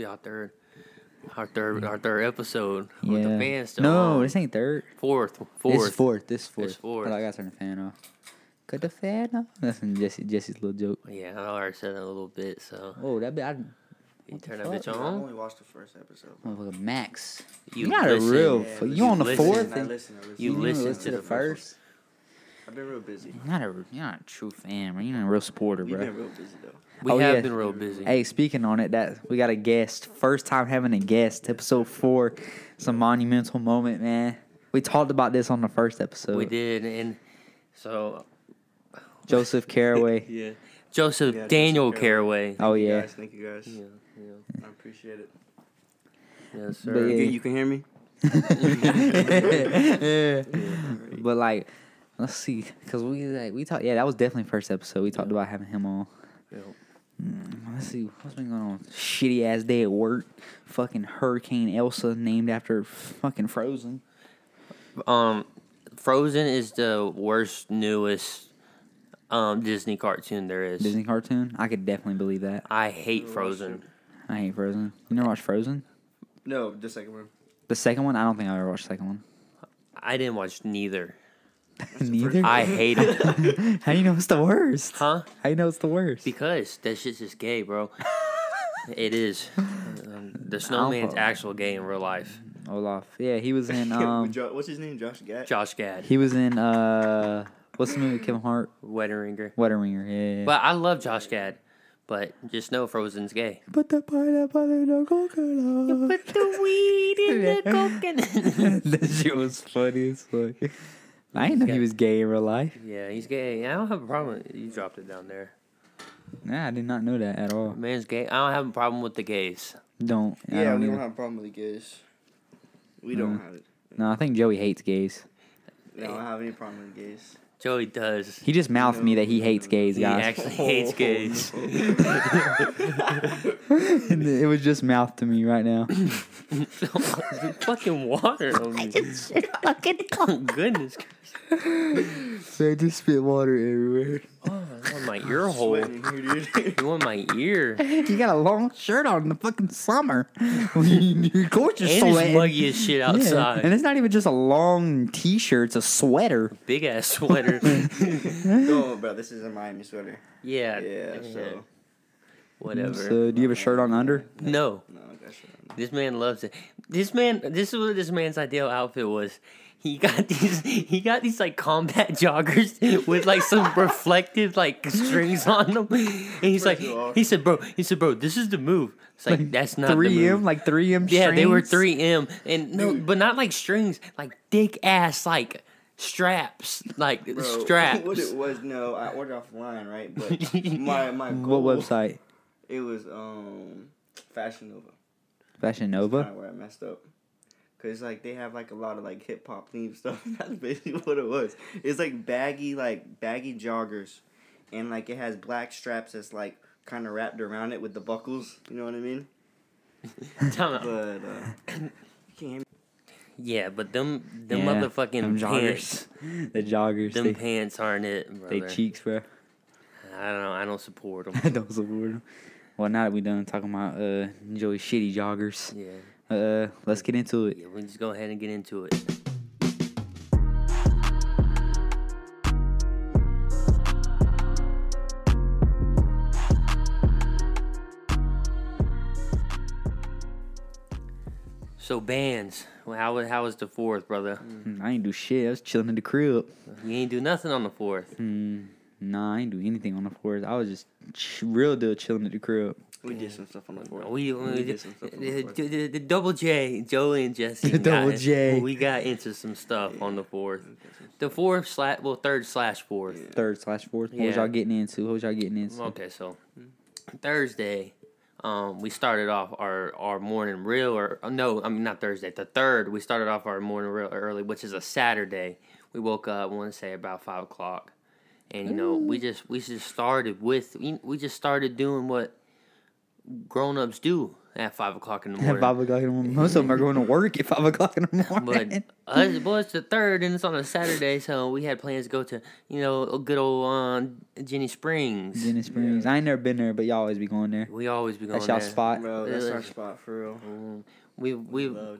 be our third, our third, our third episode with the Yeah. fans. Still No, on. this ain't third. fourth, This fourth. is fourth. This is fourth. fourth. Hold I gotta turn the fan off. Cut the fan off. That's Jesse. Jesse's little joke. Yeah, I already said it a little bit, so Oh, that be I, you turn that bitch on. I only watched the first episode. motherfucker Max. You You not a real. Yeah, fu- listen. you on the listen. fourth? And- listen. I. You listen listen to the first. I've been real busy. You're not a. You're not a true fan, man. You're not a real supporter, We've bro. been real busy though. We Oh, have yeah. been real busy. Hey, speaking on it, that we got a guest. First time having a guest. Episode four. It's a monumental moment, man. We talked about this on the first episode. we did, and so Joseph Caraway. yeah, Joseph Yeah, Joseph Daniel Caraway. Caraway. Oh Thank you yeah. guys, Thank you guys. Yeah, yeah, I appreciate it. yes, But sir. You, yeah. can, you can hear me? yeah. But like, let's see, cause we like we talked. Yeah, that was definitely first episode. We talked about having him on. Yeah. Mm, Let's see what's been going on. Shitty ass day at work. Fucking Hurricane Elsa named after fucking Frozen. Um, Frozen is the worst, newest um Disney cartoon there is. Disney cartoon. I could definitely believe that. I hate Never watched Frozen. I hate Frozen. You never watched Frozen? No, the second one. The second one? I don't think I ever watched the second one. I didn't watch neither. Neither. I hate it. How do you know it's the worst? huh? How you know it's the worst? Because that shit's just gay, bro. it is. Um, the snowman's Olaf. actual gay in real life. Olaf. Yeah, he was in. Um, Jo- what's his name? Josh Gad. Josh Gad, he was in. Uh, what's the movie? with Kevin Hart. wedding ringer. Wedding Ringer. Yeah. But I love Josh Gad. But just know Frozen's gay. Put the pineapple in the coconut. Put the weed in the coconut. that shit was funny as fuck. I didn't know he was gay in real life. yeah, he's gay. I don't have a problem. You dropped it down there. Nah, I did not know that at all. Man's gay. I don't have a problem with the gays. Don't. I Yeah, don't we either. don't have a problem with the gays. We don't have it. No, I think Joey hates gays. We don't have any problem with gays. Joey does. He just mouthed me that he hates gays, He guys. actually hates gays. it was just mouth to me right now. fucking water on me. oh, goodness. So I just spit water everywhere. Oh, on my ear hole. Sweating here, dude. You on my ear. You got a long shirt on in the fucking summer. of course you're And it's sweating. muggy as shit Yeah, outside. And it's not even just a long t-shirt, it's a sweater. Big ass sweater. no, bro, this is a Miami sweater. yeah. Yeah, so. Whatever. So do you have a shirt on under? no. No, I got shit on. This man loves it. This man, this is what this man's ideal outfit was. He got these, he got these like combat joggers with like some reflective like strings on them, and he's like, First of he said, bro, he said, bro, this is the move. It's like that's not 3M, move. like 3M Yeah, they were 3M, and no, but not like strings, like dick ass like straps, like Bro, straps. What it was, no, I ordered offline, right? But my my What website? It was um Fashion Nova. Fashion Nova? of where I messed up. Cause like they have like a lot of like hip hop theme stuff. That's basically what it was. It's like baggy like baggy joggers, and like it has black straps that's like kind of wrapped around it with the buckles. You know what I mean? But uh, you can't hear me. yeah, but them them Yeah, motherfucking them pants, joggers. The joggers. them they, pants aren't it, they cheeks, bro. I don't know. I don't support them. I don't support 'em. Well, now that we done talking about uh Joey shitty joggers, yeah. Uh, let's get into it. Yeah, we just go ahead and get into it. So bands, well, how wa- how was the fourth, brother? Hmm, I ain't do shit. I was chilling in the crib. You ain't do nothing on the fourth. Hmm. Nah, I ain't do anything on the fourth. I was just ch- real deal chilling at the crib. We did some stuff on the floor. We, we, did some stuff on the the, fourth. the, the, the double J, Joey and Jesse. The double got- J. We got into some stuff on the fourth. The fourth slash, well, third slash fourth. Third slash fourth. What was Yeah. y'all getting into? What was y'all getting into? Okay, so Thursday, um, we started off our, our morning real, or uh, no, I mean not Thursday. The third, we started off our morning real early, which is a Saturday. We woke up, I want to say about five o'clock, and you know we just we just started with we, we just started doing what grown ups do. at five o'clock in the morning. At morning. five o'clock in the morning. Most of them are going to work at five o'clock in the morning. But us, well, it's the third, and it's on a Saturday, so we had plans to go to, you know, a good old uh, Ginnie Springs. Ginnie Springs. I ain't never been there, but y'all always be going there. We always be going That's y'all spot. Bro, that's our spot for real. Mm, We we Love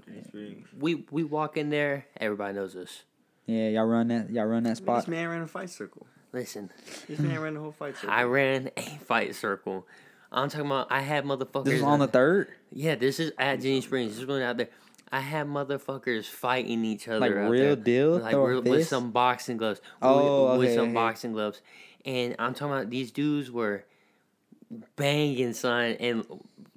we we walk in there. Everybody knows us. Yeah, y'all run that. Y'all run that spot. This man ran a fight circle. Listen, This man ran the whole fight circle. I ran a fight circle. I'm talking about. I had motherfuckers. This was on the third, Yeah, this is at Ginnie Springs. This is going out there. I had motherfuckers fighting each other. Like out real there. deal? Like real, with some boxing gloves. Oh, with, with some okay. boxing gloves. And I'm talking about these dudes were banging, son. And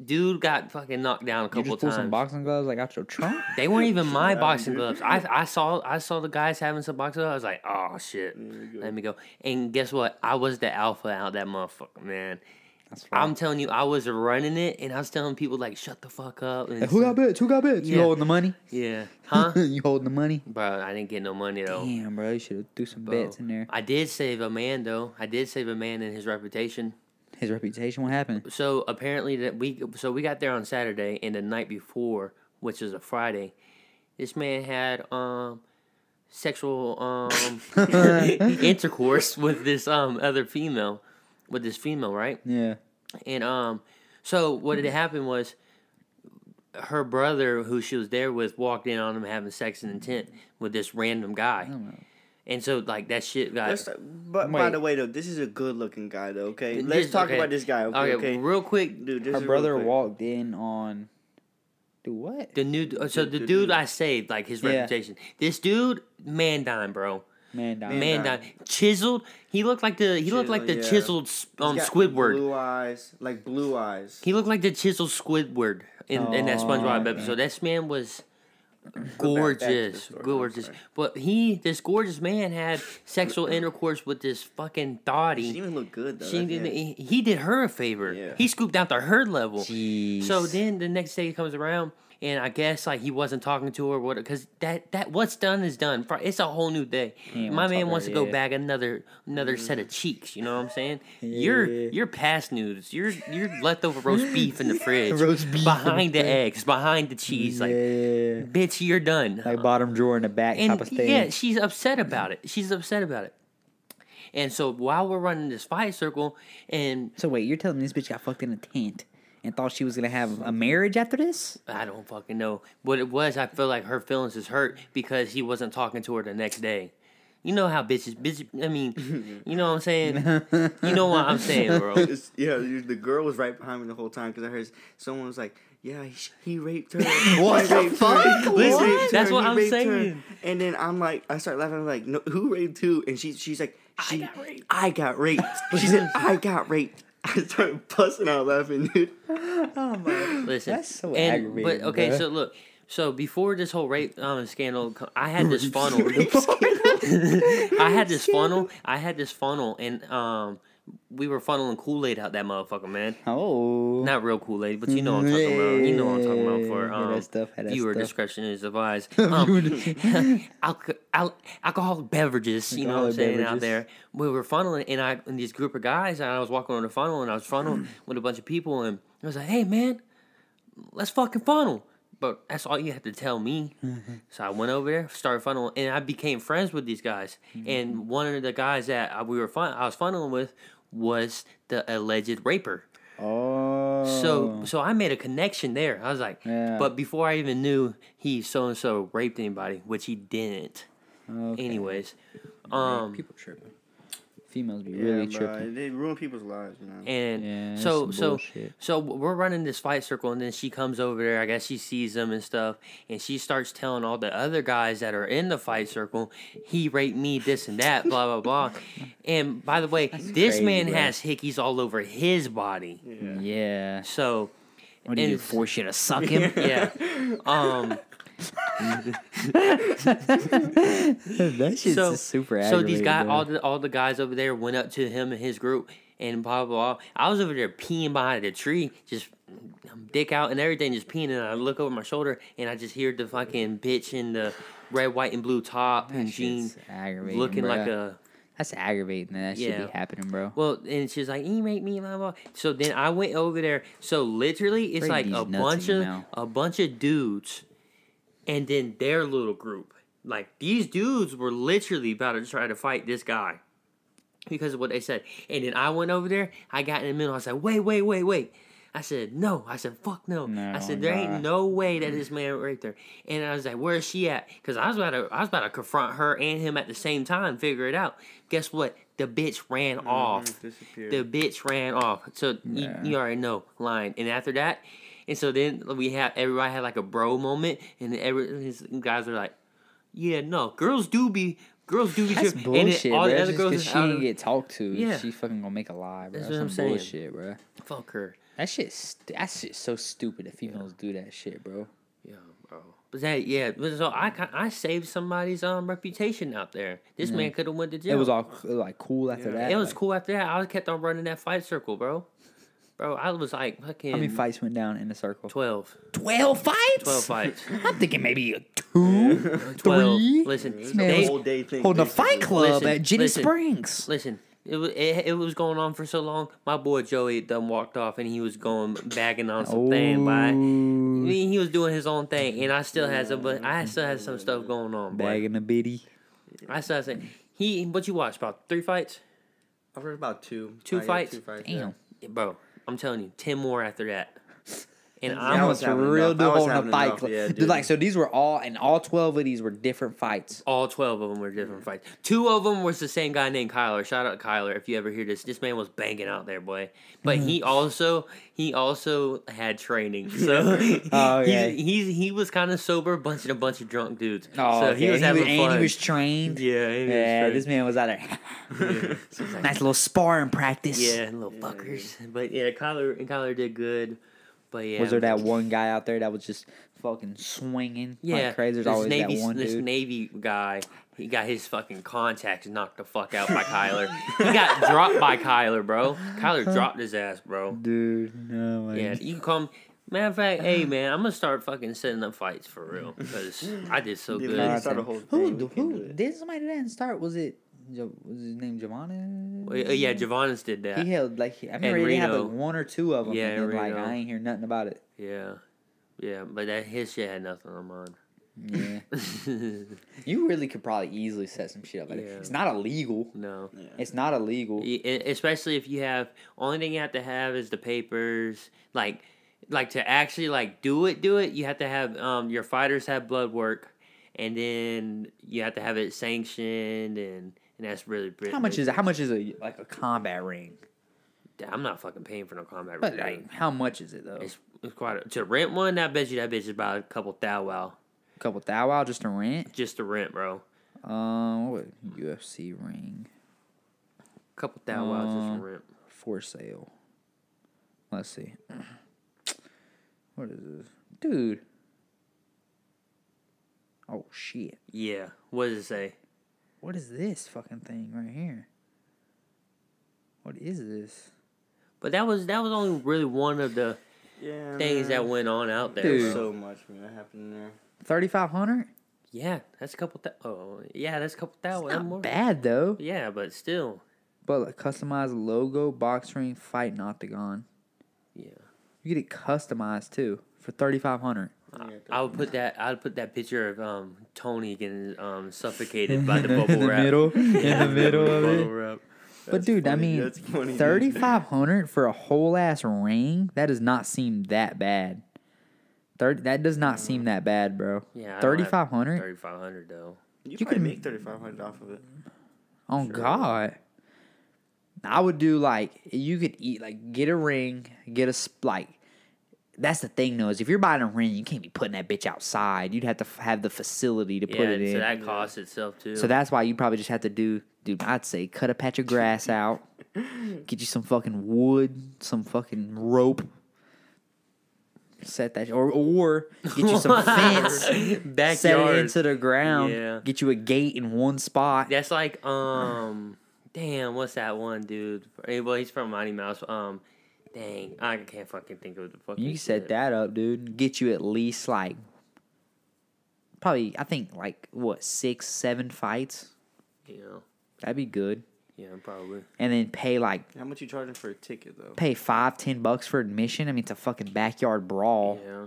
dude got fucking knocked down a you couple just times. some boxing gloves like out your trunk. they weren't even my boxing gloves. I I saw I saw the guys having some boxing gloves. I was like, oh shit. There you go. Let me go. And guess what? I was the alpha out that motherfucker, man. I'm telling you, I was running it, and I was telling people like, "Shut the fuck up." And Hey, who got bets? Who got bets? You Yeah. holding the money? Yeah, huh? you holding the money? Bro, I didn't get no money though. Damn, bro, you should have threw some Bro, bets in there. I did save a man though. I did save a man and his reputation. His reputation. What happened? So apparently that we so we got there on Saturday and the night before, which is a Friday, this man had um sexual um intercourse with this um other female, with this female, right? Yeah. And um, so what had happened was her brother, who she was there with, walked in on him having sex in intent with this random guy, and so like that shit got. Let's, but by Wait. the way, though, this is a good looking guy, though. Okay, This- let's talk okay. about this guy. Okay, Okay, okay? real quick, dude. This Her is real brother quick. walked in on. Do what? the new so the the dude dude. I saved, like his Yeah. reputation. This dude, man, dime, bro. Man down. Man Man, dime. dime. chiseled. He looked like the he looked like the Chiseled, yeah. chiseled um Squidward. Blue eyes, like blue eyes. He looked like the chiseled Squidward in, in that Oh, SpongeBob okay. episode. This man was back to the gorgeous, story, I'm gorgeous. But he, this gorgeous man, had sexual intercourse with this fucking She thottie. didn't even look good though. She didn't. yeah. He, he did her a favor. Yeah. He scooped out to her level. Jeez. So then the next day he comes around, and I guess like he wasn't talking to her, what? Because that that what's done is done. It's a whole new day. My man wants to go yeah. back another another set of mm. cheeks. You know what I'm saying? You're you're past nudes. You're you're leftover roast beef in the fridge. Roast beef the behind the, eggs, behind the cheese. Like yeah. bitch, you're done. Like bottom drawer in the back and type of thing. yeah, she's upset about it. She's upset about it. And so while we're running this fight circle, and So wait, you're telling me this bitch got fucked in a tent and thought she was gonna have a marriage after this? I don't fucking know what it was. I feel like her feelings is hurt because he wasn't talking to her the next day. You know how bitches, bitch. I mean, you know what I'm saying. You know what I'm saying, bro. It's- yeah, the girl was right behind me the whole time because I heard someone was like, "Yeah, he, he raped her." What He the raped fuck? Her. He What? raped That's her. what He I'm raped her." saying. And then I'm like, I start laughing. I'm like, "No, who raped who?" And she, she's like, she, got raped. I got raped. She said, "I got raped." I started busting out laughing, dude. Oh my Listen, That's so and, aggravating, But okay, bruh. so look. So before this whole rape um, scandal, I had this funnel. I had this funnel. I had this funnel, and um, we were funneling Kool Aid out that motherfucker, man. Oh. Not real Kool Aid, but you know what I'm talking about. You know what I'm talking about for Yeah, um, that stuff, had that viewer stuff. discretion is advised. Um, alco- al- alcoholic beverages, you know what I'm saying out there. We were funneling, and I and these group of guys, and I was walking on the funnel, and I was funneling with a bunch of people, and I was like, "Hey, man, let's fucking funnel." But that's all you have to tell me. So I went over there, started funneling, and I became friends with these guys. And one of the guys that I- we were fun, I was funneling with was the alleged raper. Oh. So so I made a connection there. I was like, Yeah. but before I even knew he so and so raped anybody, which he didn't. Okay. Anyways, um, people tripping. Females be Yeah, really bro, tripping. they ruin people's lives, man. and Yeah, so so bullshit. so we're running this fight circle, and then she comes over there. I guess she sees them and stuff, and she starts telling all the other guys that are in the fight circle, he raped me, this and that, blah blah blah. And by the way, this crazy, man bro. has hickeys all over his body. Yeah. Yeah. So What do you do? And- Force you to suck him? yeah, um. that shit's so super so these guys all the all the guys over there went up to him and his group and blah blah blah i was over there peeing behind a tree just um, dick out and everything just peeing and i look over my shoulder and i just hear the fucking bitch in the red white and blue top and jeans looking like a That's aggravating. That, that should be happening, bro. Well, and she's like, "You make me blah blah." So then I went over there. So literally, it's Bring like a bunch of a bunch of dudes, and then their little group. Like these dudes were literally about to try to fight this guy because of what they said. And then I went over there. I got in the middle. I said, "Wait, wait, wait, wait." I said, "No." I said, "Fuck no." No, I said, "There ain't no way that this man right there." And I was like, "Where is she at?" Because I was about to, I was about to confront her and him at the same time, figure it out. Guess what? The bitch ran Mm-hmm. off. Disappeared. The bitch ran off. So Yeah. you, you already know line. And after that, and so then we have everybody had like a bro moment, and every his guys are like, "Yeah, no, girls do be girls do be." That's tripping." And bullshit, all bro. the Just other girls she didn't of- get talked to, Yeah. she fucking gonna make a lie, bro. That's That's, what I'm saying. bullshit, bro. Fuck her. That shit's st- that shit's so stupid that females do that shit, bro. Yeah, bro. But that yeah, but so I I saved somebody's um reputation out there. This man could have went to jail. It was all like cool after Yeah. that. It was like, cool after that. I was kept on running that fight circle, bro. Bro, I was like fucking How many fights went down in the circle? 12. Twelve fights. 12 fights. I'm thinking maybe two. 12. Three? Listen, It's Man, a whole day thing. Holding a basically. fight club Listen, at Ginnie listen. Springs. listen. It was it, it was going on for so long. My boy Joey done walked off and he was going bagging on some thing. But I, I Oh, mean, he was doing his own thing, and I still had some. But I still had some stuff going on. Boy. bagging a biddy. I still had some. He what you watched about three fights, I've heard about two. Two Oh, yeah, fights? Two fights. yeah. Damn. Yeah, bro. I'm telling you, ten more after that. And I I'm was was real dude holding a fight club. yeah, dude, dude. like so these were all and all twelve of these were different fights. all twelve of them were different fights. Two of them was the same guy named Kyler. Shout out Kyler if you ever hear this. This man was banging out there, boy. But he also he also had training, so Oh, yeah. he's, he's he was kind of sober, bunching a bunch of drunk dudes. Oh, so okay. he was and having he, fun. and he was trained. yeah, he was Yeah, trained. this man was out there. Yeah. So like, nice little sparring practice. yeah, little fuckers. But yeah, Kyler and Kyler did good. But yeah, Was there that one guy out there that was just fucking swinging Yeah, like crazy? There's this always Navy, that one this dude. Navy guy, he got his fucking contacts knocked the fuck out by Kyler. He got dropped by Kyler, bro. Kyler dropped his ass, bro. Dude, no man. Yeah, you can come. Matter of fact, hey man, I'm gonna start fucking setting up fights for real because I did so Dude, good. man, Nah, start a Tim. whole who thing, we can who did somebody that didn't start? Was it Jo- was his name Giovanni? Well, yeah, Javonis did that. He held like I remember he had like one or two of them. Yeah, and then, like I ain't hear nothing about it. Yeah, yeah, but that his shit had nothing on mine. Yeah, you really could probably easily set some shit up. Like that. Yeah. It's not illegal. no. Yeah. It's not illegal. Especially if you have only thing you have to have is the papers like like to actually like do it do it you have to have um your fighters have blood work and then you have to have it sanctioned and and that's really pretty How much is it? How much is a like a combat ring? i'm not fucking paying for no combat But ring. like, how much is it though? it's, it's quite a, to rent one i bet you that bitch is about a couple thou wow a couple thou wow just to rent. just to rent bro Um, what UFC ring A couple thou wows just Uh, for rent for sale? Let's see. What is this, dude? Oh shit! yeah what does it say What is this fucking thing right here? What is this? but that was that was only really one of the Yeah, things that went on out there Dude. So much man, that happened there. Thirty five hundred? Yeah, that's a couple. Th- oh, yeah, that's a couple thousand. Not more. bad though. Yeah, but still, But like customized logo, box ring, fight, and octagon. yeah. You get it customized too for thirty five hundred. Yeah, I would put that. I would put that picture of um Tony getting um suffocated by the bubble in the wrap. middle, in the middle of it. wrap. But That's dude, I funny, mean, that's funny, dude. thirty five hundred for a whole ass ring. That does not seem that bad. Thirty. That does not seem that bad, bro. Yeah, I don't have Thirty five hundred. Thirty five hundred though. You, You could make thirty five hundred off of it. Oh Sure. God. I would do like you could eat like get a ring, get a sp- like. That's the thing though is if you're buying a ring, you can't be putting that bitch outside. You'd have to f- have the facility to Yeah, put it so in. So that costs itself too. So that's why you probably just have to do, dude. I'd say cut a patch of grass out, get you some fucking wood, some fucking rope, set that, or or get you some fence, set it backyard. into the ground, Yeah. get you a gate in one spot. That's like um, damn, what's that one dude? Well, he's from Mighty Mouse. Um, dang, I can't fucking think of the fucking. You can set shit. that up, dude. Get you at least like probably I think like what six, seven fights. Yeah, That'd be good. Yeah, probably. And then pay like How much you charging for a ticket though? pay five, ten bucks for admission. I mean, it's a fucking backyard brawl. Yeah.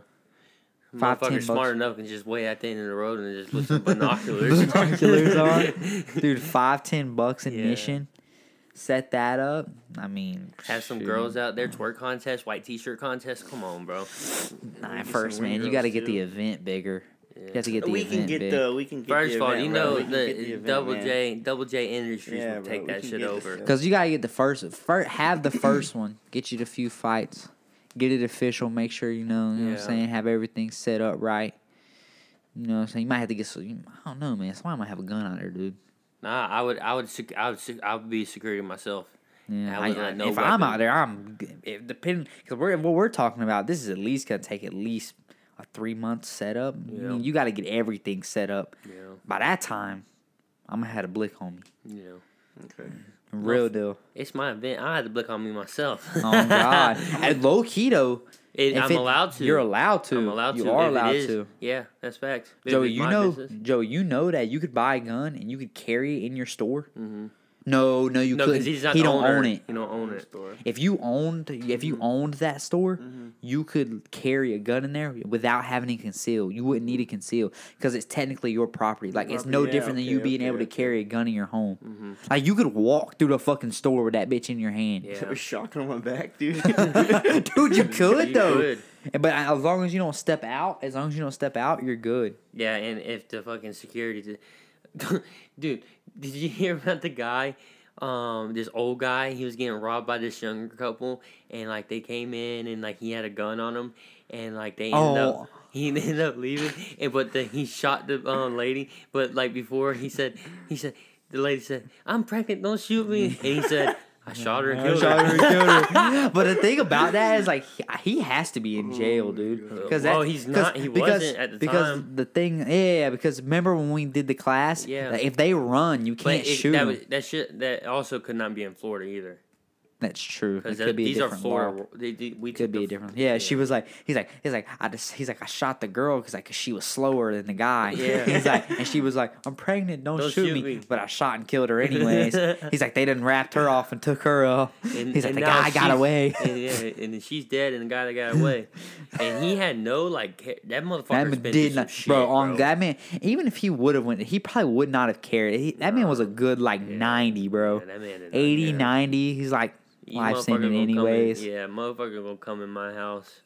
Five, ten Motherfucker smart bucks. enough can just wait at the end of the road and just put some binoculars. Binoculars on, dude. Five, ten bucks Yeah. admission. Set that up. I mean, Have some shoot. girls out there, twerk contest, white t-shirt contest. Come on, bro. Nah, first, man, you got to get the event bigger. You have to get the we event can get big. the we can get First the of all, event, you know We the, get the event, Double man. J, Double J Industries Yeah, will bro, take that shit over. Because you gotta get the first, first, have the first one. Get you the few fights. Get it official. Make sure you know. You know what I'm saying. Have everything set up right. You know what I'm saying. You might have to get. some I don't know, man. Somebody might have a gun out there, dude. Nah, I would, I would, I would, I would be security myself. Yeah, I I, know if I'm out there, I'm if depending because we're what we're talking about. This is at least gonna take at least a three month setup. I Yeah. mean, you got to get everything set up. Yeah, By that time, I'm gonna have a blick on me. yeah. Okay. Real deal. It's my event. I had to blick on me myself. Oh God. At low keto, It, I'm it- allowed to. You're allowed to. I'm allowed you to. are if allowed is. to. Yeah, that's facts. If Joe, you know, business. Joe, you know that you could buy a gun and you could carry it in your store. Mhm. No, no, you No, couldn't. because he's not he the don't owner. own it. He don't own it. Store. If you owned, if you mm-hmm. owned that store, mm-hmm. you could carry a gun in there without having to conceal. You wouldn't need to conceal because it's technically your property. Like it's no yeah, different than you okay, being okay, able to okay. carry a gun in your home. Mm-hmm. Like you could walk through the fucking store with that bitch in your hand. Yeah. There was shocking on my back, dude. Dude, you could You though. could. But as long as you don't step out, as long as you don't step out, you're good. Yeah, and if the fucking security, dude, did you hear about the guy? Um, this old guy, he was getting robbed by this younger couple, and like they came in and like he had a gun on him, and like they ended Oh. up he ended up leaving, and but the, he shot the um, lady, but like before he said he said the lady said I'm pregnant, don't shoot me, and he said I shot her and killed her. but the thing about that is like he, he has to be in oh jail, dude. Because Well, he's not- he wasn't at the time. because time. the thing, yeah, yeah, because remember when we did the class? Yeah. like, if they run, you can't it, shoot that, them. was, that shit that also could not be in Florida either. That's true. It could be a these are different Florida. law. They, they, we Could be the- a different. Yeah, she was like, he's like, he's like, I just, he's like, I shot the girl because like she was slower than the guy. Yeah. he's like, and she was like, I'm pregnant, don't, Don't shoot, shoot me. me. But I shot and killed her anyways. he's like, they didn't wrapped her off and took her off. And, he's like, the guy got away. And, yeah, and she's dead, and the guy that got away, and he had no like that motherfucker. That man did not, bro. On that man, even if he would have went, he probably would not have cared. He, that man was a good like ninety, bro. Yeah, that man 80, 90. He's like You motherfucker sending gonna in- anyways. yeah, motherfucker gonna come in my house.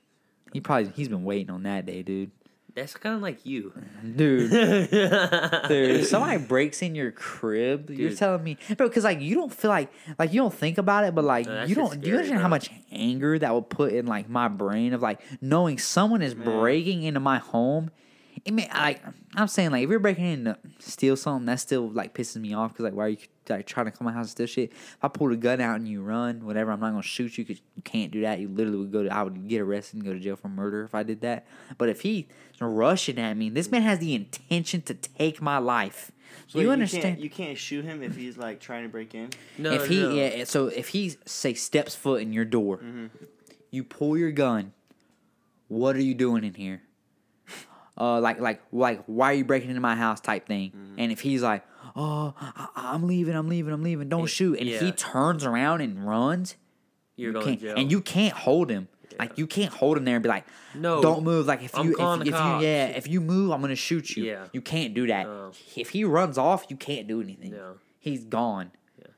He probably he's been waiting on that day, dude. That's kind of like you, Dude, dude, dude. if somebody breaks in your crib, you're telling me, bro, because like you don't feel like like you don't think about it, but like No, you don't. do you understand how much anger that will put in like my brain of like knowing someone is breaking into my home? It may, like I'm saying like if you're breaking in to steal something, that still like pisses me off because like why are you like trying to come my house and steal shit? If I pulled a gun out and you run, whatever, I'm not gonna shoot you because you can't do that. You literally would go to I would get arrested and go to jail for murder if I did that. But if he's rushing at me, this man has the intention to take my life. So you Can't, understand? you can't shoot him if he's like trying to break in. no, if he no. yeah, so if he say steps foot in your door, Mm-hmm. you pull your gun. What are you doing in here? Uh, like like like why are you breaking into my house type thing? Mm-hmm. And if he's like, oh, I, I'm leaving, I'm leaving, I'm leaving, don't Yeah, shoot, and he turns around and runs, you're you to jail. and you can't hold him. Like you can't hold him there and be like, No, don't move. Like if you if, if you yeah if you move, I'm gonna shoot you. Yeah. You can't do that. No. If he runs off, you can't do anything. No. He's gone. Yeah.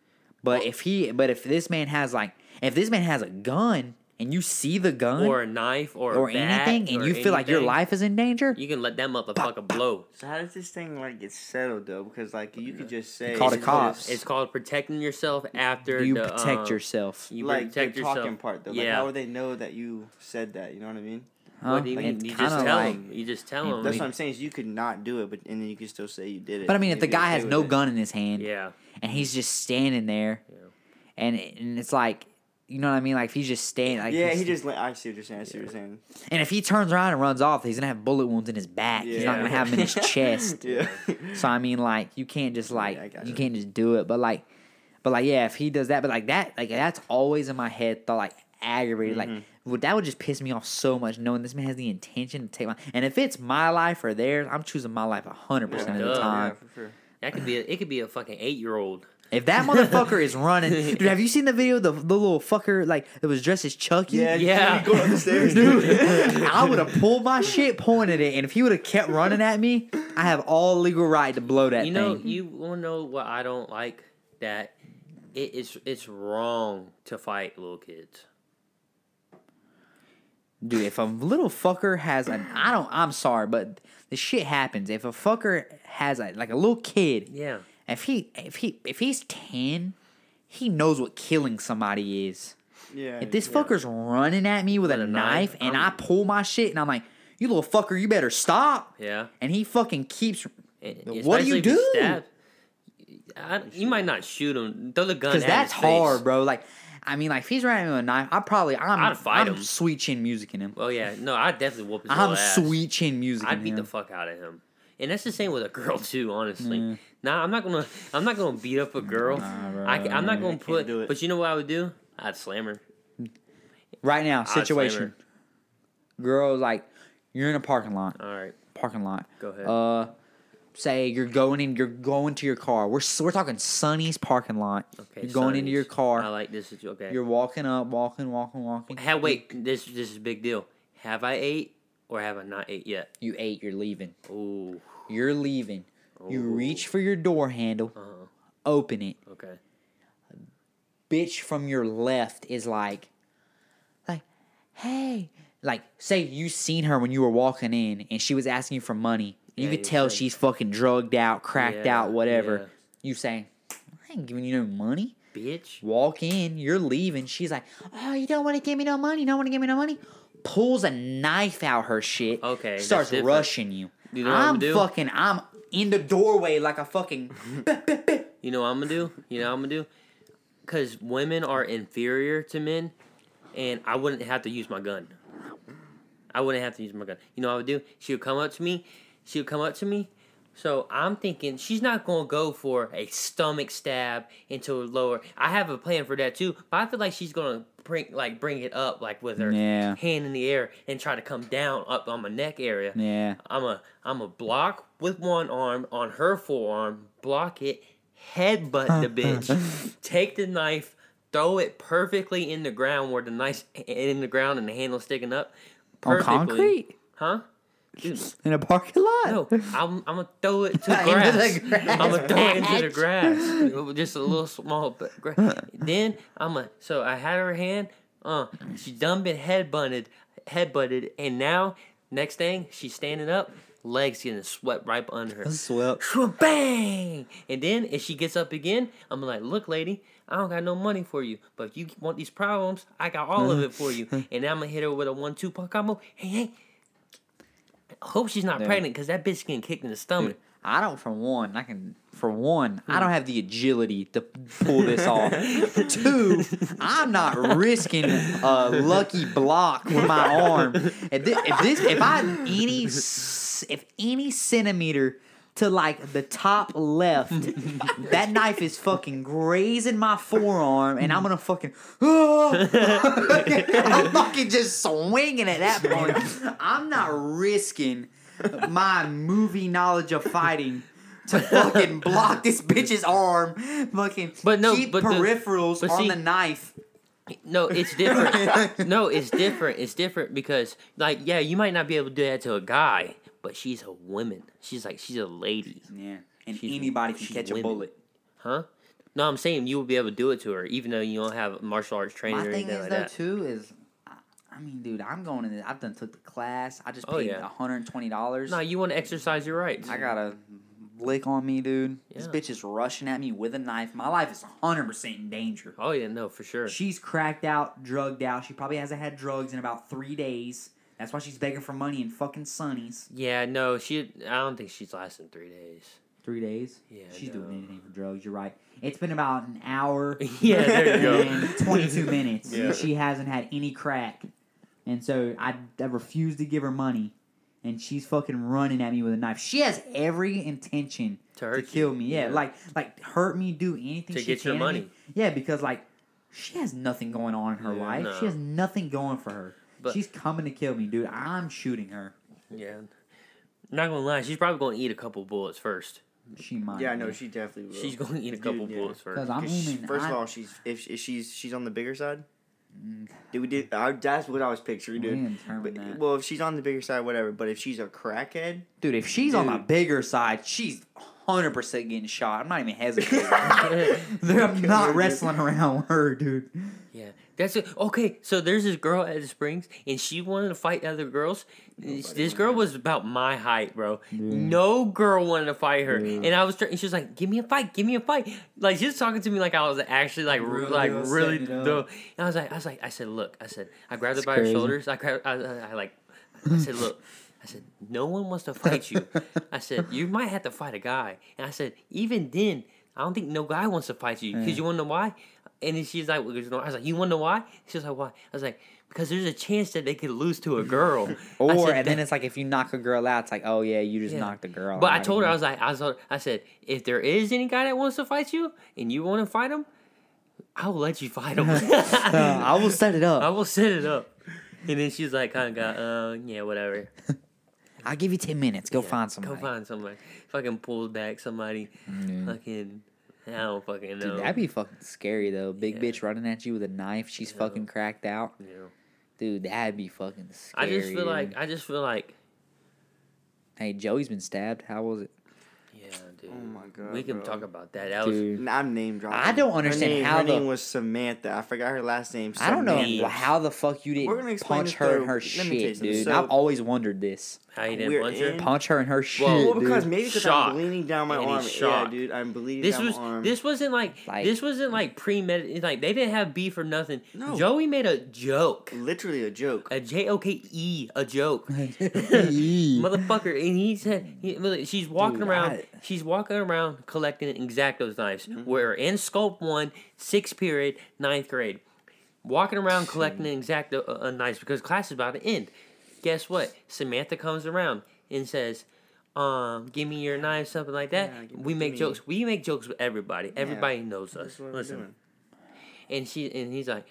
But if he but if this man has like if this man has a gun and you see the gun or a knife or or a bat anything and or you feel like your life is in danger, you can let that motherfucker blow. So how does this thing like get settled though? Because like you could just say Call the it's cops. just- It's called protecting yourself after you the, protect um, yourself. You like protect the yourself. talking part though. Like yeah. how would they know that you said that? You know what I mean? Huh? what do you Like, mean? it's You just kinda tell like- him. You just tell Yeah, him. That's what I'm saying. Is you could not do it, but and then you can still say you did it. But I mean, if the guy has no it. gun in his hand yeah. and he's just standing there, Yeah. and and it's like, you know what I mean? Like if he's just standing, like yeah, he just. like- I see what you're saying. I see what you're saying. and if he turns around and runs off, he's gonna have bullet wounds in his back. He's not gonna have them in his chest. Yeah. So I mean, like you can't just like I got you can't just do it. But like, but like yeah, if he does that, but like that, like that's always in my head. Thought like aggravated. Mm-hmm. Like would that would just piss me off so much knowing this man has the intention to take my. And if it's my life or theirs, I'm choosing my life hundred percent of the Duh. time. Yeah, for sure. That could be. A, it could be a fucking eight year old. If that motherfucker is running, dude, have you seen the video? of The the little fucker like that was dressed as Chucky. Yeah, Yeah. You go up the stairs, dude. I would have pulled my shit, pointed it, and if he would have kept running at me, I have all legal right to blow that You know, thing. you want to know what I don't like? That it is it's wrong to fight little kids. Dude, if a little fucker has an, I don't, I'm sorry, but the shit happens. If a fucker has a like a little kid, Yeah. If he if he if he's ten, he knows what killing somebody is. Yeah. If this yeah. fucker's running at me with, With a, a knife, knife, and I'm- I pull my shit and I'm like, "You little fucker, you better stop!" Yeah. and he fucking keeps. And eh, eh, What do you especially do? stab- I, you might not shoot him. Throw the gun. Because that's his face. hard, bro. Like, I mean, like if he's running with a knife, I probably I'm I'd fight I'm him. sweet chin musicing him. Well, yeah, no, I definitely whoop his I'm little ass. sweet chin musicing him. I'd beat him. the fuck out of him. And that's the same with a girl too, honestly. Nah, I'm not gonna. I'm not gonna beat up a girl. bro, I, am not gonna put. But you know what I would do? I'd slam her. right now, situation. Girl, like you're in a parking lot. All right, Parking lot. go ahead. Uh, say you're going in. You're going to your car. We're we're talking Sonny's parking lot. okay, you're going into your car. I like this. Okay. You're walking up, walking, walking, walking. Have wait. This this is a big deal. Have I ate or have I not ate yet? You ate. You're leaving. Ooh. You're leaving. You reach for your door handle. Uh-huh. Open it. Okay. bitch from your left is like, like, hey, like, say you seen her when you were walking in and she was asking you for money. You Yeah, could tell she's fucking drugged out, cracked Yeah, out, whatever. yeah. You say, I ain't giving you no money. Bitch. Walk in, you're leaving. She's like, oh, you don't want to give me no money. You don't want to give me no money. Pulls a knife out her shit. Okay, Starts rushing you. You know what I'm I'm fucking. I'm in the doorway like a fucking. You know what I'm gonna do? You know what I'm gonna do? Because women are inferior to men, and I wouldn't have to use my gun. I wouldn't have to use my gun. You know what I would do? She would come up to me. She would come up to me. So I'm thinking she's not gonna go for a stomach stab into her lower. I have a plan for that too, but I feel like she's gonna bring like bring it up like with her Yeah. hand in the air and try to come down up on my neck area. Yeah. I'm a I'm a block with one arm on her forearm, block it, headbutt the bitch, take the knife, throw it perfectly in the ground where the knife in the ground and the handle sticking up. On concrete? Huh? Dude, In a parking lot? no, I'm, I'm gonna throw it to the grass. grass, I'm gonna throw it into the grass. Just a little small gra- Then I'm a so I had her hand. Uh, she done been head butted, head butted, and now next thing she's standing up, legs getting swept right under her. Swept. Bang! And then if she gets up again, I'm like, look, lady, I don't got no money for you, but if you want these problems, I got all of it for you. And I'm gonna hit her with a one-two punch combo. Hey, hey. Hope she's not pregnant because that bitch getting kicked in the stomach. I don't. For one, I can. For one, I don't hmm. have the agility to pull this off. Two, I'm not risking a lucky block with my arm. If this, if, this, if I any, if any centimeter to like the top left, that knife is fucking grazing my forearm, and I'm gonna fucking. I'm fucking just swinging at that point. I'm not risking my movie knowledge of fighting to fucking block this bitch's arm. Fucking But no, keep but the- peripherals but on see- the knife. No, it's different. no, it's different. It's different because, like, yeah, you might not be able to do that to a guy, but she's a woman. She's like, she's a lady, Yeah, and She's- anybody can catch a bullet. huh? No, I'm saying you will be able to do it to her, even though you don't have martial arts training My or thing anything is like though that. too is, I- mean, dude, I'm going in. I've done took the class. I just Oh, paid yeah. 120 dollars. No, you want to exercise your rights. I got a lick on me, dude. This bitch is rushing at me with a knife. My life is 100% in danger. Oh yeah, no, for sure. She's cracked out, drugged out. She probably hasn't had drugs in about three days. That's why she's begging for money in fucking Sonny's. Yeah, no, she. I don't think she's lasting three days. Three days? Yeah, She's no. doing anything for drugs. You're right. It's been about an hour Yeah, there you go. and 22 minutes. Yeah. She hasn't had any crack. And so I, I refuse to give her money. And she's fucking running at me with a knife. She has every intention To to, kill me. Yeah, yeah. like like hurt me, do anything To she get your can to me. money. Yeah, because like she has nothing going on in her Yeah, life. no. She has nothing going for her. But- She's coming to kill me, dude. I'm shooting her. Yeah. Not gonna lie, she's probably gonna eat a couple bullets first She might. Yeah, no, be. she definitely will. She's going to eat a Dude, couple yeah. bullets first. Because I'm 'Cause she- aiming. first I, of all, she's if, if she's she's on the bigger side. Mm. Did we do? I, that's what I was picturing, we dude. didn't But- that. well, if she's on the bigger side, whatever. But if she's a crackhead, Dude, if she's on the Dude. bigger side, she's hundred percent getting shot. I'm not even hesitating. I'm not wrestling around with her, dude. Yeah, that's it. Okay, so there's this girl at the Springs, and she wanted to fight other girls. this girl was about my height, bro. No girl wanted to fight her, and I was. Trying, she was like, "Give me a fight, give me a fight." Like she was talking to me like I was actually like Really really, like really. setting. Dumb. And I was like, I was like, I said, look, I said, I grabbed her by crazy. her shoulders. I grabbed, I, I, I like, I said, look. I said, no one wants to fight you. I said, you might have to fight a guy. And I said, even then, I don't think no guy wants to fight you. Because you want to know why? And then she's like, well, no, I was like, you want to know why? She was like, why? I was like, because there's a chance that they could lose to a girl. Or said, and then it's like if you knock a girl out, it's like, oh yeah, you just Yeah. knocked the girl. Out. But out. I told her, I was like, I was, I said, if there is any guy that wants to fight you and you want to fight him, I will let you fight him. I will set it up. I will set it up. And then she's like, kind of got, uh, yeah, whatever. I'll give you ten minutes. Go Yeah, find somebody. Go find somebody. Fucking pulls back somebody. Mm-hmm. Fucking, I don't fucking know. Dude, that'd be fucking scary though. Big Yeah. bitch running at you with a knife. She's Yeah. fucking cracked out. Know. Dude, that'd be fucking I just feel like I just feel like Hey, Joey's been stabbed. How was it? Yeah, dude. Oh my God, we can bro. talk about that. That was I'm name dropping. I don't understand her name, how her the- name was Samantha. I forgot her last name. I don't know how the fuck you We're gonna didn't punch her in her let me tell you shit, dude. So- I've always wondered this. how you didn't punch her. in- Punch her in her shit, Well, dude. because maybe because I'm bleeding down my And he's arm. Yeah, dude, I'm bleeding This down was my arm. this wasn't like, Like- this wasn't like premeditated. Like they didn't have beef or nothing. No. Joey made a joke, literally a joke. a J O K E, a joke. Motherfucker, and he said he, she's walking Dude, around. I- She's walking around collecting Exactos knives. Mm-hmm. We're in Sculpt One, sixth period, ninth grade. Walking around collecting Exacto uh, uh, knives because class is about to end. Guess what? Samantha comes around and says, "Um, give me your knife," something like that. Yeah, we make me- jokes. We make jokes with everybody. Everybody knows us. That's what we're Listen, and she and he's like,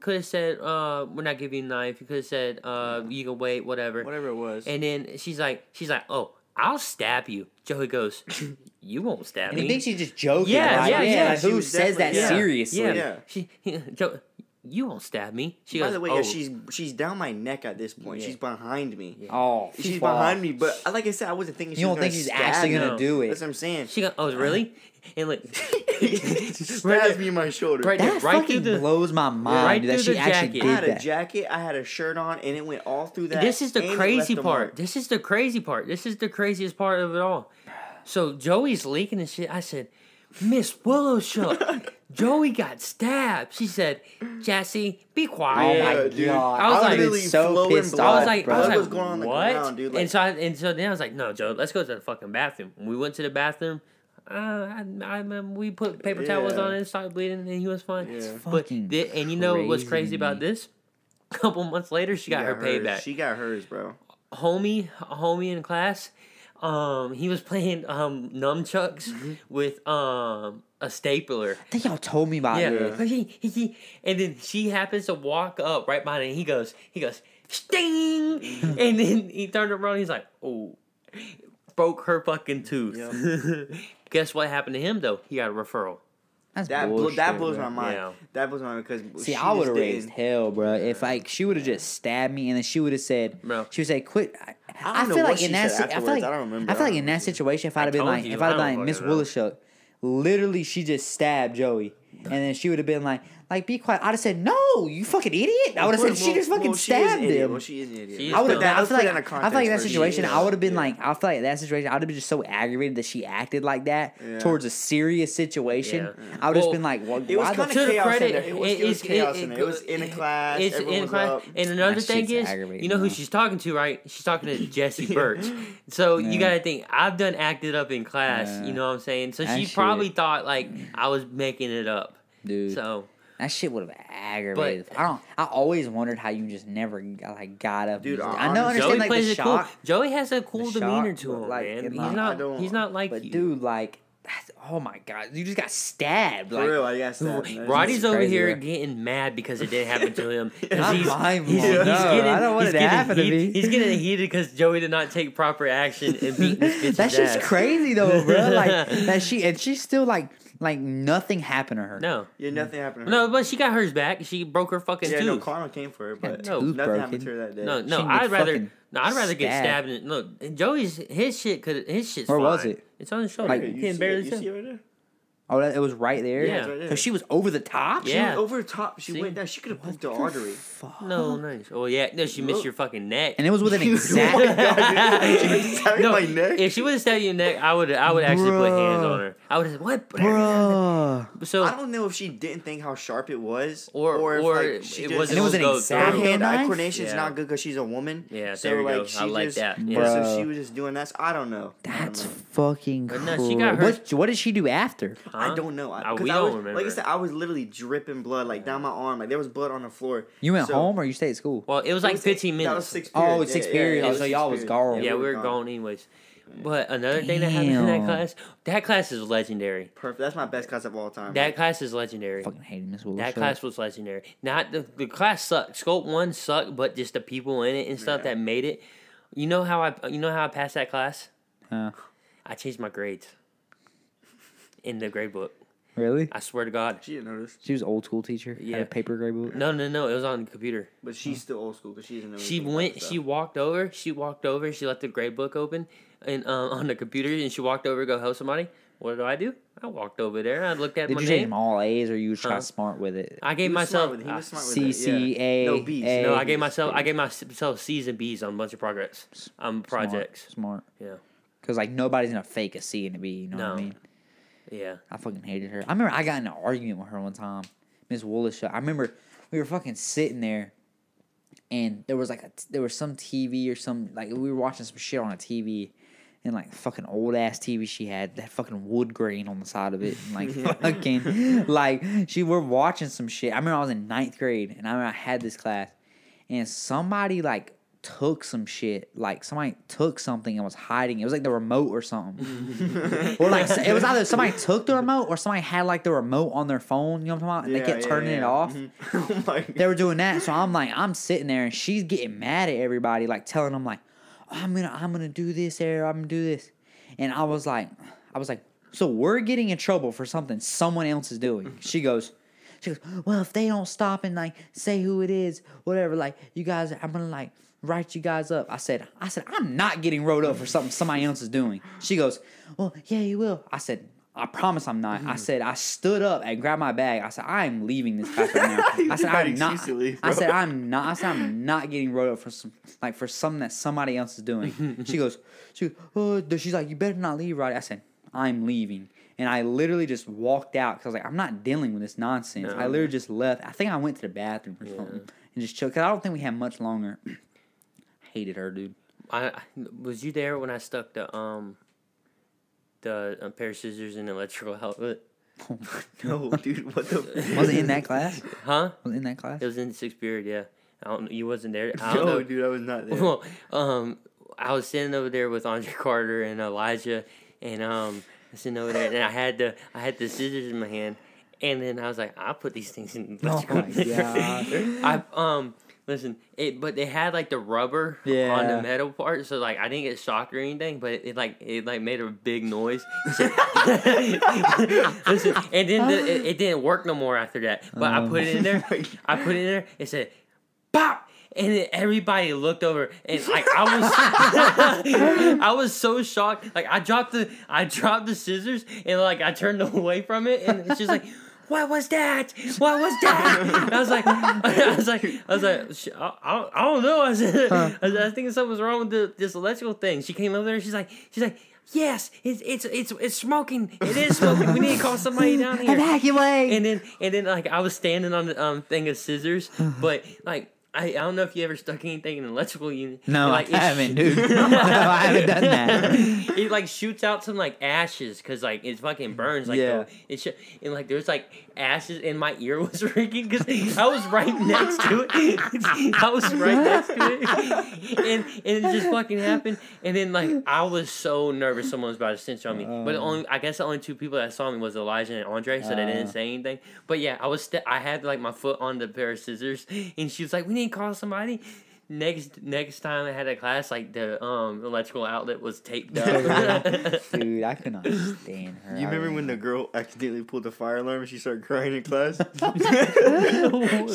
could have said, uh, we're not giving you a knife. You could have said, uh, you can wait, whatever. Whatever it was. And then she's like, she's like, oh, I'll stab you. Joey goes, you won't stab And he me. thinks she's just joking. Yeah, like, yeah, yeah, like, she who says that yeah. seriously? yeah, Yeah. She, Joe, you won't stab me. She By goes, the way, oh, yeah, she's she's down my neck at this point. Yeah. She's behind me. Oh, She's fuck. behind me, but uh, like I said, I wasn't thinking. She You don't was think she's actually me. gonna do it? That's what I'm saying. she goes, oh, really? And like, stabs me in my shoulder. Right That right fucking the. blows my mind right dude, that she the actually jacket. I did had a jacket. I had a shirt on, and it went all through that. This is the crazy part. This is the crazy part. This is the craziest part of it all. So Joey's leaking and shit. I said, Miss Willowshook, Joey got stabbed. She said, Jesse, be Oh quiet. my Yeah, dude. god! I was like- would've so pissed blood. I was off, like, bro. I was like, was going on the what? ground, dude, and so, I, and so then I was like, no, Joe, let's go to the fucking bathroom. We went to the bathroom. Uh, I, I, we put paper towels Yeah. on it and started bleeding, and he was fine. Yeah. But fucking thi- and you know what's crazy crazy about this? A couple months later, she, got, her hers. payback. She got hers, bro. homie, a homie in class, um, he was playing um nunchucks Mm-hmm. with um a stapler. I think y'all told me about Yeah, this. But he, he, he- and then she happens to walk up right behind him. He goes, he goes, sting, and then he turned around. He's like, oh, broke her fucking tooth. Guess what happened to him though? He got a referral. That's That blo- bullshit, that blows bro. my mind. Yeah. That blows my mind because See, she I would have raised hell, bro. If like she would have just stabbed me and then she would have said, Bro. she would say, "Quit." I, I don't know feel what like she in that, si- I feel like I don't remember. I feel like in that situation, if I'd have been like, you, if I I'd don't been like Miss fucking literally she just stabbed Joey, and then she would have been like, like be quiet. I'd have said, "No, you fucking idiot!" I would have Well, said, "She just fucking well, she stabbed him." Well, she is an idiot. She is I would still- have. I Let's feel like. in I feel like that situation, I would have been Yeah. like. I feel like that situation, I would have been just so aggravated that she acted like that Yeah. towards a serious situation. Yeah. I would have Well, just been like, "Well, It was why the kind To of the chaos credit, in there. It was, it was chaos it- in there. It was in a class. It's everyone in was class. up. And another That thing is, you know who she's talking to, right? She's talking to Jesse Birch. So you gotta think, I've done acted up in class. You know what I'm saying? So she probably thought like I was making it up. dude?" So That shit would have aggravated. I don't. I always wondered how you just never got, like got up. Dude, just- I I know. Understand Joey like plays the it cool. Joey has a cool demeanor shock, to him, like, man. He's my- not. He's not like but you. dude, like That's, oh my god, you just got stabbed. For real, I guess that. That's- Roddy's over here bro. getting mad because it didn't happen to him. I'm he's, he's, he's No, getting, I don't want he's it to getting happen to me. He's getting heated because Joey did not take proper action and beat this bitch's That's just crazy though, bro. Like that she and she's still like like nothing happened to her. No, Yeah, nothing happened. to her. no, but she got hers back. She broke her fucking Yeah, tooth. no, karma came for her, but No, nothing tooth happened to her that day. No, She no, can I'd rather fucking no, I'd rather get stabbed. stabbed. And, look, Joey's his shit could his shit's Where was fine. it? It's on his shoulder. Like- you you can see barely it? You see it right there? Oh, that, it was right there. Yeah. it's right there. So she was over the top. She Yeah. went over the top. She See? went down. She could have poked the artery. Fuck. No, nice. Oh yeah, no, she missed oh. your fucking neck. And it was with an Oh my exact. God, dude. She was no, my neck. if she would have stabbed you in the neck, I would I would actually put hands on her. I would have what, Bruh. So I don't know if she didn't think how sharp it was, Or- if or like, she it just, wasn't And it was an go exact- through. her hand Knife? eye coordination's Yeah. not good because she's a woman. Yeah, so there we go. like she I like just, that. Yeah, Bruh. so she was just doing that. So I don't know. I don't That's know. fucking. But no, crazy. she got her- What, what did she do after? I don't know. I, Uh, 'cause we I don't was, remember. Like I said, I was literally dripping blood like down my arm. Like there was blood on the floor. You went So- home or you stayed at school? Well, it was It like was- 15 That was minutes. six Oh, period. it's six Yeah, period. Yeah, Oh, so six y'all was period. gone. yeah, we were gone anyways. But another thing that happened in that Damn. class, that class is legendary. Perfect. That's my best class of all time. That class is legendary. I fucking hated Miss Willis. That class was legendary. Not the, the class sucked. Scope one sucked, but just the people in it and stuff Yeah. that made it. You know how I you know how I passed that class? Huh. I changed my grades in the grade book. Really? I swear to God. She didn't notice, She was old school teacher. Had Yeah. a paper grade book. No, no, no. It was on the computer. but she's still old school because she didn't know. She went. She walked over. She walked over. She left the grade book open and um, on the computer, and she walked over to go help somebody. What do I do? I walked over there. I looked at Did my you take name. them all A's or you was trying Huh? smart with it? I gave was smart myself. with. He was smart with C yeah. No, B's. A. no, I gave myself. I gave myself C's and B's on a bunch of progress. Um, projects. Smart. Yeah. Because like nobody's gonna fake a C and a B. You know what No. I mean? Yeah. I fucking hated her. I remember I got in an argument with her one time. Miss Willis. I remember we were fucking sitting there, and there was like a, there was some TV or some like we were watching some shit on a TV, and like fucking old ass TV she had that fucking wood grain on the side of it, and like fucking like she were watching some shit. I remember I was in ninth grade, and I remember I had this class, and somebody like took some shit like somebody took something and was hiding it was like the remote or something or like it was either somebody took the remote or somebody had like the remote on their phone. You know what I'm talking about? And Yeah, they kept yeah, turning it yeah. off. Mhm. oh They were doing that, so I'm like, I'm sitting there, and she's getting mad at everybody, like telling them like, oh, I'm gonna, I'm gonna do this, there, I'm gonna do this, and I was like, I was like, so we're getting in trouble for something someone else is doing. She goes. She goes, well, if they don't stop and like say who it is, whatever, like you guys, I'm gonna like write you guys up. I said, I said, I'm not getting wrote up for something somebody else is doing. She goes, well, yeah, you will. I said, I promise I'm not. I said, I stood up and grabbed my bag. I said, I am leaving this right now. I said, I'm not. leave, I said, I'm not. I said, I'm not getting wrote up for some like for something that somebody else is doing. she goes, she, goes, oh, she's like, you better not leave, right? I said, I'm leaving. And I literally just walked out because I was like, I'm not dealing with this nonsense. I literally just left. I think I went to the bathroom or Yeah. something and just chilled. Cause I don't think we had much longer. Hated her, dude. I, I was you there when I stuck the um the um, pair of scissors in the electrical outlet? no, dude. What the? Was it in that class? Huh? Was it in that class? It was in the sixth period. Yeah. I don't. You wasn't there. I don't No, know. dude. I was not there. Well, um, I was sitting over there with Andre Carter and Elijah, and um, sitting over there, and I had the I had the scissors in my hand, and then I was like, I'll put these things in. the Oh my thing." I um. Listen, it but they had like the rubber on the metal part, so like I didn't get shocked or anything, but it, it like it like made a big noise. Listen, and then the, it, it didn't work no more after that. But I Um. put it in there. I put it in there. It said, "Pop!" And then everybody looked over, and like I was, I was so shocked. Like I dropped the, I dropped the scissors, and like I turned away from it, and it's just like. What was that? What was that? I was like, I was like, I was like, I, I, I don't know. I said, I, said, I think something's wrong with the, this electrical thing. She came over there. She's like, she's like, yes, it's it's it's it's smoking. It is smoking. We need to call somebody down here Evacuate. and then and then like I was standing on the um thing of scissors, but like I, I don't know if you ever stuck anything in an electrical unit. No, like, I haven't, dude. no, I haven't done that. it like shoots out some like ashes because like it fucking burns like Yeah. the, it sh- and like there's like ashes and my ear was ringing because I was right next to it I was right next to it and and it just fucking happened and then like I was so nervous someone was about to cinch on me but the Oh. only I guess the only two people that saw me was Elijah and Andre so they didn't Oh. say anything but yeah I was st- I had like my foot on the pair of scissors and she was like we need call somebody Next next time I had a class, like the um electrical outlet was taped up. Dude, I could not stand her. You I remember when the girl accidentally pulled the fire alarm and she started crying in class?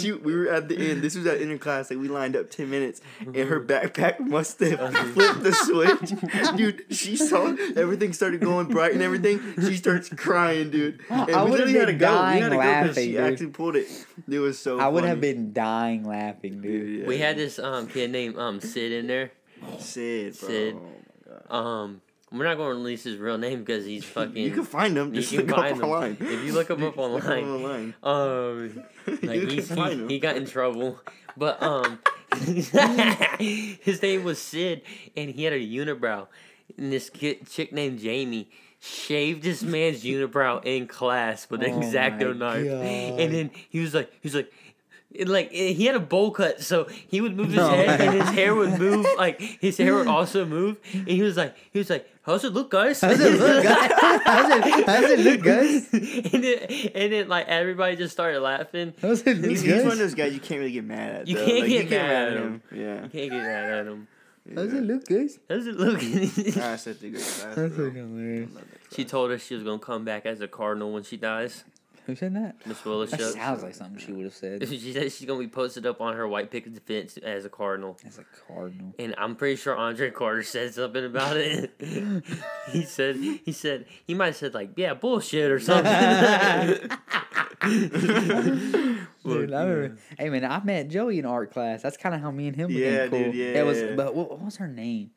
she, we were at the end. This was at inter class. Like we lined up ten minutes, and her backpack must have flipped the switch. Dude, she saw everything started going bright and everything. She starts crying, dude. And I we would've literally had to been go. We dying had to go because laughing, she dude. actually pulled it. It was so. I would have been dying laughing, dude. Yeah, we had this um kid named um Sid in there. Sid, bro. Sid. Oh my God. Um, we're not going to release his real name because he's fucking. You can find him. you Just can look find up him. online. If you look him up Look him online. online. Um, like you he's, can find he, him. he got in trouble, but um, his name was Sid, and he had a unibrow. And this kid, chick named Jamie shaved this man's unibrow in class with an Oh X-Acto knife, God. and then he was like, he was like. It, like it- he had a bowl cut, so he would move his No. head, and his hair would move. Like his hair would also move, and he was like, he was like, "How's it look, guys?" How's it look, guys? How's it, how's it look, guys? and then, and then like everybody just started laughing. How's it look, He's, he's one of those guys you can't really get mad at. You though. can't Like, get you mad at him. Yeah. You can't get mad at him. How's it look, guys? How's it look? Such a great class. That's hilarious. Love that she told us she was gonna come back as a cardinal when she dies. Who said that? Miss Willis That shows. sounds like something she would have said. She said she's gonna be posted up on her white picket fence as a cardinal. As a cardinal. And I'm pretty sure Andre Carter said something about it. he said he said he might have said like, yeah, bullshit or something. Dude, I remember, hey man, I met Joey in art class. That's kind of how me and him Yeah, became cool. dude, yeah, That was, yeah. but what, what was her name?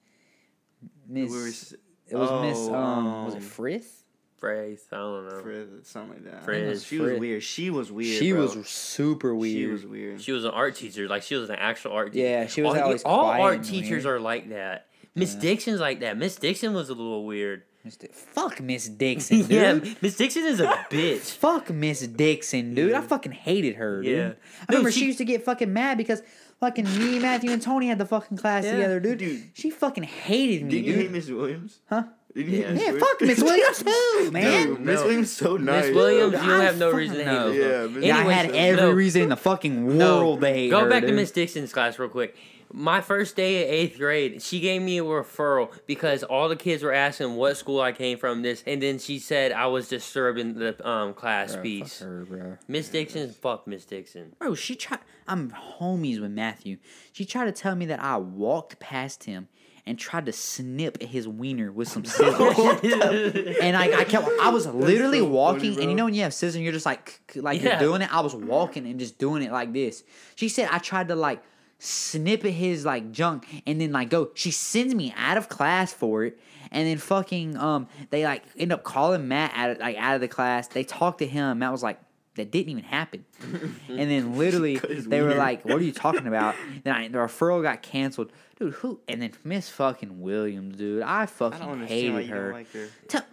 Miss. We were it was Miss. oh, Um, was it um, Frith? Phrase, I don't know. Something like that. She was weird. She was weird. She bro. was super weird. She was weird. She was an art teacher, like she was an actual art teacher. Yeah, she was all, always all art teachers weird. are like that. Miss Dixon's like that. Miss Dixon was a little weird. Di- Fuck Miss Dixon, dude. yeah, Miss Dixon is a bitch. Fuck Miss Dixon, dude. I fucking hated her, dude. Yeah. I remember she, she- used to get fucking mad because fucking me, Matthew, and Tony had the fucking class Yeah. together, dude. Dude. She fucking hated me, Didn't you hate. Miss Williams? Huh? Didn't you Yeah. Yeah, fuck Miss Williams too, man. Dude, Miss No. Williams so nice. Miss Williams, you don't I have no reason to hate know. Yeah, Williams. Miss- Yeah, I Anyways, had every no. reason in the fucking No, world to hate Go her, back to. Miss Dixon's class real quick. My first day at eighth grade, she gave me a referral because all the kids were asking what school I came from. This, and then she said I was disturbing the um class Bro, piece. fuck her, bro. Miss Dixon, fuck Miss Dixon. Bro, she tried. I'm homies with Matthew. She tried to tell me that I walked past him and tried to snip his wiener with some scissors. and I, I kept, I was literally so funny, walking, and you know when you have scissors, and you're just like, like Yeah. you're doing it. I was walking and just doing it like this. She said I tried to like snip at his like junk, and then like go. She sends me out of class for it. And then fucking um, they like end up calling Matt out of, like out of the class. They talked to him. Matt was like, "That didn't even happen." and then literally they were like, "What are you talking about?" then I, the referral got canceled, dude. Who? And then Miss fucking Williams, dude. I I fucking don't hated her. don't like her. Tell-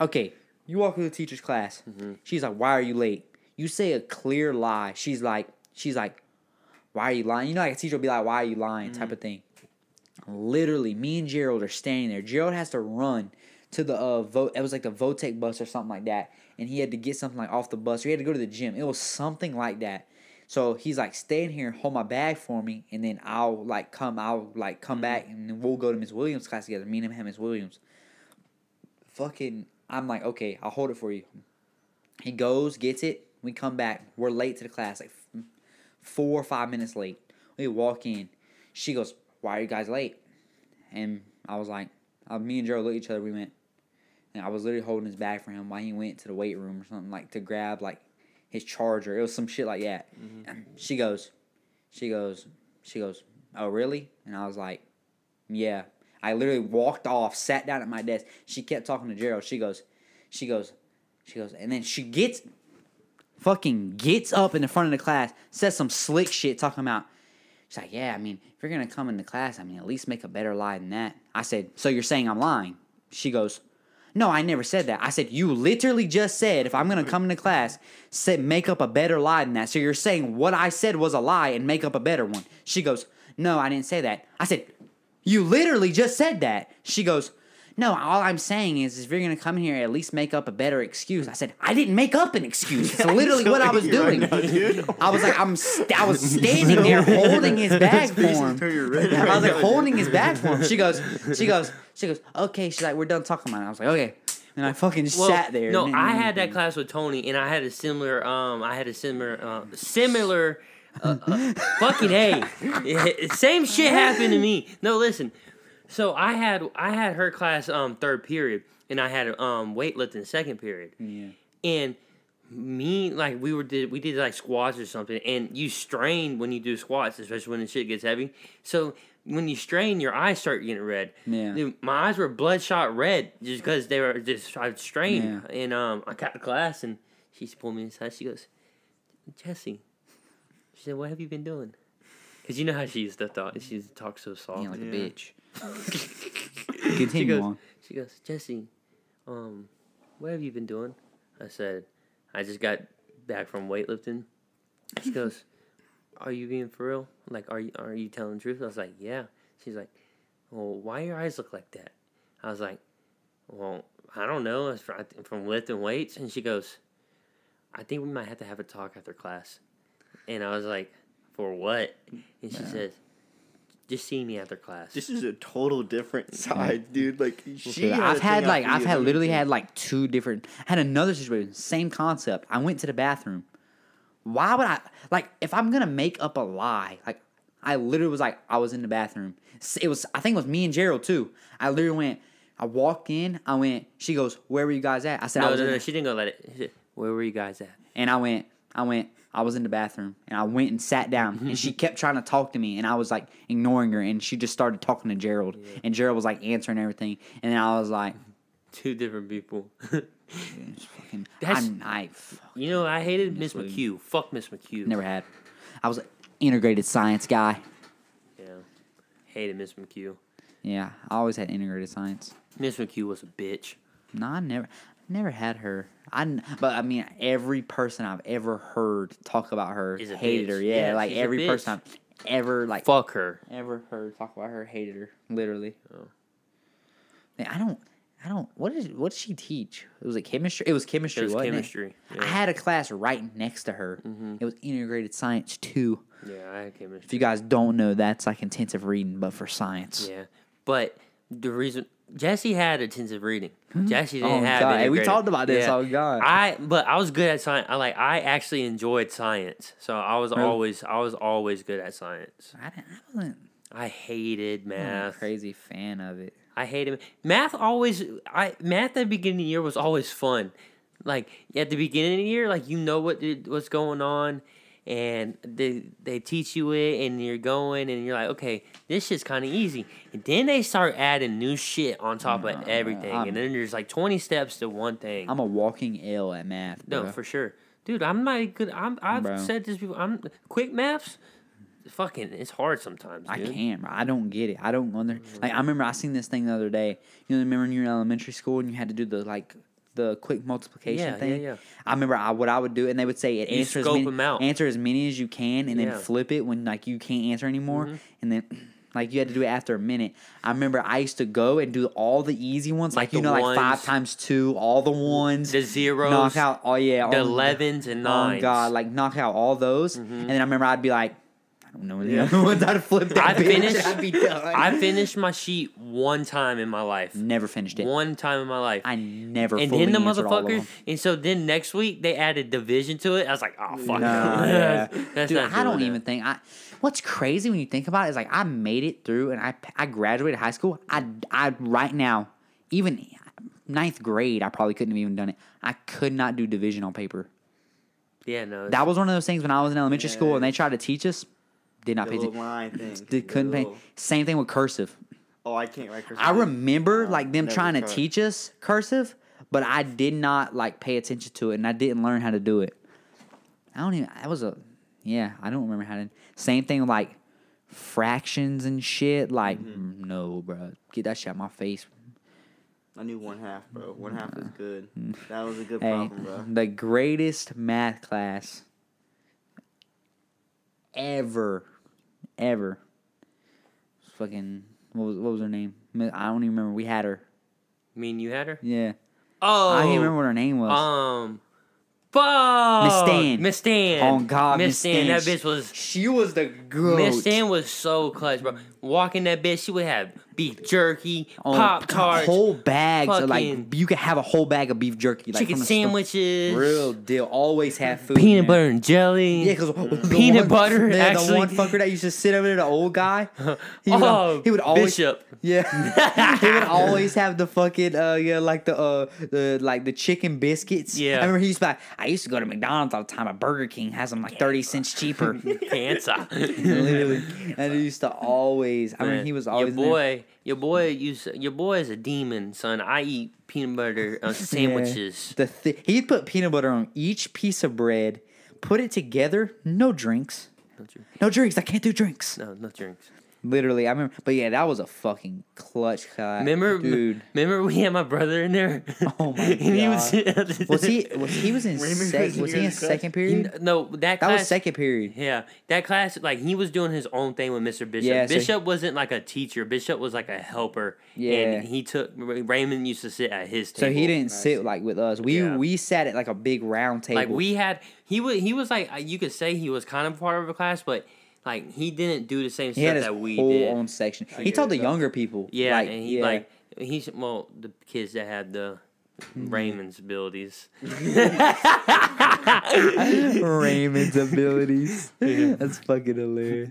okay, you walk through the teacher's class. She's like, "Why are you late?" You say a clear lie. She's like, "She's like, why are you lying?" You know, like a teacher will be like, "Why are you lying?" type of thing. Literally, me and Gerald are standing there. Gerald has to run to the uh vote. It was like the Votech bus or something like that, and he had to get something like off the bus. Or he had to go to the gym. It was something like that. So he's like, "Stay in here, hold my bag for me, and then I'll like come. I'll like come back, and then we'll go to Miss Williams' class together. Me and him have Miss Williams." Fucking, I'm like, okay, I'll hold it for you. He goes, gets it. We come back. We're late to the class, like f- four or five minutes late. We walk in. She goes, "Why are you guys late?" And I was like, uh, "Me and Joe looked at each other. We went." And I was literally holding his bag for him while he went to the weight room or something like to grab like his charger. It was some shit like that. And She goes, she goes, she goes, "Oh really?" And I was like, "Yeah." I literally walked off, sat down at my desk. She kept talking to Gerald. She goes, she goes, she goes, and then she gets fucking gets up in the front of the class, says some slick shit talking about She's like, yeah, I mean, if you're gonna come into class, I mean, at least make a better lie than that. I said, so you're saying I'm lying? She goes, no, I never said that. I said, you literally just said if I'm gonna come into class, say make up a better lie than that. So you're saying what I said was a lie and make up a better one. She goes, no, I didn't say that. I said, you literally just said that. She goes, no, all I'm saying is if you're gonna come in here, at least make up a better excuse. I said, I didn't make up an excuse. It's literally what I was doing. I was like, I'm, st- I was standing there holding his bag for him. I was like holding his bag for him. She goes, she goes, she goes. Okay, she's like, we're done talking about it. I was like, okay, and I fucking Well, sat there. No, I had that class with Tony, and I had a similar. Um, I had a similar, uh, similar. Uh, uh, fucking hey, same shit happened to me. No, listen. So I had I had her class um third period, and I had um weightlifting second period, Yeah. and me like we were did we did like squats or something, and you strain when you do squats, especially when the shit gets heavy. So when you strain, your eyes start getting red. Yeah. Dude, my eyes were bloodshot red just because they were just I strained. yeah. And um, I got to class and she pulled me aside. She goes, Jesse, she said, "What have you been doing?" Because you know how she used to talk. She used to talk so soft. Yeah, like Yeah. a bitch. she goes, on. she goes, Jesse, um, what have you been doing? I said, I just got back from weightlifting. She goes, Are you being for real? Like, are you are you telling the truth? I was like, Yeah. She's like, Well, why your eyes look like that? I was like, Well, I don't know. It's fr- from lifting weights. And she goes, I think we might have to have a talk after class. And I was like, For what? And she says, Just see me after class. This is a total different side, dude. Like she. Dude, had a I've had like I've had literally see. had like two different. Had another situation, same concept. I went to the bathroom. Why would I like if I'm gonna make up a lie? Like I literally was like I was in the bathroom. It was I think it was me and Gerald too. I literally went. I walked in. I went. She goes, "Where were you guys at?" I said, "I no, was no, in no. the-" She didn't go let it. She said, Where were you guys at? And I went, I went, I was in the bathroom and I went and sat down and she kept trying to talk to me and I was like ignoring her and she just started talking to Gerald and Gerald was like answering everything and then I was like, Two different people. fucking, That's- I'm, I f- you know, I hated Miss McHugh. Fuck Miss McHugh. never had. I was an integrated science guy. Yeah. Hated Miss McHugh. Yeah, I always had integrated science. Miss McHugh was a bitch. No, I never, never had her. I, but I mean, every person I've ever heard talk about her Is hated bitch. her. Yeah, Yeah, like every person I've ever like Fuck her. ever heard talk about her hated her literally. Oh. Man, I don't. I don't. What did what did she teach? It was like chemistry. It was chemistry. It was chemistry. It? Yeah. Mm-hmm. I had a class right next to her. It was integrated science two. yeah, I had chemistry. If you guys don't know, that's like intensive reading, but for science. Yeah. But the reason Jesse had intensive reading. Hmm? Jesse didn't Oh, have God. Hey, we talked about this. Oh, God. I but I was good at science. I like I actually enjoyed science. So I was Really? always I was always good at science. I, didn't, I wasn't I hated I'm a math. crazy fan of it. I hated math. Always, I math at the beginning of the year was always fun. Like at the beginning of the year, like you know what what's going on, and they they teach you it, and you're going, and you're like, okay, this shit's kind of easy. And then they start adding new shit on top of mm, everything, I'm- and then there's like twenty steps to one thing. I'm a walking ill at math. no, for sure, dude. I'm not good. I'm. I've Bro. said this before. I'm quick maths. Fucking, it's hard sometimes. I can't, bro. I don't get it. I don't under like. I mm. remember I seen this thing the other day. You know, remember when you were in elementary school and you had to do the like the quick multiplication Yeah, yeah, thing. yeah. I remember I, what I would do, and they would say it You answer as many, answer as many as you can, and Yeah. Mm-hmm. then flip it when like you can't answer anymore, and then. Like you had to do it after a minute. I remember I used to go and do all the easy ones, like, Like you know, like five times two, all the ones, The zeros, knock out. Oh yeah, the elevens and Oh nines. Mm-hmm. god, like knock out all those, and then I remember I'd be like, I don't know the other ones. I'd flip that I bitch. finished- I'd be done. I finished my sheet one time in my life. never finished it. One time in my life. I never. and then the answered all of motherfucker, them. and so then next week they added division to it. I was like, oh fuck, no. yeah. Dude, I don't even think I. What's crazy when you think about it is like I made it through and I I graduated high school. I I right now, even ninth grade, I probably couldn't have even done it. I could not do division on paper. Yeah, no. That was one of those things when I was in elementary school and they tried to teach us. Did not The pay attention. line thing. Did, couldn't pay. Same thing with cursive. Oh, I can't write cursive. I remember No, like them trying to tried. teach us cursive, but I did not like pay attention to it, and I didn't learn how to do it. I don't even. That was a yeah. I don't remember how to. Same thing with, like fractions and shit. Like, Mm-hmm. mm, no, bro, get that shit out my face. I knew one half, bro. One half is good. That was a good Hey, problem, bro. the greatest math class ever, ever. Fucking, what was what was her name? I don't even remember. We had her. Mean, you had her. Yeah, Oh, I can't remember what her name was. Um, fuck, Miss Stan. Miss Stan. Oh, God, Miss Stan. That bitch was. she was the goat. Miss Stan was so clutch, bro. Walking that bitch, she would have beef jerky, Oh, pop tarts, whole bags. Of, like you could have a whole bag of beef jerky, like chicken the store. sandwiches, Real deal. Always have food. peanut man. butter and jelly. Yeah, because Peanut butter, Man, actually. the one fucker that used to sit over there, the old guy. He would, oh, he would always Bishop. Yeah, he would always have the fucking uh yeah like the uh the like the chicken biscuits. Yeah. I remember he used to. Like, I used to go to McDonald's all the time, A Burger King has them like thirty cents cheaper. Cancer. Literally, and he used to always. I mean, he was always your in there. boy. Your boy used. Your boy is a demon, son. I eat peanut butter uh, sandwiches. The thi- he'd put peanut butter on each piece of bread, put it together. No drinks. No drinks. No drinks. I can't do drinks. No, no drinks. Literally, I remember. But yeah, that was a fucking clutch class. Remember, dude. Remember, we had my brother in there. Oh my and he was. Was he? Was he was in? Raymond Sec, was he in yours class? second He- period? no, that That was second period. Yeah, that class, like he was doing his own thing with Mr. Bishop. Yeah, so- Bishop wasn't like a teacher. Bishop was like a helper. Yeah. and he took Raymond used to sit at his table. So he didn't I sit like with us. We Yeah. we sat at like a big round table. like we had. He was he was like uh, you could say he was kind of part of a class, but like he didn't do the same he stuff had his that we whole did. own section. I He get told the younger people. yeah, like, and he yeah. like he's well the kids that had the Mm-hmm. Raymond's abilities. Raymond's abilities. That's fucking hilarious.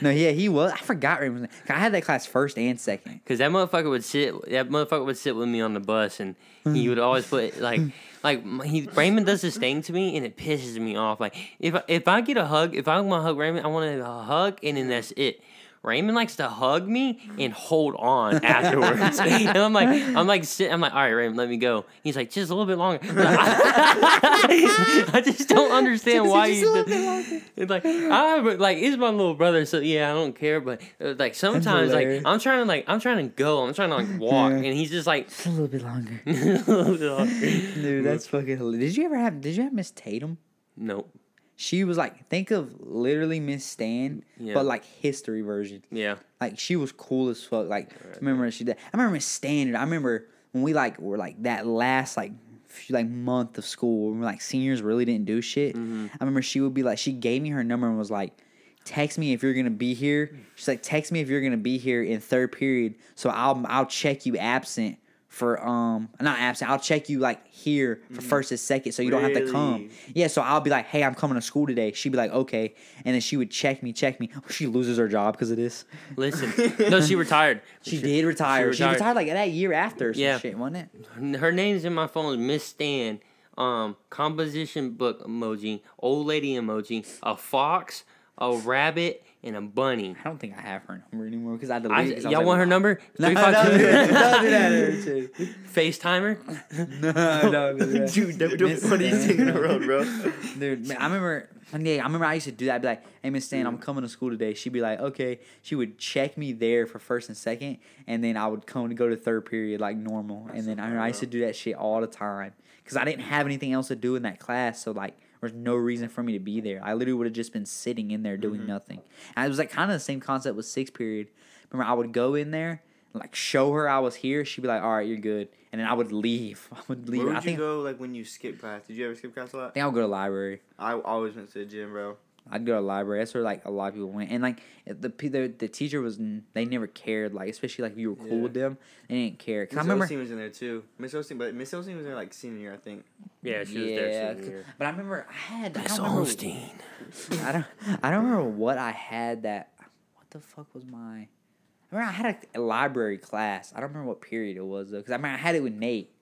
No, yeah, he was. I forgot Raymond. I had that class first and second. Cause that motherfucker would sit, that motherfucker would sit with me on the bus, and he would always put like, like he Raymond does this thing to me, and it pisses me off. Like if if I get a hug, if I want to hug Raymond, I want a hug, and then that's it. Raymond likes to hug me and hold on afterwards, and I'm like, I'm like, sit, I'm like, all right, Raymond, let me go. He's like, just a little bit longer. I just don't understand Just- why just a you. little do- bit longer. it's like I like he's my little brother, so yeah, I don't care. But uh, like sometimes, like. I'm trying to like I'm trying to go, I'm trying to like walk, Yeah. and he's just like, Just a little bit longer. nope. Dude, that's fucking hilarious. Did you ever have? Did you have Miss Tatum? She was like, think of literally Miss Stan, Yeah. but like history version. Yeah, Like she was cool as fuck. Like remember she did. I remember Miss Standard. I remember when we like were like that last like few, like month of school when like seniors really didn't do shit. Mm-hmm. I remember she would be like she gave me her number and was like, text me if you're gonna be here. She's like, text me if you're gonna be here in third period. So I'll I'll check you absent for um not absent. I'll check you like here for first and second, so you don't have to come. Really? Yeah, so I'll be like, hey, I'm coming to school today. She'd be like, okay, and then she would check me, check me. She loses her job because of this. listen. no, she retired. She did retire. She retired. like that year after. or Some Yeah. shit, wasn't it? Her name's in my phone. Miss Stan. Um, composition book emoji, old lady emoji, a fox, a rabbit, and a bunny. I don't think I have her number anymore because I I, deleted. I y'all like, want her number? No, no, don't two- do that. Don't. Don't No, don't do that. Dude, that was the Miss funniest thing in the world, bro. Dude, man, I remember. Yeah, I remember I used to do that. I'd be like, "Hey, Miss Stan, I'm coming to school today." She'd be like, "Okay." She would check me there for first and second, and then I would come to go to third period like normal. And then I, remember I used to do that shit all the time because I didn't have anything else to do in that class. So like, there was no reason for me to be there. I literally would have just been sitting in there doing mm-hmm. nothing. And it was like kind of the same concept with sixth period. Remember, I would go in there. Like show her I was here, she'd be like, "All right, you're good," and then I would leave. I would leave. Where would I think you go like when you skip class? Did you ever skip class a I lot? think I'll go to library. I always went to the gym, bro. I'd go to library. That's where like a lot of people went, and like the the, the teacher was they never cared. Like especially like if you were cool Yeah. with them, they didn't care. Cause Miss I remember, Osteen was in there too. Miss Osteen, but Miss Osteen was there like senior year, I think. Yeah, she was yeah, there. c- senior year. but I remember I had I Miss don't remember, Olstein. I don't I don't remember what I had that. What the fuck was my? I remember I had a, a library class. I don't remember what period it was though, because I remember I had it with Nate.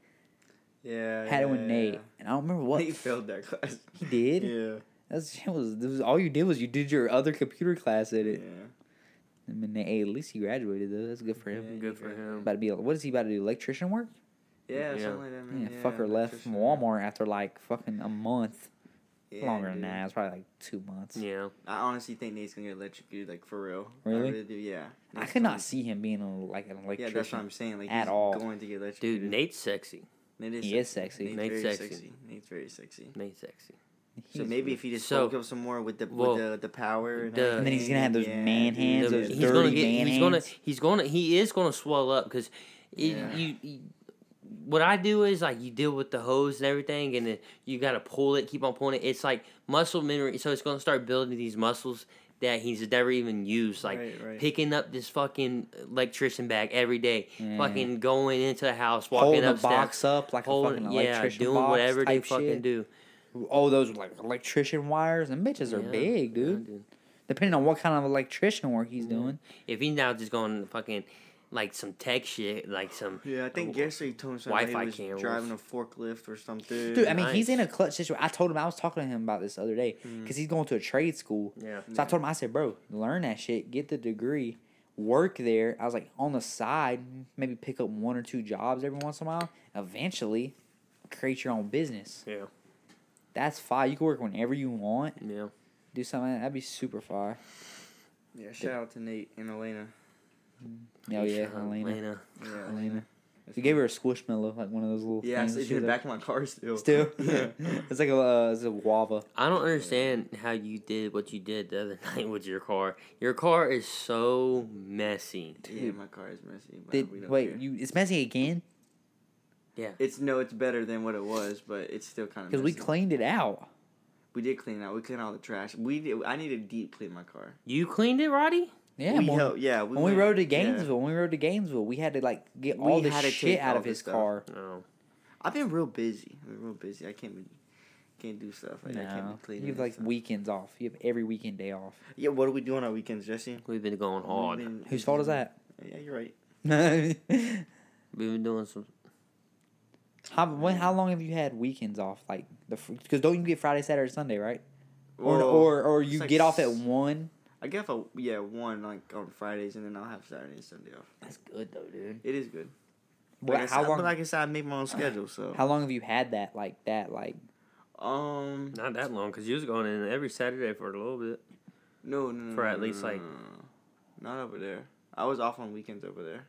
Yeah. I had it with yeah, Nate, and I don't remember what Nate failed that class. he did. Yeah. That's it was, it was all you did was you did your other computer class at Yeah. it. I mean, hey, at least he graduated though. That's good for him. Yeah, Good for him. About to be what is he about to do? Electrician work? Yeah, Yeah. something like that, man. Yeah, Yeah, fucker left from. Walmart after like fucking a month. Yeah, Longer than that. It's probably like two months. Yeah. I honestly think Nate's gonna get electrocuted, like for real. Really? I really do. Yeah. I could not see him being a, like an electrician. Yeah, electrician. that's what I'm saying. Like at he's all. going to get electrocuted. Dude, electrocuted. Nate's sexy. Nate is He is sexy. Nate's, Nate's very sexy. sexy. Nate's very sexy. Nate's sexy. So maybe if he just So- spoke up some more with the well, with the, the power and, the- And then he's gonna have those everything, man hands, The- those he's dirty gonna get. man He's gonna. hands. He's gonna. He is gonna swell up because, Yeah. you, you. What I do is like you deal with the hose and everything, and then you gotta pull it, keep on pulling it. It's like muscle memory, so it's gonna start building these muscles that he's never even used. Like Right, right. picking up this fucking electrician bag every day, Yeah. fucking going into the house, walking Holding the upstairs, box up like a holding- fucking yeah, doing box whatever they fucking shit. do. Oh, those like electrician wires. Them bitches are Yeah, big, yeah, dude. Depending on what kind of electrician work he's doing. If he's now just going fucking like some tech shit, like some Yeah, I think uh, yesterday he told me something. Wi-Fi he was cameras. driving a forklift or something. Dude, I mean, he's in a clutch situation. I told him I was talking to him about this the other day because he's going to a trade school. yeah. So I told him, I said, bro, learn that shit, get the degree, work there. I was like, on the side, maybe pick up one or two jobs every once in a while. Eventually, create your own business. Yeah. That's fine. You can work whenever you want. Yeah. Do something like that. That'd be super fire. Yeah, shout out to Nate and Elena. Oh yeah, Elena. Elena. Yeah, Elena. That's We gave her a squishmallow, like one of those little. Yeah, things it's in the back of my car still. Still, yeah. it's like a uh, it's a guava. I don't understand how you did what you did the other night with your car. Your car is so messy. Yeah, my car is messy. But Did wait? care. You it's messy again Yeah. It's no, it's better than what it was, but it's still kind of. because we cleaned it out. We did clean out. We cleaned out the trash. We did, I need to deep clean my car. You cleaned it, Roddy? Yeah, we when, helped- yeah. We when we rode to yeah. Gainesville, when we rode to Gainesville, we had to like get We all the had to shit out of his stuff. car. No. I've been real busy. I've been real busy. I can't be, can't do stuff like that. I can't No, be cleaning. you have like stuff. weekends off. You have every weekend day off. Yeah, what do we do on our weekends, Jesse? We've been going hard. been- Whose fault is that? Yeah, you're right. We've been doing some. How when, how long have you had weekends off? Like the because don't you get Friday, Saturday, Sunday, right? Or Well, or or you like get off at one. I get a yeah one like on Fridays and then I'll have Saturday and Sunday off. That's good though, dude. It is good. Well, Like how said- long? But like I said, I make my own schedule. So how long have you had that like that like? um Not that long, because you was going in every Saturday for a little bit. no no no For no, at least, no, like- no, no, no. not over there. I was off on weekends over there.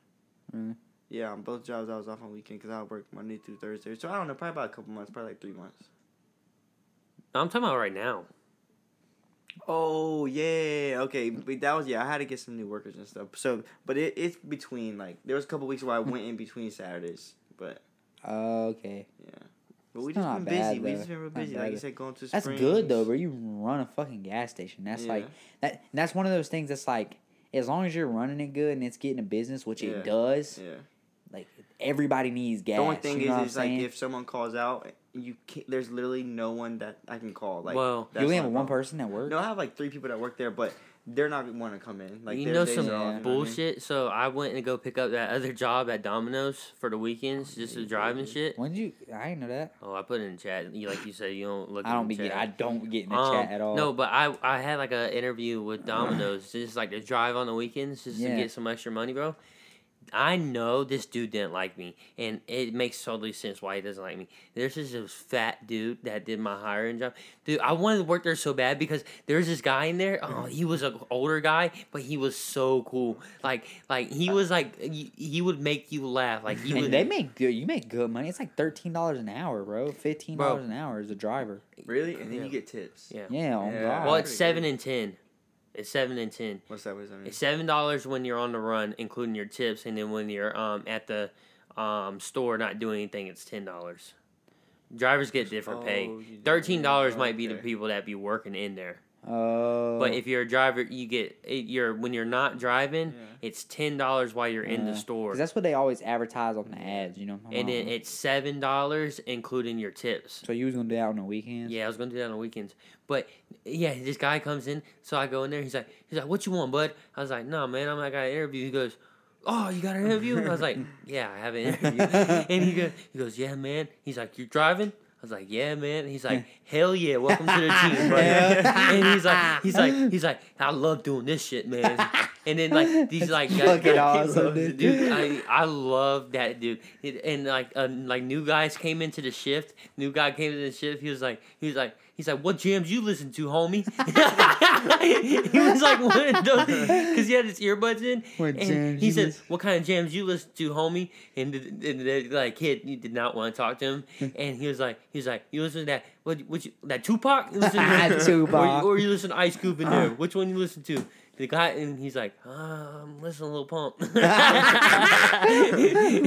Mm. Yeah, on both jobs I was off on weekend because I work Monday through Thursday. So I don't know, probably about a couple months, probably like three months. I'm talking about right now. Oh yeah, okay. But that was yeah. I had to get some new workers and stuff. So, but it, it's between like there was a couple weeks where I hmm. went in between Saturdays, but Oh, okay. yeah. But we It's just not been busy. bad, we though. just been real Not busy. bad. Like you said, going to That's Springs. good though, bro. You run a fucking gas station. That's Yeah. like that. That's one of those things that's like as long as you're running it good and it's getting a business, which Yeah. it does. Yeah. Like everybody needs gas. the only thing you know what is, is like if someone calls out, you can't, there's literally no one that I can call. Like, Well, that's you only have one person at work. No, I have like three people that work there, but they're not want to come in. Like you know some are off, you know I mean? bullshit. So I went and go pick up that other job at Domino's for the weekends, just to drive and shit. When did you? I didn't know that. Oh, I put it in the chat. You like you said, you don't look. I don't the be. Get. I don't get in the Um, chat at all. No, but I I had like an interview with Domino's, just like to drive on the weekends, just Yeah. to get some extra money, bro. I know this dude didn't like me, and it makes totally sense why he doesn't like me. There's just this fat dude that did my hiring job. Dude, I wanted to work there so bad because there's this guy in there. Oh, he was an older guy, but he was so cool. Like, like he was like he, he would make you laugh. Like he and would. they make good. You make good money. It's like thirteen dollars an hour, bro. Fifteen dollars an hour as a driver. Really, and then Yeah. you get tips. yeah. Yeah, on Yeah. God. Well, it's seven and ten. It's seven and ten. What's that? What's that mean? It's seven dollars when you're on the run, including your tips, and then when you're um at the um store not doing anything, it's ten dollars. Drivers get different pay. Oh, do. Thirteen dollars might be the people that be working in there. Oh. But if you're a driver, you get it, you're when you're not driving, Yeah. it's ten dollars while you're in the store. store, 'Cause that's what they always advertise on the ads, you know. and then it's seven dollars including your tips. so you was gonna do that on the weekends? Yeah, I was gonna do that on the weekends. But yeah, this guy comes in, so I go in there. He's like, he's like, "What you want, bud?" I was like, "No, man, I'm not got an interview." He goes, "Oh, you got an interview?" I was like, "Yeah, I have an interview." and he goes, he goes, "Yeah, man." He's like, "You're driving?" Was like, "Yeah, man." He's like, "Hell yeah, welcome to the team, brother." and he's like, he's like, he's like, "I love doing this shit, man." And then like these like guys- Fucking guys- awesome, dude. dude. I I love that dude. It- And like uh, like new guys came into the shift. New guy came into the shift. He was like he was like he's like, "What jams you listen to, homie?" he was like because he had his earbuds in, What and jams he said, "What kind of jams you listen to, homie?" And the, and the like kid, he did not want to talk to him, and he was like, he was like, "You listen to that? What? What? You, that Tupac? You listen to Tupac. Or, or you listen to Ice Cube in there? Ah. Which one you listen to?" The guy and he's like, um, "I'm listening to Lil Pump."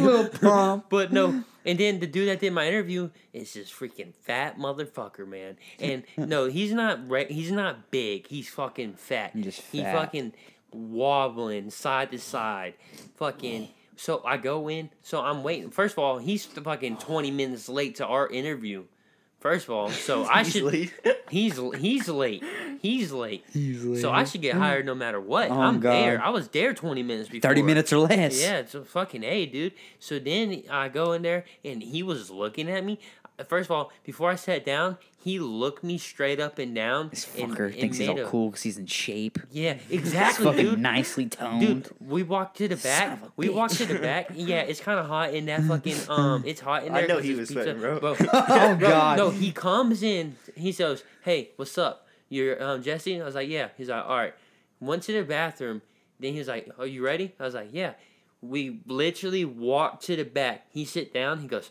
Lil Pump. But no, and then the dude that did my interview is this freaking fat motherfucker, man. And no, he's not re- he's not big. He's fucking fat. Just fat. He fucking wobbling side to side. Fucking so I go in, so I'm waiting. First of all, he's fucking 20 minutes late to our interview. First of all, so I should Easily. he's he's late. He's late. He's So I should get hired no matter what. Oh, I'm God. there. I was there 20 minutes before. 30 minutes or less. Yeah, it's a fucking A, dude. So then I go in there and he was looking at me. First of all, before I sat down, he looked me straight up and down. This fucker and thinks he's all a- cool because he's in shape. Yeah, He's exactly, fucking dude. nicely toned. Dude, we walked to the Son back. of a We walked to the back. Yeah, it's kind of hot in that fucking um. It's hot in there. I there. know 'cause he was pizza. sweating, bro. Bro, Oh, bro, God. No, he comes in. He says, "Hey, what's up? You're um Jesse?" I was like, "Yeah." He's like, "All right." Went to the bathroom. Then he was like, "Are you ready?" I was like, "Yeah." We literally walked to the back. He sit down. He goes.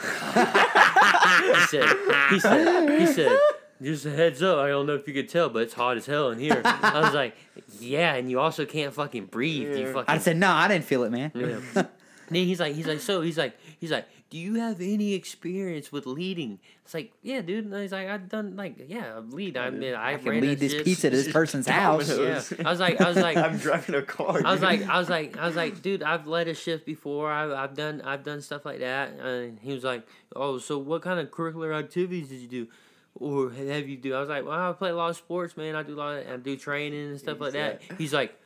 He said. He said. He said. Just a heads up. I don't know if you could tell, but it's hot as hell in here. I was like, "Yeah," and you also can't fucking breathe. You fucking I said, no, I didn't feel it, man. yeah. then he's like, he's like, so he's like, he's like, do you have any experience with leading? It's like, yeah, dude. And he's like, I've done like, yeah, lead. I mean, I, I can lead this shit." pizza to this person's house. Yeah. I was like, I was like, I'm driving a car. I was dude. like, I was like, I was like, dude, I've led a shift before. I've, I've done, I've done stuff like that. And he was like, oh, so what kind of curricular activities did you do, or have you do? I was like, well, I play a lot of sports, man. I do a lot, of, I do training and stuff like that. He's like,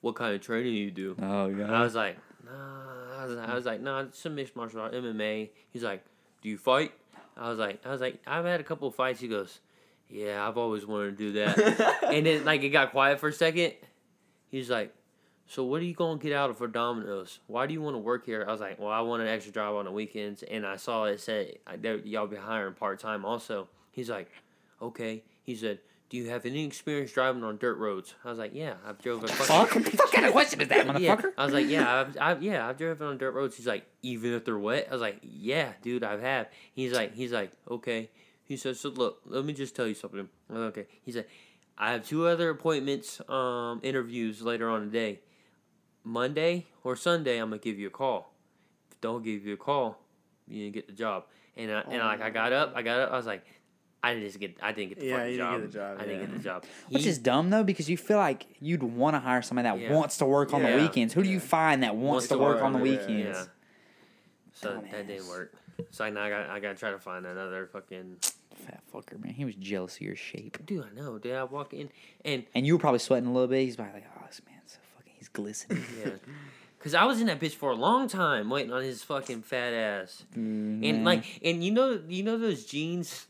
what kind of training do you do? Oh, And I was like, nah. I was, I was like, nah, it's a mixed martial art, MMA. He's like, do you fight? I was like, I was like, I've had a couple of fights. He goes, yeah, I've always wanted to do that. and then like it got quiet for a second. He's like, so what are you gonna get out of for Domino's? Why do you want to work here? I was like, well, I want an extra job on the weekends, and I saw it said uh, y'all be hiring part time also. He's like, okay. He said, do you have any experience driving on dirt roads? I was like, yeah, I've drove a Fuck? what kind of question is that, yeah, motherfucker? I was like, yeah, I've, I've, yeah, I've driven on dirt roads. He's like, even if they're wet. I was like, yeah, dude, I've have. He's like, he's like, okay. He says, so look, let me just tell you something. Like, Okay. He said, I have two other appointments, um, interviews later on today. Monday or Sunday, I'm gonna give you a call. If I don't give you a call, you didn't get the job. And I, and like I got up, I got up, I was like, I didn't just get, I didn't get the Yeah, fucking you job. get the job, I didn't yeah. get the job. Which He- is dumb though, because you feel like you'd want to hire somebody that Yeah. wants to work on the weekends. Who do you find that wants, Wants to to work work on the yeah. weekends? Yeah. So that didn't work. So now I got I got to try to find another fucking Fat fucker, man. He was jealous of your shape. dude. I know. Dude, I walk in and And you were probably sweating a little bit. He's probably like, oh, this man's so fucking, he's glistening. yeah, cause I was in that bitch for a long time waiting on his fucking fat ass. Mm, And like and you know you know those jeans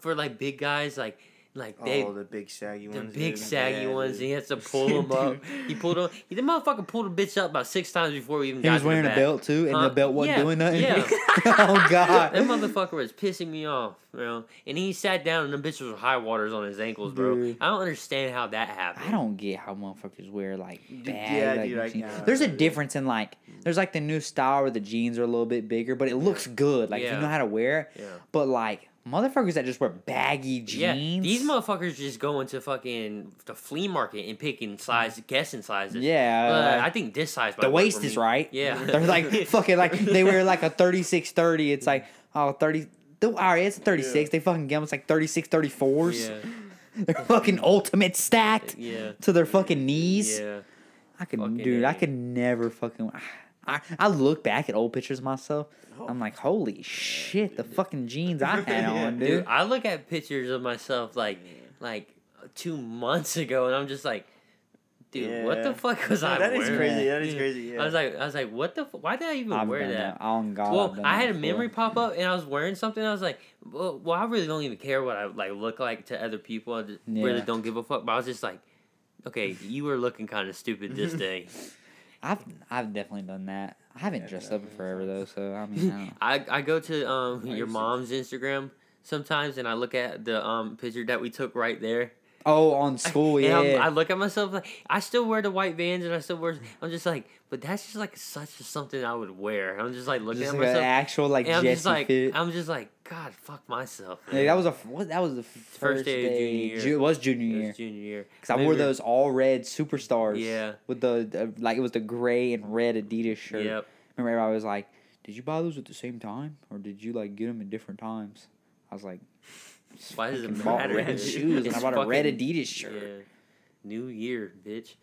for like big guys like like they. oh, the big saggy the ones. big dude. saggy Yeah, ones, dude. and he has to pull them up. He pulled them. He, the motherfucker pulled a bitch up about six times before we even he got was to the wearing a belt too, and Huh? the belt wasn't Yeah, doing nothing. yeah. oh God. That motherfucker was pissing me off, you know. And he sat down, and the bitch was high waters on his ankles, bro. Dude. I don't understand how that happened. I don't get how motherfuckers wear like Dude, bad. yeah, like, dude, I- jeans. yeah. There's a difference in like there's like the new style where the jeans are a little bit bigger, but it looks good. Like if you know how to wear it. Yeah. But like motherfuckers that just wear baggy jeans. Yeah, these motherfuckers just go into fucking the flea market and picking size, guessing sizes. Yeah, Uh, I think this size. the waist is right. Yeah, They're like fucking like they wear like a 36 30. It's like oh 30 the, all right, it's 36. They fucking get them. It's like 36 34s. Yeah, They're fucking ultimate stacked yeah, to their fucking knees. yeah. I could, Fucking dude. I A. could never fucking. I, I look back at old pictures of myself. Oh. I'm like, holy shit, the fucking jeans I had on, dude. Dude, I look at pictures of myself like like two months ago, and I'm just like, dude, what the fuck was No, I that wearing? is crazy. That is Yeah. crazy. Yeah. I was like, I was like, what the? F- why did I even I've wear done that? that. On God. Well, I've done I that had a before. memory pop up, and I was wearing something. I was like, well, well, I really don't even care what I like look like to other people. I just really don't give a fuck. But I was just like, okay, you were looking kind of stupid this day. I've I've definitely done that. I haven't dressed up in forever though, so I mean. I, I go to um your mom's Instagram. sometimes, and I look at the um picture that we took right there. Oh, on school, and yeah. I'm- I look at myself like I still wear the white Vans, and I still wear. I'm just like, but that's just like such something I would wear. I'm just like looking just at like myself, actual like and I'm just like, fit. I'm just like, God, fuck myself. Man. that was a what? That was the first, day day. of junior year. Ju- it was junior It year. was junior year. Cause I wore those all red superstars. Yeah. With the, the like it was the gray and red Adidas shirt. Yep. Remember, I was like, "Did you buy those at the same time, or did you like get them at different times?" I was like, Why does it matter? red shoes and I bought a red Adidas shirt. Yeah. New year, bitch.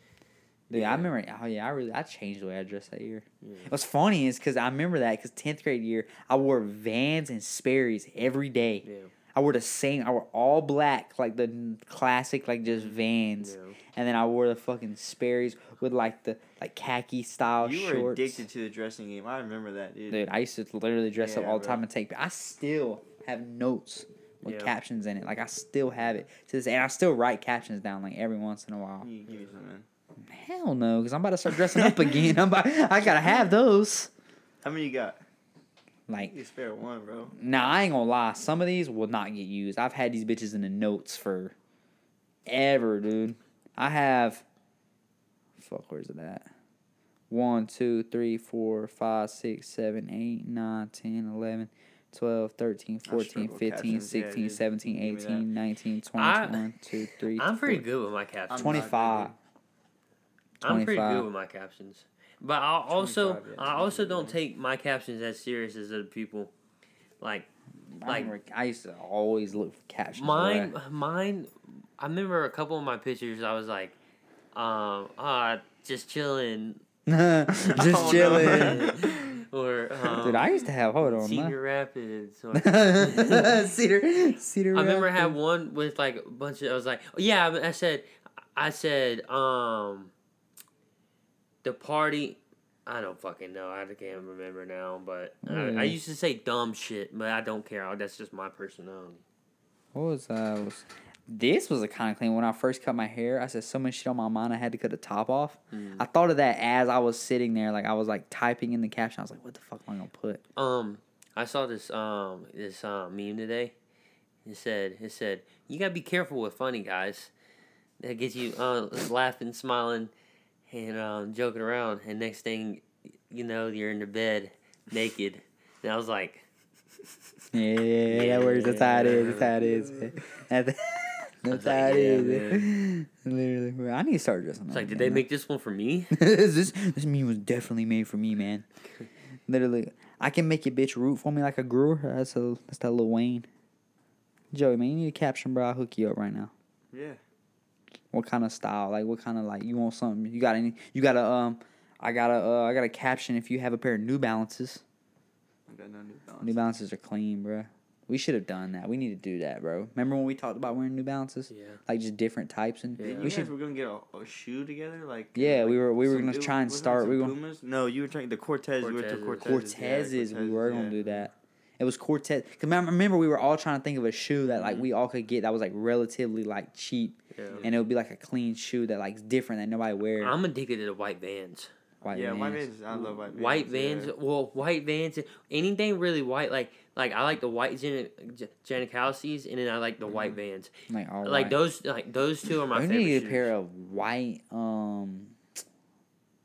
Dude, Yeah. I remember. Oh yeah, I really I changed the way I dressed that year. Yeah. What's funny is because I remember that because tenth grade year I wore Vans and Sperry's every day. Yeah. I wore the same. I wore all black, like the classic, like just Vans, Yeah. and then I wore the fucking Sperry's with like the like khaki style You were shorts. addicted to the dressing game. I remember that, dude. Dude, I used to literally dress up Yeah, all the time and take. I still have notes with Yeah. captions in it. Like I still have it to this, and I still write captions down like every once in a while. You give me some, man. Hell no, because I'm about to start dressing up again. I'm about, I gotta have those. How many you got? Like, You spare one, bro. now I ain't gonna lie. Some of these will not get used. I've had these bitches in the notes for ever, dude. I have. Fuck, where's it at? 1, 2, 3, 4, 5, 6, 7, 8, 9, 10, 11, 12, 13, 14, 15, captions, yeah, 16, dude. 17, Give me that. 18, 19, 20, I- 21, 2, 3, I'm pretty good with my captions. 25. I'm pretty good with my captions. But I also yeah, I also don't take my captions as serious as other people. Like I, like- remember I used to always look for captions. mine right? mine I remember a couple of my pictures I was like um ah just chilling Just Oh, no. chilling. or um, Dude, I used to have. Hold on. Cedar Rapids or, Cedar, Cedar. I remember I had one with like a bunch of. I was like, oh, yeah. I I said, I said, um, the party. I don't fucking know. I can't remember now, but I, I Mm. used to say dumb shit, but I don't care. That's just my personality. What was uh? Was, this was a kind of clean. When I first cut my hair, I said so much shit on my mind. I had to cut the top off. Mm. I thought of that as I was sitting there, like I was like typing in the caption. I was like, "What the fuck am I gonna put?" Um, I saw this um this um meme today. It said it said you gotta be careful with funny guys. That gets you uh laughing, smiling, and um joking around. And next thing you know, you're in the bed naked. And I was like, Yeah, yeah, yeah, that works. That's how it is. That's how it is. That's, that's like, how it yeah, is. Literally, I need to start dressing it's like, did man. they make this one for me? this this meme was definitely made for me, man. Literally, I can make your bitch root for me like a grewer. That's a that's that Lil Wayne. Joey, man, you need a caption, bro. I'll hook you up right now. Yeah. What kind of style? Like, what kind of like you want something? You got any? You got a um? I got a uh, I got a caption. If you have a pair of New Balances, I got no new balance. New Balances are clean, bro. We should have done that. We need to do that, bro. Remember when we talked about wearing New Balances? Yeah. Like just different types and Yeah. You we guys should. were gonna get a, a shoe together, like Yeah, like we were- we were gonna it try and start- we were- Pumas? No, you were trying the Cortez. You were to Cortezes. Cortez. Cortezes, we were gonna do that. It was Cortez. Cause remember, remember we were all trying to think of a shoe that like mm-hmm. we all could get that was like relatively like cheap, Yeah. and it would be like a clean shoe that like different that nobody wear. I'm addicted to the white vans. White yeah, white Vans. vans. I love white vans. White yeah. vans, well, white vans, anything really white, like like I like the white Jan- Jan- Janikowskis, and then I like the white vans. like all Like white. those, like those two are my we favorite. need to get a shoes. pair of white um,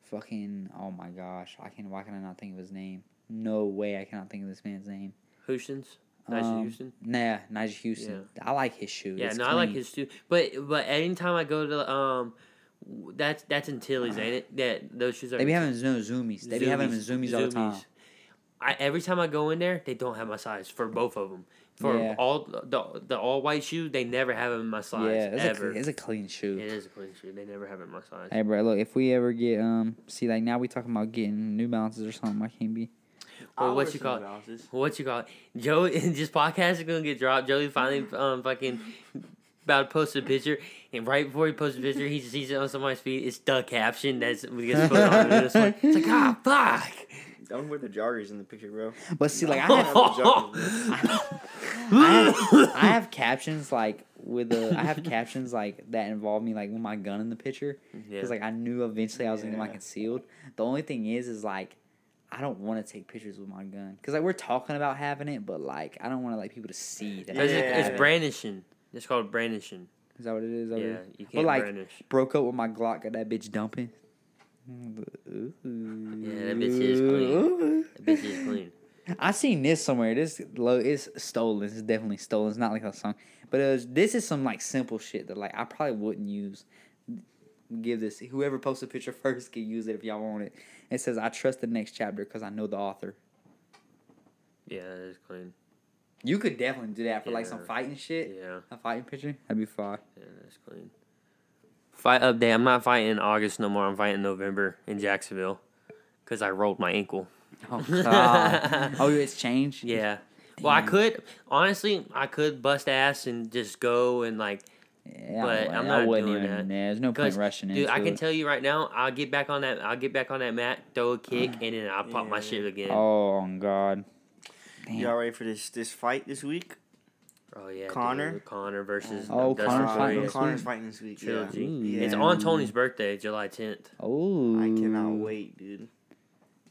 fucking oh my gosh, I can why can I not think of his name? No way, I cannot think of this man's name. Houston's, Nigel Um, Houston. Nah, Nigel Houston. I like his shoes. Yeah, It's no, I like his too. But but anytime I go to um, w- that's that's in Tilly's, ain't it? That those shoes are. They be having no Zumiez. They be having them in Zumiez all the time. I every time I go in there, they don't have my size for both of them. For Yeah. all the the all white shoe, they never have them in my size Yeah, it's a, ever. cl- it's a clean shoe. it is a clean shoe. They never have it in my size. Hey, bro, look, if we ever get um, see, like now we talking about getting New Balances or something. I can't be. Well, what you some call it? What you call it? Joey, this podcast is gonna get dropped. Joey finally um fucking about to post a picture, and right before he posts a picture, he sees it on somebody's feed. It's the caption that's we gets put on this one. It's like ah fuck. Don't wear the joggers in the picture, bro. But see, like I have, have joggers. I have, I have captions like with the, I have captions like that involve me like with my gun in the picture Yeah. because like I knew eventually I was gonna get my concealed. The only thing is, is like, I don't want to take pictures with my gun because like we're talking about having it, but like I don't want to like people to see that. Yeah. it, have it's brandishing. It's called brandishing. Is that what it is? Is it Yeah, is? you can't like brandish. broke up with my Glock, got that bitch dumping. Yeah, that bitch is clean. That bitch is clean. I seen this somewhere. This low it's stolen. It's definitely stolen. It's not like a song, but it was, this is some like simple shit that like I probably wouldn't use. Give this whoever posts a picture first can use it if y'all want it. It says I trust the next chapter because I know the author. Yeah, that is clean. You could definitely do that for like some fighting shit. Yeah, A fighting picture that'd be fine. yeah, that's clean. Fight update. I'm not fighting in August no more. I'm fighting in November in Jacksonville because I rolled my ankle. Oh god. oh, it's changed. Yeah. Well, I could honestly, I could bust ass and just go and like, Yeah, But I'm wouldn't- I not wouldn't doing even. that. Yeah, there's no point rushing dude, into I can it. tell you right now, I'll get back on that. I'll get back on that mat, throw a kick, and then I'll pop my shit again. Oh god. Damn. Y'all ready for this this fight this week? Oh yeah, Conor? dude, Conor versus Oh, Dustin Conor's fighting Poirier. this Conor's week? fighting this week. Yeah. Trilogy. Ooh. It's Yeah. on Tony's birthday, July 10th. Oh, I cannot wait, dude.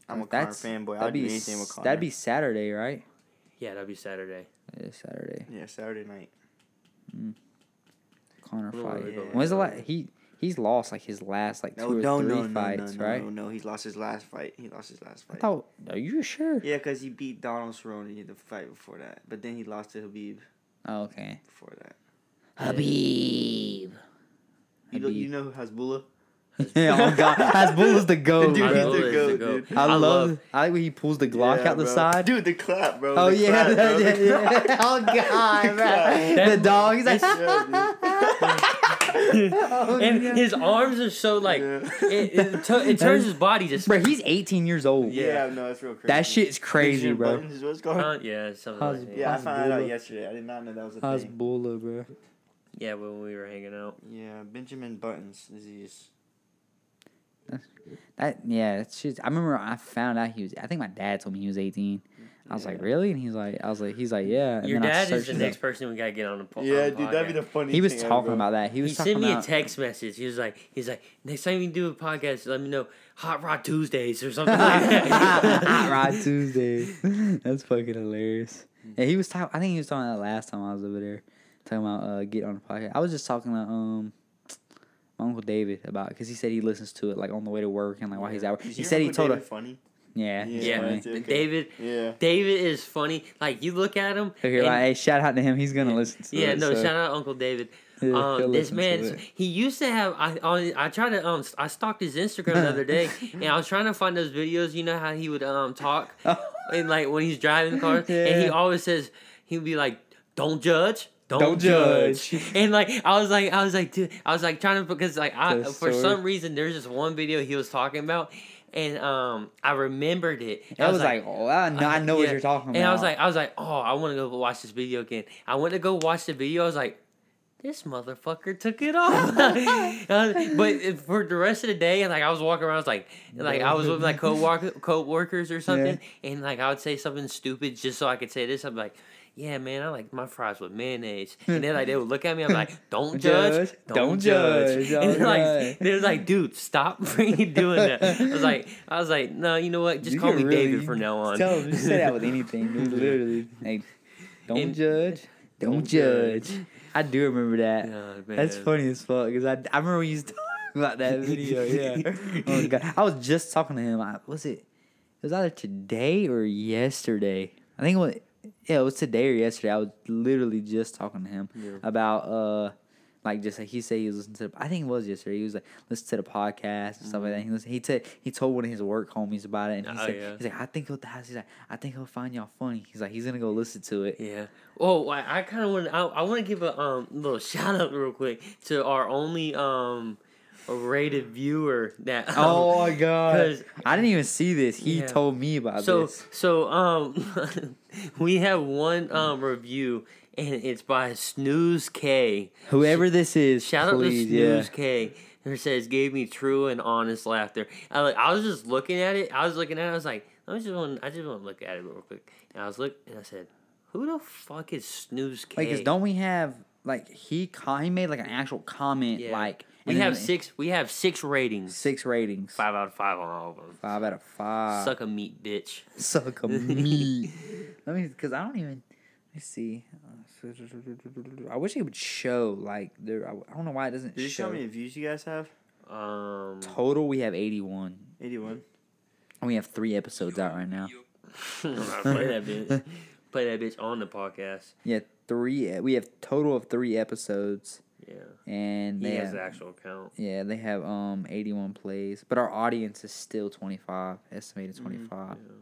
I'm a Conor That's fanboy. I'd That'd do be anything with s- Conor. that'd be Saturday, right? Yeah, that'll be Saturday. It's Saturday. yeah, Saturday night. Mm. Conor Oh, fight. yeah. When's the last? He he's lost like his last like two No, or no, three no, no, fights, no, right? no, no. he's lost his last fight. He lost his last I fight. thought. Are you sure? Yeah, because he beat Donald Cerrone in the fight before that, but then he lost to Habib Oh, okay. before that. Habib. You know, you know who Hasbulla? oh god, Hasbulla's the goat, Dude, he's the goat, the goat. dude. I, I love, love- I like when he pulls the Glock Yeah, out the bro. side. Dude, the clap, bro. oh the yeah, clap, bro. yeah, yeah, yeah. oh god, bro. That- the dog. He's like, Yeah, oh, and God. his arms are so like Yeah. it, it, tu- it turns his body just bro, he's 18 years old. yeah, no, that's real crazy. That shit's crazy, Benjamin bro. Buttons is what it's called? Uh, yeah, something like that. yeah, I found that out yesterday. I did not know that was a thing. Hasbulla, bro. Yeah, when we were hanging out. Yeah, Benjamin Buttons disease. That yeah, that shit. I remember I found out he was. I think my dad told me he was 18. I was like, really? And he's like, I was like, he's like, yeah. And Your then I dad is the next up. person we gotta get on the po- Yeah, on the dude, that'd be the funny. Thing. He was thing talking bro. about that. He He was talking sent me a text message. He was like, he's like, next time you do a podcast, let me know Hot Rod Tuesdays or something like that. Hot Rod Tuesday. That's fucking hilarious. Yeah, he was talking. I think he was talking that last time I was over there, talking about uh, get on the podcast. I was just talking to um my uncle David about because he said he listens to it like on the way to work and like while he's out. He said he told David her, funny. Yeah, Yeah. yeah, funny. right. Okay. David. Yeah. David is funny. Like you look at him. Okay, and- like, hey, shout out to him. He's gonna listen to yeah, it. no, so- shout out Uncle David. Yeah, Um, this man, he used to have. I on, I tried to um, I stalked his Instagram the other day, and I was trying to find those videos. You know how he would um talk, and like when he's driving the car, and he always says he'd be like, "Don't judge." Don't, Don't judge. judge. and like I was like I was like dude, I was like trying to because like I for some reason there's this one video he was talking about and um I remembered it. I I was like, oh, I know, I know what you're talking about. And I was like, I was like, oh, I want to go watch this video again. I went to go watch the video. I was like, this motherfucker took it off. But for the rest of the day, and like I was walking around, I was like, like I was with my co-worker, co-workers or something, and like I would say something stupid just so I could say this. I'm like. Yeah, man, I like my fries with mayonnaise. And then like they would look at me, I'm like, "Don't judge, don't, don't judge." judge, And they're like, alright. they was like, "Dude, stop doing that." I was like, I was like, "No, you know what? Just You call me really- David from now on." Tell him, just say that with anything, dude, literally. Hey, don't And- judge, don't, Don't judge. judge. I do remember that. That's funny as fuck because I, I remember we used to talk about that video. Yeah. oh my god, I was just talking to him. I, was it? It was either today or yesterday. I think it was. Yeah, it was today or yesterday. I was literally just talking to him Yeah. about uh. Like just like he said, he was listening to. I think it was yesterday. He was like listen to the podcast and stuff like that. He listened, he said he told one of his work homies about it, and he Oh, said yeah. he's like I think he'll he's like I think he'll find y'all funny. He's like he's gonna go listen to it. Yeah. Oh, I, I kind of want. I, I want to give a um little shout out real quick to our only um rated viewer that. Oh my god! I didn't even see this. He Yeah. told me about so this. so um, we have one um review and it's by Snooze K. Whoever this is, Shout please, out to yeah. Snooze K. Who says gave me true and honest laughter. I like I was just looking at it. I was looking at it. I was like, I just want I just want to look at it real quick. And I was look and I said, who the fuck is Snooze K? Like, 'cause don't we have like he he made like an actual comment Yeah. like We and have then six. We have six ratings. six ratings. Five out of five on all of them. Five out of five. Suck a meat, bitch. Suck a meat. Let me, because I don't even. Let me see. I wish it would show like there. I I don't know why it doesn't Did you show show. how many views you guys have? Um, Total, we have eighty-one. 81. And we have three episodes out right now. play that bitch. Play that bitch on the podcast. Yeah, three. We have total of three episodes, Yeah, and he they has have, the actual count. yeah they have um eighty-one plays, but our audience is still twenty-five, estimated Mm-hmm. twenty-five. Yeah.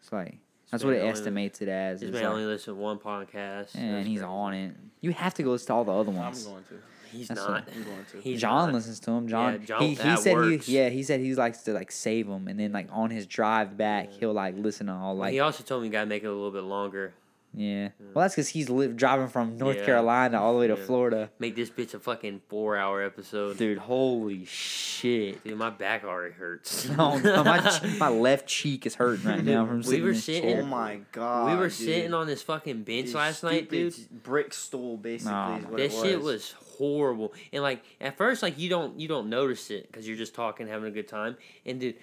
It's like that's what it only- estimates it as. This It's man like- only listens to one podcast. and That's he's crazy. on it. You have to go listen to all the other ones. I'm ones. going to. He's That's not. I'm going to. He's John not. listens to him. John, Yeah, John- he, he that said works. he yeah he said he likes to like save them and then like on his drive back he'll like listen to all like he also told me you gotta make it a little bit longer. Yeah. Well, that's because he's live driving from North Yeah. Carolina all the way to Yeah. Florida. Make this bitch a fucking four hour episode. Dude, holy shit! Dude, my back already hurts. No, no, my che- my left cheek is hurting right now from We sitting were sitting- Oh my god. we were dude. sitting on this fucking bench This last night, dude. Brick stool, basically. Nah, is what That it shit was horrible. And like at first, like you don't you don't notice it because you're just talking, having a good time. And dude,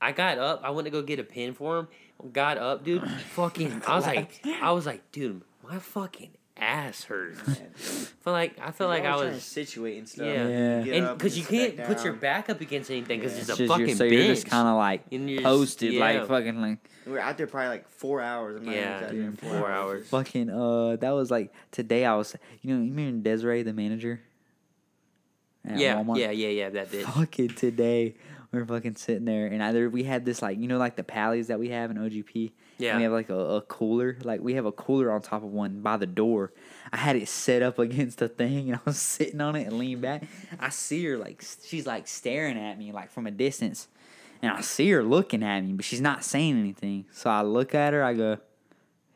I got up. I went to go get a pin for him. Got up, dude. fucking. I was like, I was like, dude, my fucking ass hurts. Feel like I feel like I was. situate and stuff. Yeah. Yeah. And because you can't put your back up against anything because Yeah. it's a It's just fucking you're, so bench. you're just kind of like And you're just- posted, yeah. like fucking like We were out there probably like four hours. I'm not even Yeah, exaggerating, dude, four hours. fucking uh. That was like today. I was you know you mean Desiree the manager. yeah, Walmart? yeah, yeah, yeah. That bitch. fucking today we're fucking sitting there and either we had this like you know like the pallies that we have in OGP. Yeah. We have like a, a cooler. Like we have a cooler on top of one by the door. I had it set up against the thing and I was sitting on it and leaned back. I see her like she's like staring at me like from a distance. And I see her looking at me, but she's not saying anything. So I look at her, I go,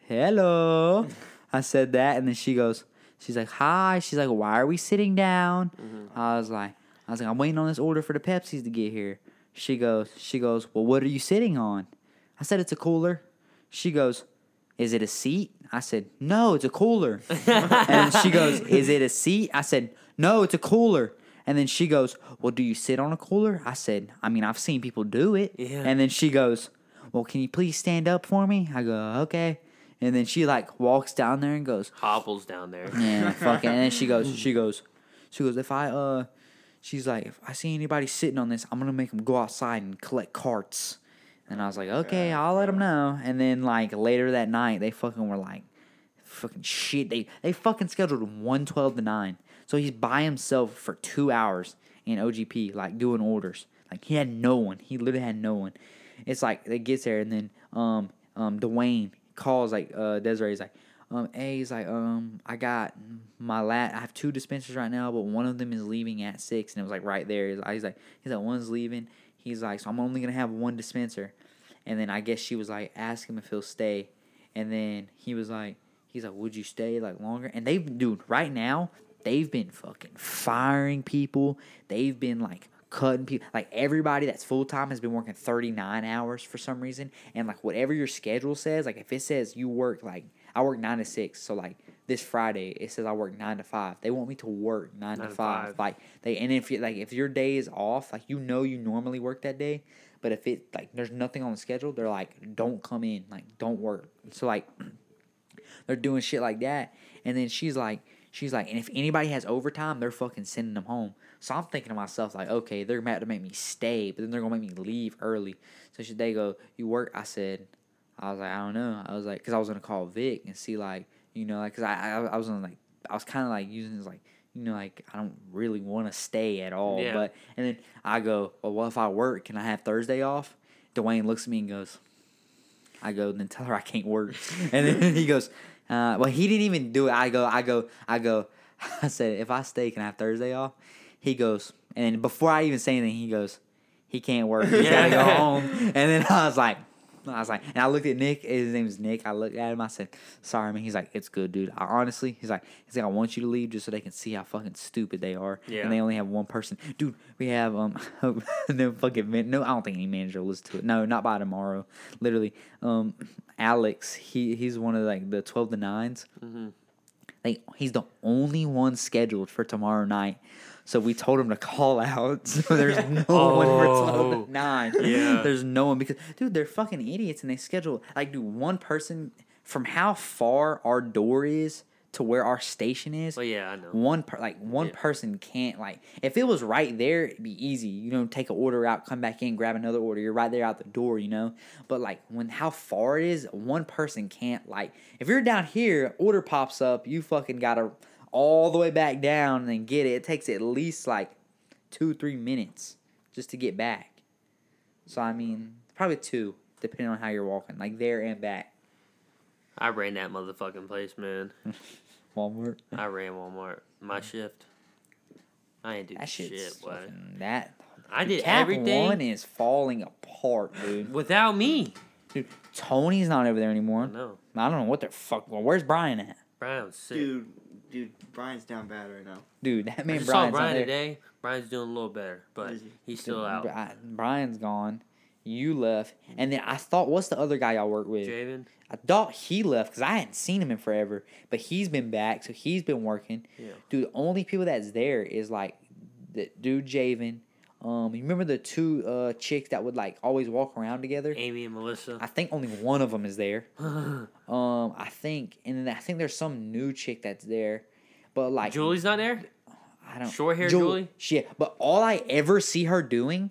Hello. I said that and then she goes, She's like, Hi. She's like, Why are we sitting down? Mm-hmm. I was like, I was like, I'm waiting on this order for the Pepsis to get here. She goes, she goes, Well, what are you sitting on? I said, It's a cooler. She goes, Is it a seat? I said, No, it's a cooler. and she goes, Is it a seat? I said, No, it's a cooler. And then she goes, Well, do you sit on a cooler? I said, I mean, I've seen people do it. Yeah. And then she goes, Well, can you please stand up for me? I go, Okay. And then she like walks down there and goes, Hobbles down there. yeah, fucking. And then she goes, she goes, she goes. If I uh, she's like, if I see anybody sitting on this, I'm gonna make them go outside and collect carts. And I was like, okay, I'll let them know. And then like later that night, they fucking were like, fucking shit. They they fucking scheduled him one twelve to nine. So he's by himself for two hours in OGP, like doing orders. Like he had no one. He literally had no one. It's like it gets there and then um um Dwayne calls like uh Desiree's like um he's like um I got my lat I have two dispensers right now but one of them is leaving at six and it was like right there. He's like he's like, he's like one's leaving. He's like so I'm only gonna have one dispenser. And then I guess she was like ask him if he'll stay. And then he was like he's like would you stay like longer? And they've dude right now they've been fucking firing people. They've been like cutting people. Like everybody that's full time has been working 39 hours for some reason. And like whatever your schedule says, like if it says you work like I work nine to six, so like this Friday it says I work nine to five. They want me to work nine, Nine to five. five. Like they and if you like if your day is off, like you know you normally work that day. But if it like there's nothing on the schedule, they're like, don't come in, like don't work. So like they're doing shit like that. And then she's like, she's like, and if anybody has overtime, they're fucking sending them home. So I'm thinking to myself, like, okay, they're about to make me stay, but then they're gonna make me leave early. So should they go, you work? I said, I was like, I don't know. I was like, cause I was gonna call Vic and see like, you know, like, cause I, I, I was on like, I was kind of like using this like, you know, like I don't really want to stay at all. Yeah. But and then I go, well, what if I work? Can I have Thursday off? Dwayne looks at me and goes, I go, then tell her I can't work. And then he goes, uh, well, he didn't even do it. I go, I go, I go. I said, if I stay, can I have Thursday off? He goes, and then before I even say anything, he goes, he can't work. He's gotta go home. And then I was like, I was like, and I looked at Nick. His name is Nick. I looked at him. I said, "Sorry, man." He's like, "It's good, dude." I, honestly, he's like, "He's like, I want you to leave just so they can see how fucking stupid they are." Yeah. And they only have one person, dude. We have um, no fucking man, no. I don't think any manager will listen to it. No, not by tomorrow. Literally, um, Alex. He he's one of like the twelve to nines. Like he's the only one scheduled for tomorrow night. So we told him to call out. So there's no one for oh. twelve Oh, to nine. yeah. There's no one because dude, they're fucking idiots and they schedule like do one person from how far our door is to where our station is. Well, yeah, I know. One per, like one Yeah. person can't like if it was right there, it'd be easy. You know, take an order out, come back in, grab another order. You're right there out the door. You know, but like when how far it is, one person can't like if you're down here, order pops up, you fucking gotta all the way back down and get it. It takes at least like two three minutes just to get back. So I mean, probably two depending on how you're walking, like there and back. I ran that motherfucking place, man. Walmart. I ran Walmart. My shift. I ain't do That shit's shit, boy. fucking that. I did Cap everything One is falling apart, dude. without me. Dude, Tony's not over there anymore. No, I don't know what the fuck. Well, where's Brian at? Brian's sick. Dude, dude, Brian's down bad right now. Dude, that I man just saw Brian's Brian not there. today. Brian's doing a little better, but he? he's still Dude, out. Bri- Brian's gone. You left, and then I thought, what's the other guy y'all work with? Javen. I thought he left because I hadn't seen him in forever, but he's been back, so he's been working. Yeah. Dude, the only people that's there is like the dude Javen. Um, you remember the two uh chicks that would like always walk around together? Amy and Melissa. I think only one of them is there. Um, I think, and then I think there's some new chick that's there, but like Julie's not there. I don't short hair Jul- Julie? Shit, but all I ever see her doing,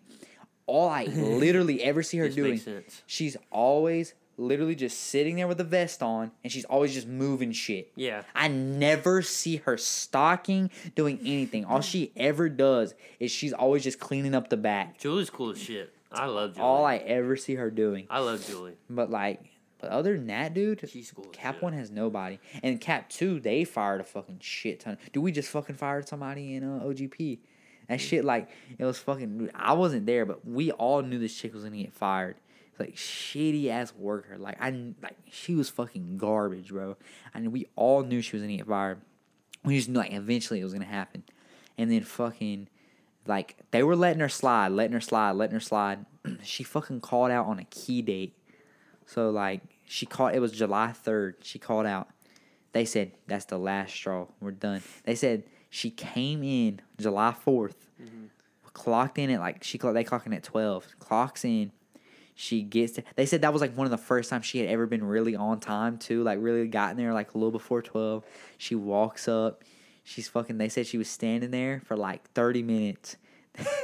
all I literally ever see her This doing, she's always literally just sitting there with a vest on, and she's always just moving shit. Yeah. I never see her stocking, doing anything. All she ever does is she's always just cleaning up the back. Julie's cool as shit. I love Julie. All I ever see her doing. I love Julie. But like, but other than that, dude, She's cool Cap shit. one has nobody, and Cap two they fired a fucking shit ton. Dude, we just fucking fired somebody in uh, OGP. That shit like it was fucking. I wasn't there, but we all knew this chick was gonna get fired. Like shitty ass worker. Like I like she was fucking garbage, bro. And we all knew she was gonna get fired. We just knew like eventually it was gonna happen, and then fucking like they were letting her slide, letting her slide, letting her slide. she fucking called out on a key date. So like she called it was July third. She called out. They said that's the last straw. We're done. They said she came in July 4th mm-hmm. clocked in at like she clocked they clocked in at twelve. Clocks in. She gets. To, they said that was like one of the first times she had ever been really on time too. Like really gotten there like a little before twelve. She walks up. She's fucking. They said she was standing there for like thirty minutes.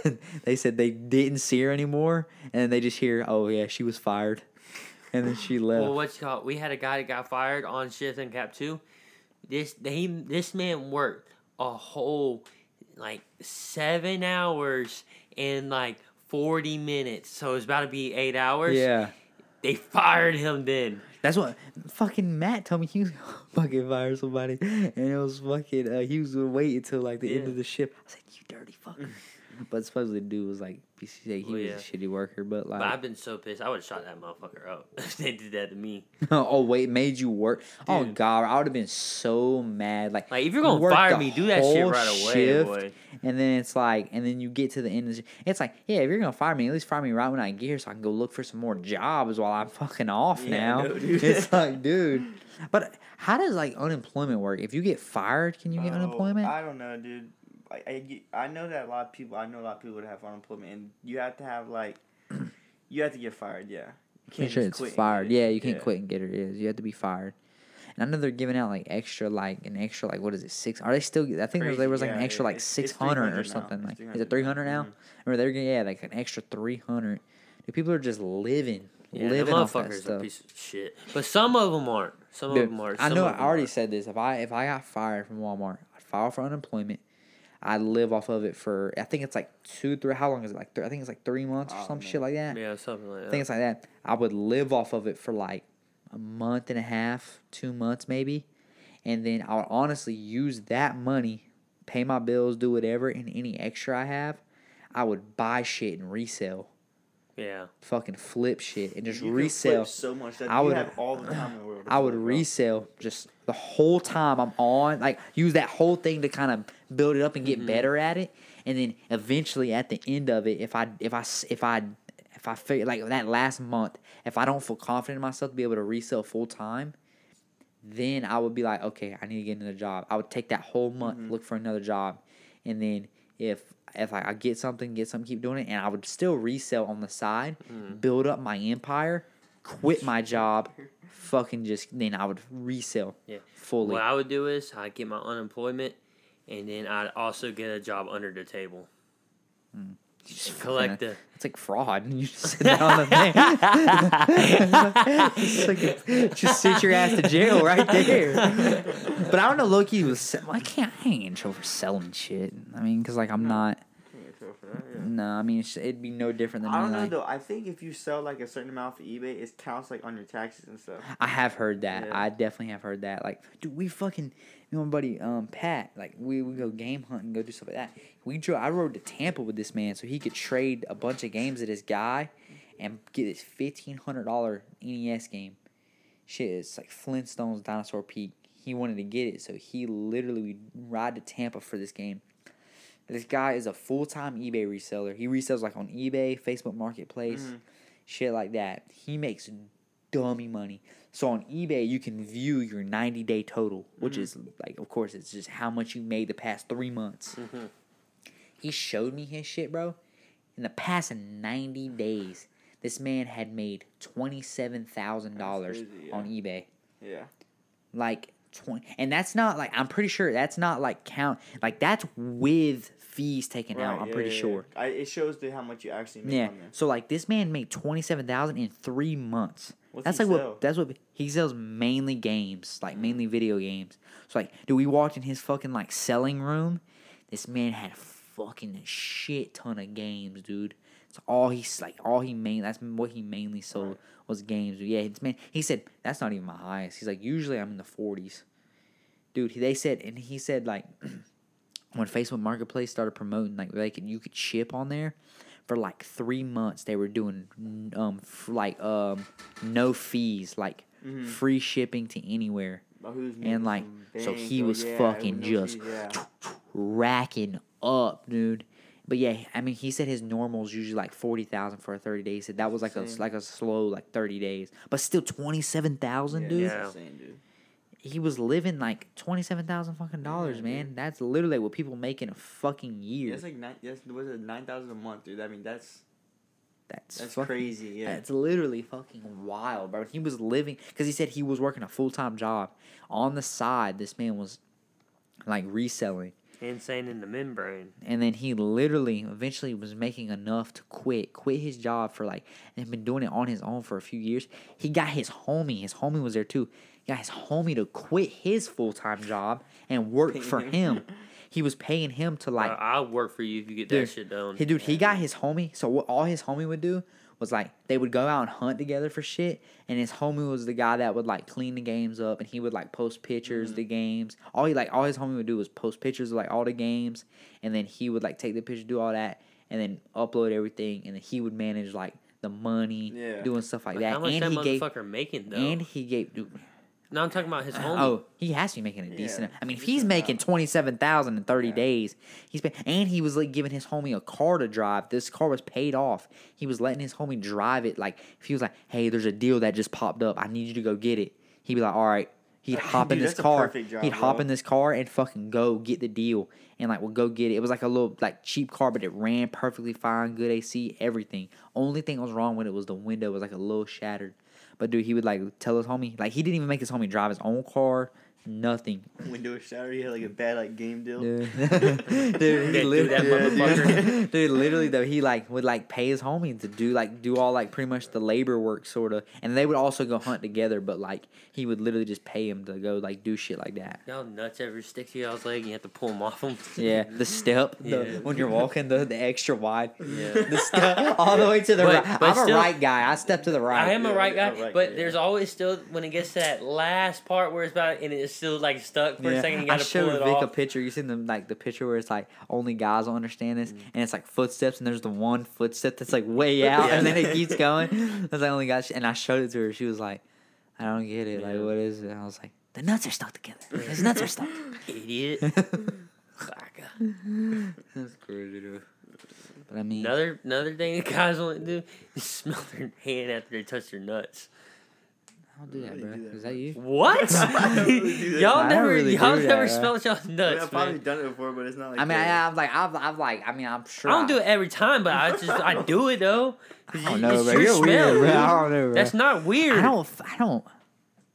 they said they didn't see her anymore, and then they just hear, "Oh yeah, she was fired," and then she left. Well, what's called? We had a guy that got fired on shift in Cap Two. This they this man worked a whole like seven hours in like forty minutes, so it's about to be eight hours. yeah. they fired him then. That's what fucking Matt told me he was fucking fire somebody, and it was fucking. Uh, he was gonna wait until like the end of the ship. I said, "You dirty fucker!" but supposedly, the dude was like, he Well, was yeah. a shitty worker. But like, But I've been so pissed. I would have shot that motherfucker up if they did that to me. oh wait, made you work. Oh god, I would have been so mad. Like, Like if you're gonna fire me, do that shit right away, shift, boy. And then it's like, and then you get to the end of the, it's like, yeah, if you're gonna fire me, at least fire me right when I get here, so I can go look for some more jobs while I'm fucking off Yeah, now. no, dude. it's like, dude. But how does like unemployment work? If you get fired, can you get Oh, unemployment? I don't know, dude. I, I, I know that a lot of people. I know a lot of people that have unemployment, and you have to have like, you have to get fired. Yeah, you Make sure just it's quit fired. it. Yeah, you can't quit and get it. Is you have to be fired. And I know they're giving out like extra, like an extra, like what is it? Six? Are they still? I think there was- there was like an extra, like six hundred 300 or something. Like is it three hundred now? Mhm. Or they're getting yeah, like an extra three hundred. Dude, people are just living, Yeah, living off that stuff. piece of shit. But some of them aren't. Some Dude, of them are. I some know. I already aren't. said this. If I if I got fired from Walmart, I'd file for unemployment. I'd live off of it for I think it's like two, three. How long is it? Like th- I think it's like three months or Oh, some man. shit like that. Yeah, something like I that. think it's like that. I would live off of it for like a month and a half, two months maybe, and then I would honestly use that money, pay my bills, do whatever, and any extra I have, I would buy shit and resell, yeah. fucking flip shit and just You resell. so much that I would- have all the time in the world. I would bro. resell just the whole time I'm on, like use that whole thing to kind of build it up and get better at it, and then eventually at the end of it, if I if I if I if I figure like that last month, if I don't feel confident in myself to be able to resell full time, then I would be like, okay, I need to get another job. I would take that whole month, Mhm. look for another job, and then if if I, I get something, get something, keep doing it, and I would still resell on the side, Mm. build up my empire, quit my job, fucking just then I would resell Yeah. fully. What I would do is I'd get my unemployment, and then I'd also get a job under the table. You just Collect the. It's like fraud. And You just sit down on the thing. It's like just sit your ass to jail right there. But I don't know. Loki was. se- I can't. I ain't in trouble for selling shit. I mean, because like I'm hmm. not. No, I mean it's, it'd be no different than I don't know like- though. I think if you sell like a certain amount for eBay, it counts like on your taxes and stuff. I have heard that. Yeah. I definitely have heard that. Like, dude, we fucking, you know, my buddy, um, Pat. Like, we we go game hunting, go do stuff like that. We drove. I rode to Tampa with this man so he could trade a bunch of games at this guy, and get this fifteen hundred dollar NES game. Shit, it's like Flintstones Dinosaur Peak. He wanted to get it, so he literally would ride to Tampa for this game. This guy is a full time eBay reseller. He resells like on eBay, Facebook Marketplace, Mhm. shit like that. He makes dummy money. So on eBay, you can view your 90 day total, which Mhm. is like, of course, it's just how much you made the past three months. Mhm. He showed me his shit, bro. In the past 90 days, this man had made $27,000 yeah. on eBay. Yeah. Like, 20, and that's not like, I'm pretty sure that's not like count, like, that's with fees taken out, I'm yeah, pretty yeah, yeah. sure. I, it shows the how much you actually make Yeah. So like this man made twenty seven thousand in three months. What's that's like sell? what that's what he sells mainly games, like mm. mainly video games. So like, dude, we walked in his fucking like selling room. This man had a fucking shit ton of games, dude. It's all he's like all he main that's what he mainly sold Right. was games. Yeah, it's man. He said that's not even my highest. He's like usually I'm in the forties, dude. They said and he said like when Facebook Marketplace started promoting like they could you could ship on there for like three months they were doing um f- like um no fees like Mhm. free shipping to anywhere But who's making and like so he was yeah, fucking no just fees, yeah. racking up dude but yeah I mean he said his normal is usually like forty thousand for a thirty days he said that was like a like a slow like thirty days but still twenty seven thousand Yeah, dude insane, dude. He was living like twenty seven thousand fucking dollars Yeah, man dude. that's literally what people make in a fucking year That's like nine. That's was it nine thousand a month, dude. I mean, that's that's that's fucking crazy. Yeah. That's literally fucking wild, bro. He was living because he said he was working a full time job on the side. This man was like reselling, Insane in the membrane. and then he literally eventually was making enough to quit, quit his job for like, and been doing it on his own for a few years. He got his homie. His homie was there too. He got his homie to quit his full time job and work for him. He was paying him to like I, I'll work for you if you get Dude, that shit done. Hey, dude, he got his homie. So what all his homie would do was like they would go out and hunt together for shit, and his homie was the guy that would like clean the games up, and he would like post pictures of the games. All he like all his homie would do was post pictures of like all the games, and then he would like take the picture, do all that, and then upload everything, and then he would manage like the money, Yeah. doing stuff like Like, that. how much and that he gave, making though? and he gave. Dude, no, I'm talking about his homie. Oh, he has to be making a decent. Yeah, I mean, if he's making twenty seven thousand in thirty Yeah. days, he's been, and he was like giving his homie a car to drive. This car was paid off. He was letting his homie drive it. Like if he was like, "Hey, there's a deal that just popped up. I need you to go get it." He'd be like, "All right." He'd hop in this car. job, He'd hop bro. in this car and fucking go get the deal, and like we'll go get it. It was like a little like cheap car, but it ran perfectly fine, good AC, everything. Only thing that was wrong with it was the window was like a little shattered. But dude, he would like tell his homie like he didn't even make his homie drive his own car. Nothing. Window was shattered. He had like a bad like game deal. Dude, dude, he do lit- that, yeah, motherfucker. dude, literally though, he like would like pay his homie to do like do all like pretty much the labor work sort of, and they would also go hunt together. But like he would literally just pay him to go like do shit like that. Y'all nuts ever stick to y'all's leg and you have to pull them off them. Yeah, the step, the, Yeah. when you're walking, the, the extra wide, Yeah. the step all the way to the But- right. but I'm still- a right guy. I step to the right. I am a right guy, a right but guy, there's always still when it gets to that last part where it's about and it's still like stuck for a second. You I gotta showed pull it Vic a picture. You seen the like the picture where it's like only guys will understand this, mm. and it's like footsteps, and there's the one footstep that's like way out, and then it keeps going. That's the only guy. And I showed it to her. She was like, "I don't get it. Like, what is it?" And I was like, "The nuts are stuck together. His nuts are stuck." Idiot. that's crazy, dude. But I mean, another another thing that guys want to do is smell their hand after they touch their nuts. I don't do that, really bro. do that, Is that you? What? really y'all I never, really y'all do that, never bro. smelled y'all I mean, I've probably man. done it before, but it's not like. I mean, I, that. I'm like, I've, I've like, I mean, I'm sure. I don't do it every time, but I just I do it though. I don't know, bro. your You're smell, weird, bro. I don't know, bro. That's not weird. I don't. I don't.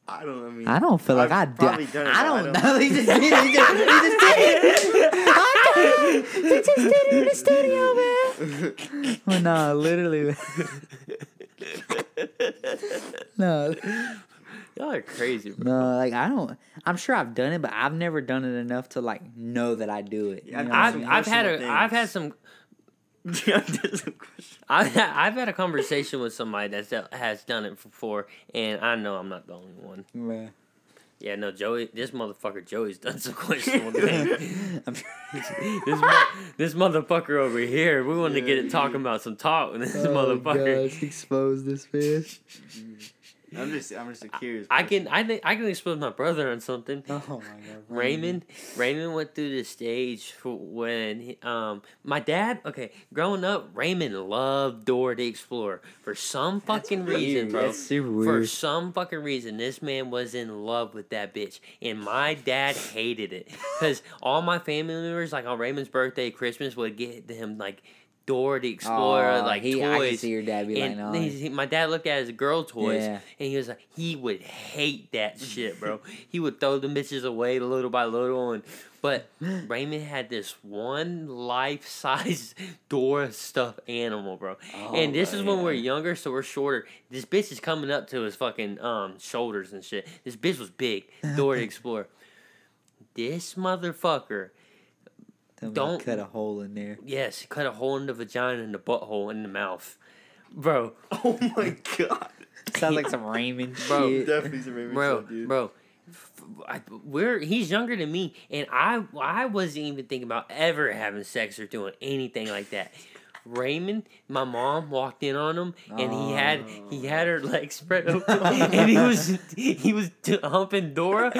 I don't. I mean. I don't feel like I've I do. probably done it, I but don't know. He just did it. He just, he just did it. I know. He just did it in the studio, man. Well, no, literally. No, Y'all are crazy, bro. no, like I don't. I'm sure I've done it, but I've never done it enough to like know that I do it. You Yeah, know I've- I've? I've had a personal I've had some Yeah, there's a question. I've had, I've had a conversation with somebody that's that has done it before, and I know I'm not the only one. Bruh. Yeah, no, Joey, this motherfucker Joey's done some questionable things. This mo- this motherfucker over here, we want to get it talking about some talk, and this Oh, motherfucker. gosh, expose this fish. I'm just. I'm just a curious. I can I think I can expose my brother on something. Oh my god. Raymond Raymond went through the stage for when he, um my dad okay growing up Raymond loved Dora the Explorer for some fucking reason weird. bro That's super weird. for some fucking reason this man was in love with that bitch and my dad hated it because all my family members like on Raymond's birthday Christmas would get him like Dora the Explorer like he, I can toys see your dad be like, and no. he- my dad looked at his girl toys, Yeah. and he was like, he would hate that shit, bro. he would throw the bitches away little by little, and but Raymond had this one life size Dora stuffed animal, bro. Oh, and this is when we're younger, so we're shorter. This bitch is coming up to his fucking um shoulders and shit. This bitch was big, Dora the Explorer. This motherfucker, Tell don't- cut a hole in there. yes, he cut a hole in the vagina and the butthole in the mouth, bro. Oh my god. Sounds like some Raymond Bro, shit. Definitely some Raymond bro, stuff, dude. bro. f- I, we're he's younger than me, and I I wasn't even thinking about ever having sex or doing anything like that. Raymond, my mom walked in on him, and he had he had her oh. legs spread open, and he was he was t- humping Dora.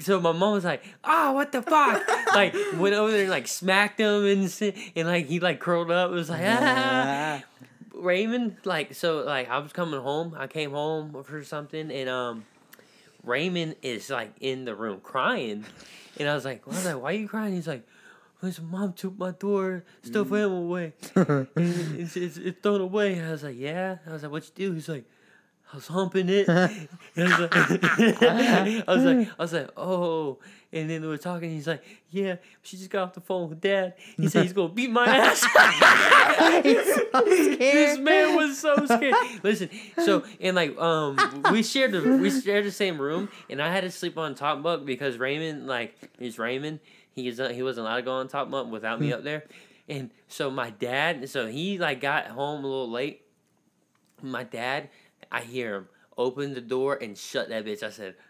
So my mom was like, "Ah, what the fuck!" like went over there and like smacked him and and like he like curled up. It was like ah. Raymond, like so, like I was coming home. I came home for something, and um, Raymond is like in the room crying, and I was like, was like, why are you crying? He's like, his mom took my door stuffed animal away, it's, it's, it's thrown away. And I was like, yeah. I was like, what you do? He's like. I was humping it. And I was like, I was like, I was like, oh. And then we were talking. He's like, yeah, she just got off the phone with dad. He said he's gonna beat my ass. this man was so scared. Listen, so and like um, we shared the we shared the same room, and I had to sleep on top bunk because Raymond, like, he's Raymond. He is he wasn't allowed to go on top bunk without me up there, and so my dad, so he like got home a little late. My dad, I hear him open the door and shut that bitch. I said.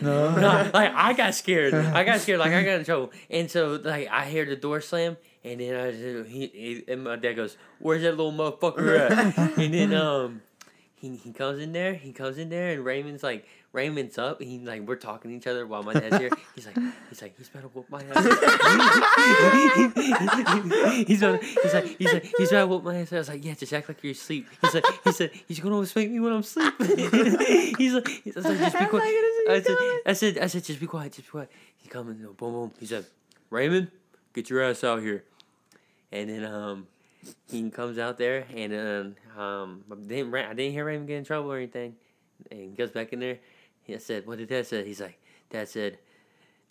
No. like I got scared. I got scared. Like I got in trouble. And so like I hear the door slam, and then I just, he, he and my dad goes, "Where's that little motherfucker at?" and then um, he he comes in there. He comes in there, and Raymond's like. Raymond's up. And he like we're talking to each other while my dad's here. He's like he's like he's about to whoop my ass. he's about, he's like he's like he's about to whoop my ass. I was like yeah, just act like you're asleep. He said he said he's gonna spank me when I'm sleeping. he's like he's like just be quiet. I said, I said, I said, just be quiet, just be quiet. He coming, boom, boom. He said, Raymond, get your ass out here. And then um, he comes out there, and then um, I didn't, I didn't hear Raymond get in trouble or anything. And he goes back in there. He said, what did Dad say? He's like, Dad said,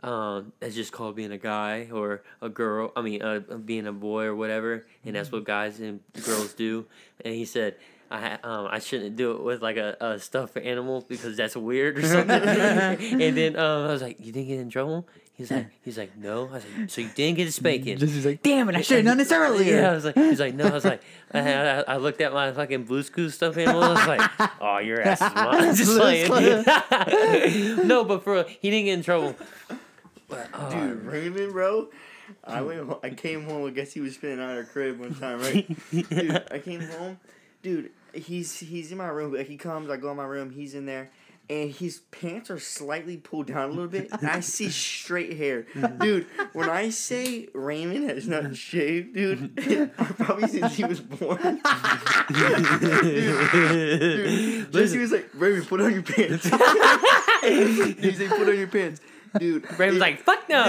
um, that's just called being a guy or a girl. I mean, uh, being a boy or whatever, and that's what guys and girls do. And he said, I um, I shouldn't do it with like a, a stuffed animal because that's weird or something. and then um, I was like, you didn't get in trouble. He's like, he's like, no. I was like, so you didn't get a spanking. Just he's like, damn it, I should have done this earlier. Yeah, I was like, he's like, no. I was like, I, I, I looked at my fucking Blue's Clues stuff animal. I was like, oh, your ass is mine. Just playing. no, but for he didn't get in trouble. But, oh, Dude, Raymond, bro. I went. Home, I came home. I guess he was spending out our crib one time, right? dude, I came home. Dude, he's he's in my room. Like he comes, I go in my room. He's in there, and his pants are slightly pulled down a little bit, and I see straight hair, mm-hmm. dude. When I say Raymond has not mm-hmm. shaved, dude, mm-hmm. probably since he was born. dude, Jesse was like, Raymond, put on your pants. he said, put on your pants. Dude, Raymond's it- like, fuck no.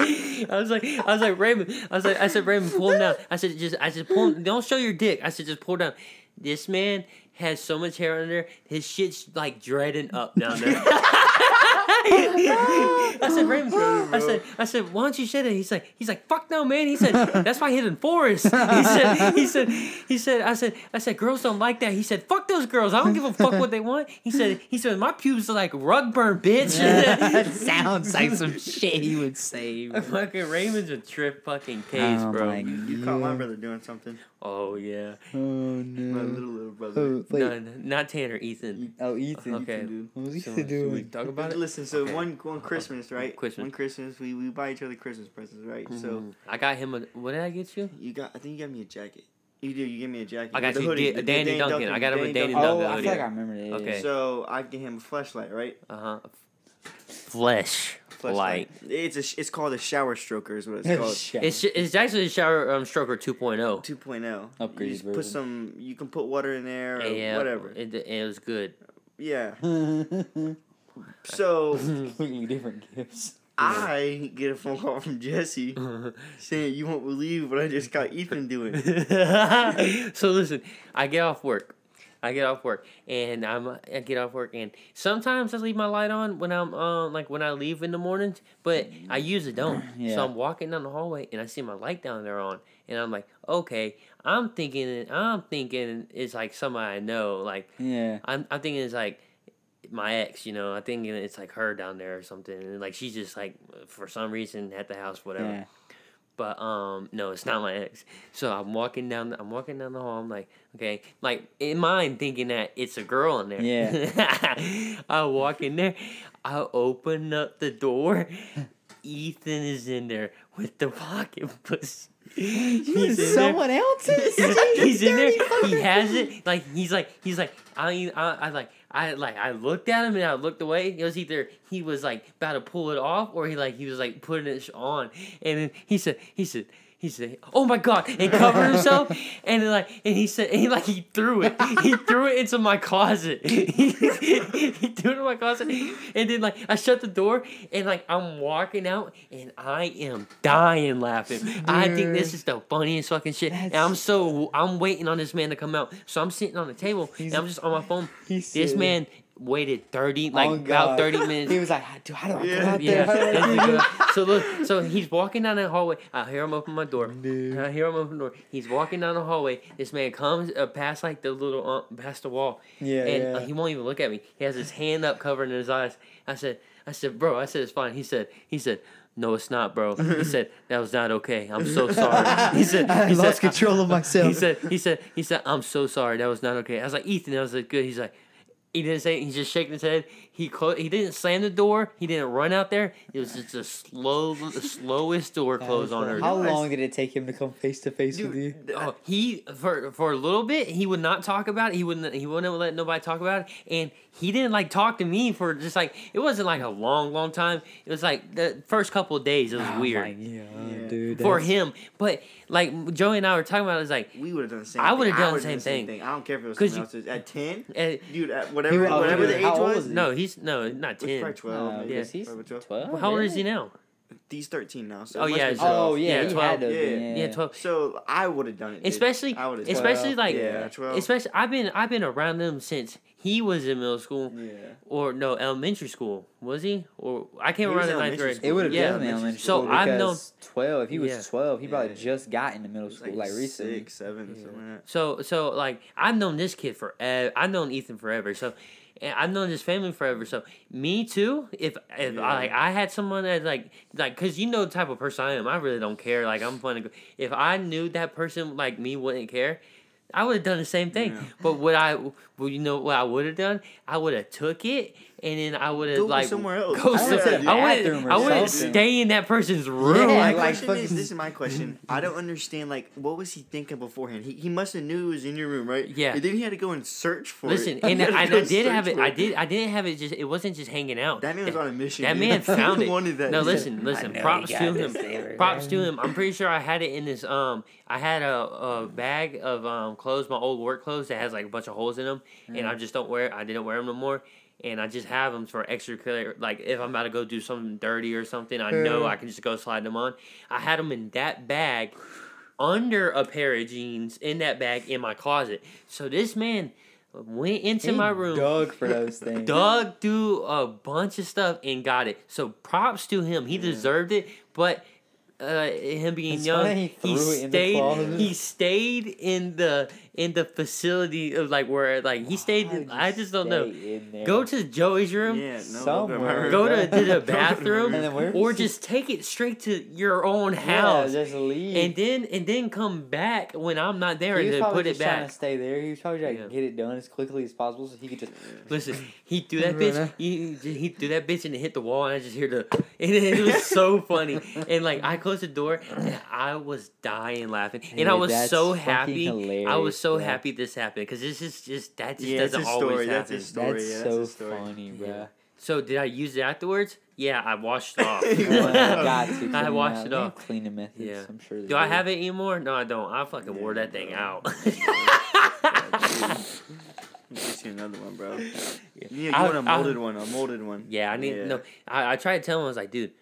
I was like, I was like, Raymond. I was like, I said, Raymond, pull him down. I said, just, I said, pull him. Don't show your dick. I said, just pull down. This man has so much hair under. His shit's like dreading up down there. I said, Raymond. I said, I said, why don't you shave it? He's like, he's like, fuck no, man. He said, that's why I hid in forest. He said, he said, he said, I said, I said, girls don't like that. He said, fuck those girls. I don't give a fuck what they want. He said, he said, my pubes are like rug burn, bitch. that sounds like some shit he would say. bro. fucking Raymond's a trip fucking oh case, Oh bro. my You caught my brother doing something. Oh yeah. Oh no. My little little brother. Oh, wait. No, no, not Tanner, Ethan. Oh, Ethan. Okay. dude. What was So, Ethan so we doing? talk about it. Listen, so Okay. one one Christmas, right? Christmas. One Christmas, we, we buy each other Christmas presents, right? So Mhm. I got him a. What did I get you? you got, I think you got me a jacket. You do. You gave me a jacket. I got With the you hoodie, Da- the- the Danny Danny Duncan. I got him a Danny Danny Duncan. Oh, Duncan I hoodie. feel like I remember that. Okay. So I gave him a flashlight, right? Uh huh. Flesh light. It's a it's called a shower stroker, is what it's called. Shit. It's it's actually a shower um, stroker 2.0. 2.0. Upgraded You just put some. You can put water in there or Yeah, whatever. It, it was good. Yeah. So completely different gifts. I get a phone call from Jesse saying, "You won't believe what I just got Ethan doing." so listen, I get off work. I get off work and I'm I get off work and sometimes I leave my light on when I'm um like when I leave in the mornings, but I usually don't. Yeah. So I'm walking down the hallway and I see my light down there on and I'm like, okay, I'm thinking I'm thinking it's like somebody I know. Like Yeah. I'm I'm thinking it's like my ex, you know, I think it's like her down there or something and like she's just like for some reason at the house, whatever. Yeah. But um, no, it's not my ex. So I'm walking down. The, I'm walking down the hall. I'm like, okay, like in mind thinking that it's a girl in there. Yeah. I walk in there. I open up the door. Ethan is in there with the pocket pussy. He's in. Someone else's? he's in there. He has it. Like he's like he's like I I, I like I like I looked at him and I looked away. It was either he was like about to pull it off or he like he was like putting it on. And then he said he said he said, "Oh my god!" and covered himself, and like, and he said, and he like he threw it, he threw it into my closet. he threw it in my closet, and then like I shut the door, and like I'm walking out, and I am dying laughing. I think this is the funniest fucking shit, and I'm so I'm waiting on this man to come out. So I'm sitting on the table, He's- and I'm just on my phone. This man waited thirty, like Oh, about thirty minutes. He was like, dude, how do I Yeah. go out Yeah. there? How do I that's do good. so look, so he's walking down the hallway. I hear him open my door. Dude. I hear him open the door. He's walking down the hallway. This man comes uh, past like the little uh, past the wall, Yeah, and yeah. uh, he won't even look at me. He has his hand up, covering his eyes. I said, I said, bro, I said it's fine. He said, he said. No, it's not, bro. He said that was not okay. I'm so sorry. He said I he lost said, control of myself. He said he said he said I'm so sorry. That was not okay. I was like Ethan. That was like, good. He's like he didn't say. He's just shaking his head. He clo- He didn't slam the door. He didn't run out there. It was just a slow, the slowest door close on her. How realize- long did it take him to come face to face with you? Oh, he for for a little bit he would not talk about it. He wouldn't he wouldn't let nobody talk about it. And he didn't like talk to me for just like it wasn't like a long long time. It was like the first couple of days. It was Oh weird my God, Yeah. dude. for that's- him. But like Joey and I were talking about, it was like we would have done the same. I thing. would've done the would've same thing. I don't care if it was 'Cause someone else's. At ten, eh, dude, at whatever was- whatever the age how old was. was he? no, he's no not it was probably ten. twelve. Uh, maybe. yeah. he's Probably 12. 12. How old is he now? He's thirteen now. So Oh, yeah, be so- 12. Oh yeah, Yeah, he 12. had Yeah. Yeah, twelve. So I would have done it. dude. Especially, I would've done it. especially like, Yeah, 12. especially I've been I've been around him since he was in middle school Yeah. or no elementary school was he or I came He remember was in ninth grade. school. It would have yeah. definitely elementary elementary school. school. So I've known- twelve. If he was Yeah. twelve, he probably Yeah. just got into middle It's school like, recently. Six, seven, something like that. So so like I've known this kid forever. I've known Ethan forever. So and I've known his family forever. So me too. If if Yeah. I like I had someone that like like because you know the type of person I am. I really don't care. Like I'm fun. If I knew that person like me wouldn't care. I would have done the same thing, Yeah. but what I, well, you know, what I would have done, I would have took it and then I would have Go like somewhere else. Go I some- would've said I wouldn't. I wouldn't stay in that person's room. Yeah, My like question is, this is my question. I don't understand. Like, what was he thinking beforehand? He, he must have knew it was in your room, right? Yeah. And then he had to go and search for Listen, it. and, He I, and I did search have it. for I did. I didn't have it. Just it wasn't just hanging out. That man was on a mission. That dude. man found He it. wanted that. No, listen, listen. Props to him. this there, Props to him. I'm pretty sure I had it in this. Um, I had a, a bag of um clothes, my old work clothes that has like a bunch of holes in them, and I just don't wear. I didn't wear them no more. And I just have them for extra clear. Like if I'm about to go do something dirty or something, I know I can just go slide them on. I had them in that bag, under a pair of jeans in that bag in my closet. So this man went into He my room dug for those things. dug through a bunch of stuff and got it. So props to him. He deserved it, but uh, him being It's young, he he, threw it in the stayed. He stayed in the in the facility of like where like he stayed. Why would I just don't know. stay in there? Go to Joey's room. Yeah, no, Somewhere. Go to, to the bathroom, And then where or was he- just take it straight to your own Yeah, house, just leave. and then and then come back when I'm not there he and then put it just trying back. to stay there. He was probably trying Yeah. to get it done as quickly as possible so he could just. Listen, he threw that bitch. He, he he threw that bitch and it hit the wall, and I just hear the. And it was so funny. And like I closed the door, and I was dying laughing, and I was so fucking happy. I was hilarious, so bro. happy this happened because this is just that just Yeah, doesn't a always story. That's happen. his story. That's yeah, so that's a story. funny, bro. So did I use it afterwards? Yeah, I washed it off. Got to. I washed out. it off. Cleaning methods. Yeah. I'm sure. Do I have it anymore? No, I don't. I fucking wore that thing out. Get you another one, bro. Yeah. Yeah, you I- want a I- molded one, a molded one. yeah, I need Yeah. no. I, I tried to tell him I was like, dude,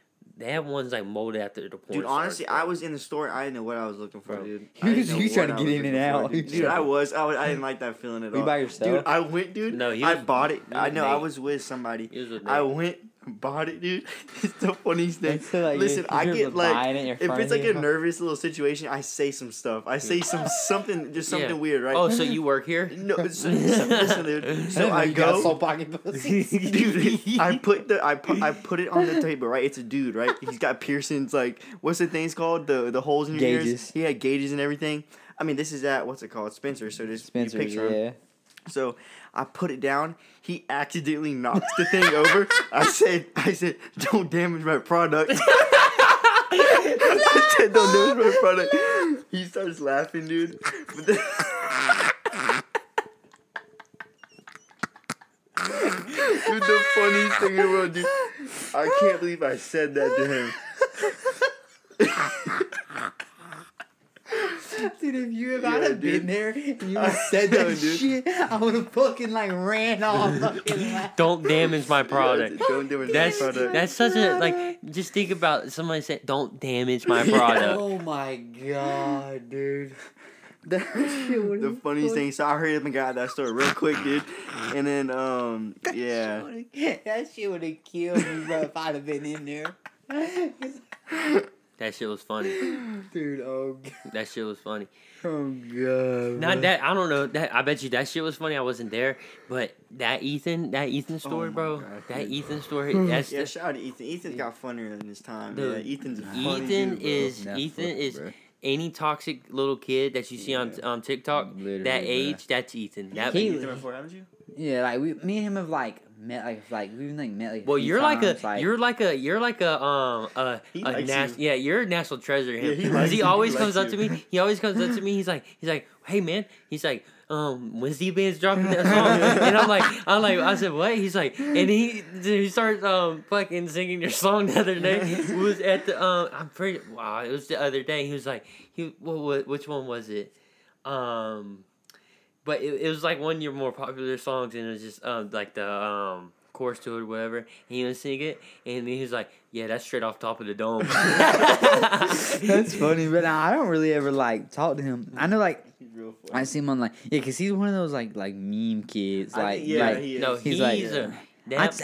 they have ones like molded after the porn Dude, honestly, stars, I was in the store. I didn't know what I was looking for, Bro. dude. You I was- you trying to get in and looking for, out. Dude, Dude, I was. I was. I didn't like that feeling at Were you all. by yourself? Dude, I went, dude. No, he I bought it. I know. I was with somebody. He was with I went, bought it, dude. It's the funniest thing. It's like Listen, you- I you're get like it if it's like you. a nervous little situation, I say some stuff. I say some something, just something Yeah. weird, right? Oh, so you work here? No, so, so, listen, dude. So I You got go. soul pocket pussy. Dude, I put the I put I put it on the table, right? It's a dude, right? He's got piercings, like what's the things called? The the holes in your ears. He had gauges and everything. I mean, this is at what's it called, Spencer. So just you Spencer's, picture him. So I put it down. He accidentally knocks the thing over. I said, I said, don't damage my product. I said, don't damage my product. He starts laughing, dude. But then- Dude, the funniest thing in the world, dude. I can't believe I said that to him. Dude, if you if Yeah, I'd have dude. been there and you I had said that dude. shit, I would have fucking like ran off. fucking laugh. Don't damage my product. Don't damage my That's product. that's such a like. Just think about somebody said, "Don't damage my product." Oh my god, dude. That shit the funniest thing, so I hurried up and got that story real quick, dude. And then, um, yeah. That shit would have killed me, bro, if I'd have been in there. That shit was funny. Dude, oh, God. That shit was funny. oh god. Not that I don't know that I bet you that shit was funny. I wasn't there, but that Ethan, that Ethan story, my bro. God, that dude. Ethan story. That's Yeah, the, shout out to Ethan. Ethan's got funnier than his time. Dude, yeah, Ethan's a funny Ethan dude, bro. is That's Ethan is bro. any toxic little kid that you see on Yeah. um TikTok. Literally, that bro. age, that's Ethan. That He- Ethan before, haven't you? Yeah, like we, me and him have like met, like like we've like met like. well, you're like a times, you're like a you're like a um a, He a likes nas- you. yeah you're a national treasure. Him. Yeah, he 'Cause likes he you. He always likes comes up to me. He always comes up to me. He's like he's like hey man. He's like um when's D Band's dropping that song? and I'm like I'm like I said what? He's like and he he started um fucking singing your song the other day. It was at the um I'm pretty wow it was the other day. He was like he what, what which one was it? Um. But it, it was like one of your more popular songs, and it was just um like the um chorus to it or whatever. And he would sing it, and he was like, "Yeah, that's straight off top of the dome." That's funny, but I don't really ever like talk to him. I know like I see him on like yeah, cause he's one of those like like meme kids. Like think- yeah, like he is. no, He's he's, like- a I that, s-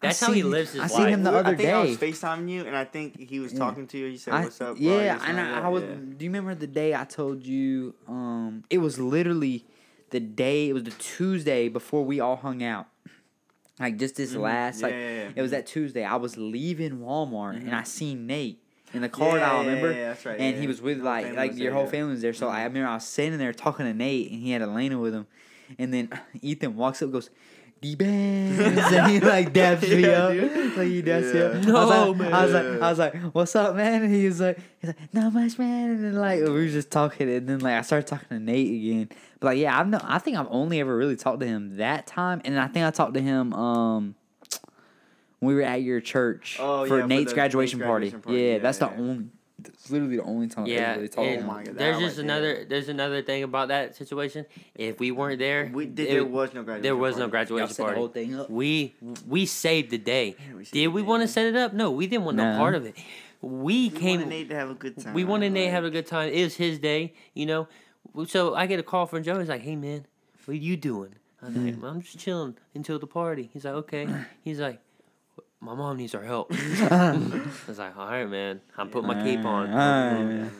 that's I how he lives his I life. seen him the I other think I was day. FaceTiming you, and I think he was Yeah. talking to you. He said, I- "What's up?" Yeah, This and I, I was. yeah. Do you remember the day I told you? Um, it was literally the day. It was the Tuesday before we all hung out. Like just this Mhm. last, Yeah, like yeah, yeah. it was that Tuesday. I was leaving Walmart and I seen Nate in the car. Mm-hmm. I remember. that's right, and he was with like like your there, whole family was there. So I Mhm. remember I was sitting there talking to Nate, and he had Elena with him. And then Ethan walks up, and goes, D-Bands. and he like dabs me Yeah, up. dude. Like he dabs me Yeah. up. I was, No, like, I was like. I was like, what's up, man? And he was like, he's like, not much, man. And then like we were just talking, and then like I started talking to Nate again. But like, yeah, I've no, I think I've only ever really talked to him that time, and I think I talked to him um when we were at your church Oh, for yeah, for Nate's the graduation, Nate's party. graduation party. Yeah, Yeah, that's the only. That's literally the only time Yeah, ever really talked to and my God, there's just right another there. there's another thing about that situation. If we weren't there, We, it- there was no graduation. there was no party. graduation set the party. whole thing up. We we saved the day. Yeah, we saved Did we want to set it up? No, we didn't want no No. part of it. We We came. wanted Nate to have a good time. we wanted Nate to have a good time. It was his day, you know. So I get a call from Joe. He's like, "Hey man, what are you doing?" I was like, hmm. "I'm just chilling until the party." He's like, "Okay." He's like, "My mom needs our help." I was like, "All right, man. I'm putting my cape on." Alright, Yeah, man. man.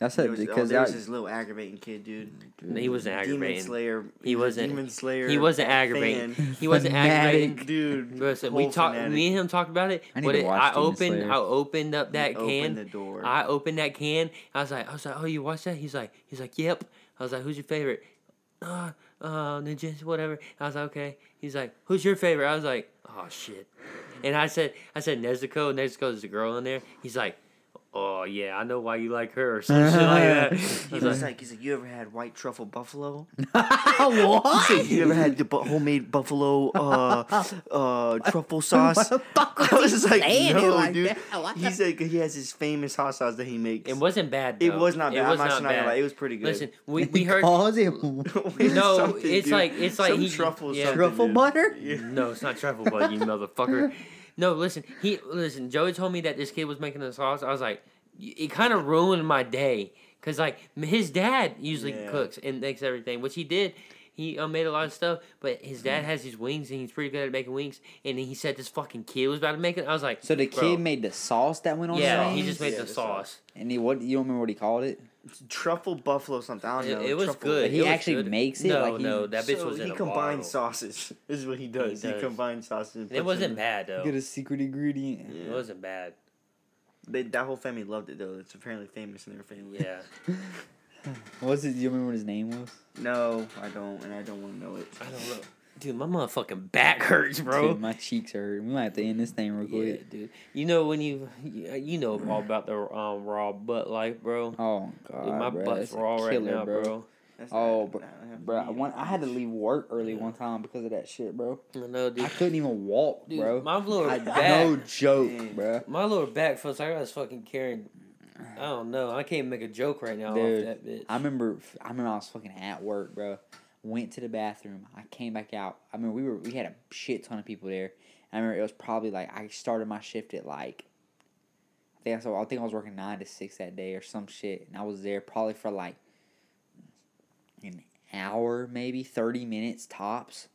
That's it was, oh, because there was I- this little aggravating kid, dude. He wasn't Demon aggravating. Slayer. He was a wasn't- Demon Slayer. He wasn't fan. aggravating. He wasn't aggravating. Dude, Listen, we talked. Me and him talked about it. I need but to it, watch I Demon opened. Slayer. I opened up that He can. opened the door. I opened that can. I was like, I was like, oh, you watched that? He's like, he's like, yep. I was like, who's your favorite? Uh, uh, Ninja, whatever. I was like, okay. He's like, who's your favorite? I was like, oh shit. And I said, I said Nezuko. Nezuko is the girl in there. He's like, oh yeah, I know why you like her or some shit like that. I He was was like, like, he's like, you ever had white truffle buffalo? what? He said, you ever had the bu- homemade buffalo uh, uh, truffle sauce? What the fuck I was was he like, no, like dude. that? What He the- he has his famous hot sauce that he makes. it wasn't bad. It was not It bad. was I'm not not gonna bad. lie. It was pretty good. Listen, we, we heard. Calls it No, it's dude. like- it's like Some he- truffle yeah. truffle dude. butter. Yeah. No, it's not truffle butter, you motherfucker. No, listen. He listen. Joey told me that this kid was making the sauce. I was like, it kind of ruined my day because like his dad usually Yeah. cooks and makes everything, which he did. He uh, made a lot of stuff, but his dad has these wings and he's pretty good at making wings. And he said this fucking kid was about to make it. I was like, So the bro, kid made the sauce that went on Yeah, the he just made Yeah, the the sauce. sauce. And he what you don't remember what he called it? Truffle buffalo something. I don't It, know. it was Truffle- good. But he It actually good. makes it, No, like, he- no, that bitch so was in he a combines bottle. sauces. This is what he does. He, does. combines sauces. and It wasn't in- bad though. Get a secret ingredient. It wasn't bad. They, that whole family loved it though. It's apparently famous in their family. Yeah. What was it? Do you remember what his name was? No, I don't, and I don't want to know it. I don't know. Dude, my motherfucking back hurts, bro. Dude, my cheeks hurt. We might have to end this thing real quick. Yeah, quick. dude. You know when you you know all about the um raw butt life, bro. Oh god, Dude, my bro, butt's that's a raw right now, bro. That's Oh, bro, bro, I, went, I had to leave work early one time because of that shit, bro. I know, dude. I couldn't even walk, Dude, bro. my lower I, back, no joke, Dang. bro. my lower back feels like I was fucking carrying. I don't know. I can't make a joke right now Dude, off that bitch. I remember, I remember I was fucking at work, bro. Went to the bathroom. I came back out. I mean, we were we had a shit ton of people there. I remember it was probably like I started my shift at like. I think so. I think I was working nine to six that day or some shit, and I was there probably for like an hour, maybe thirty minutes tops.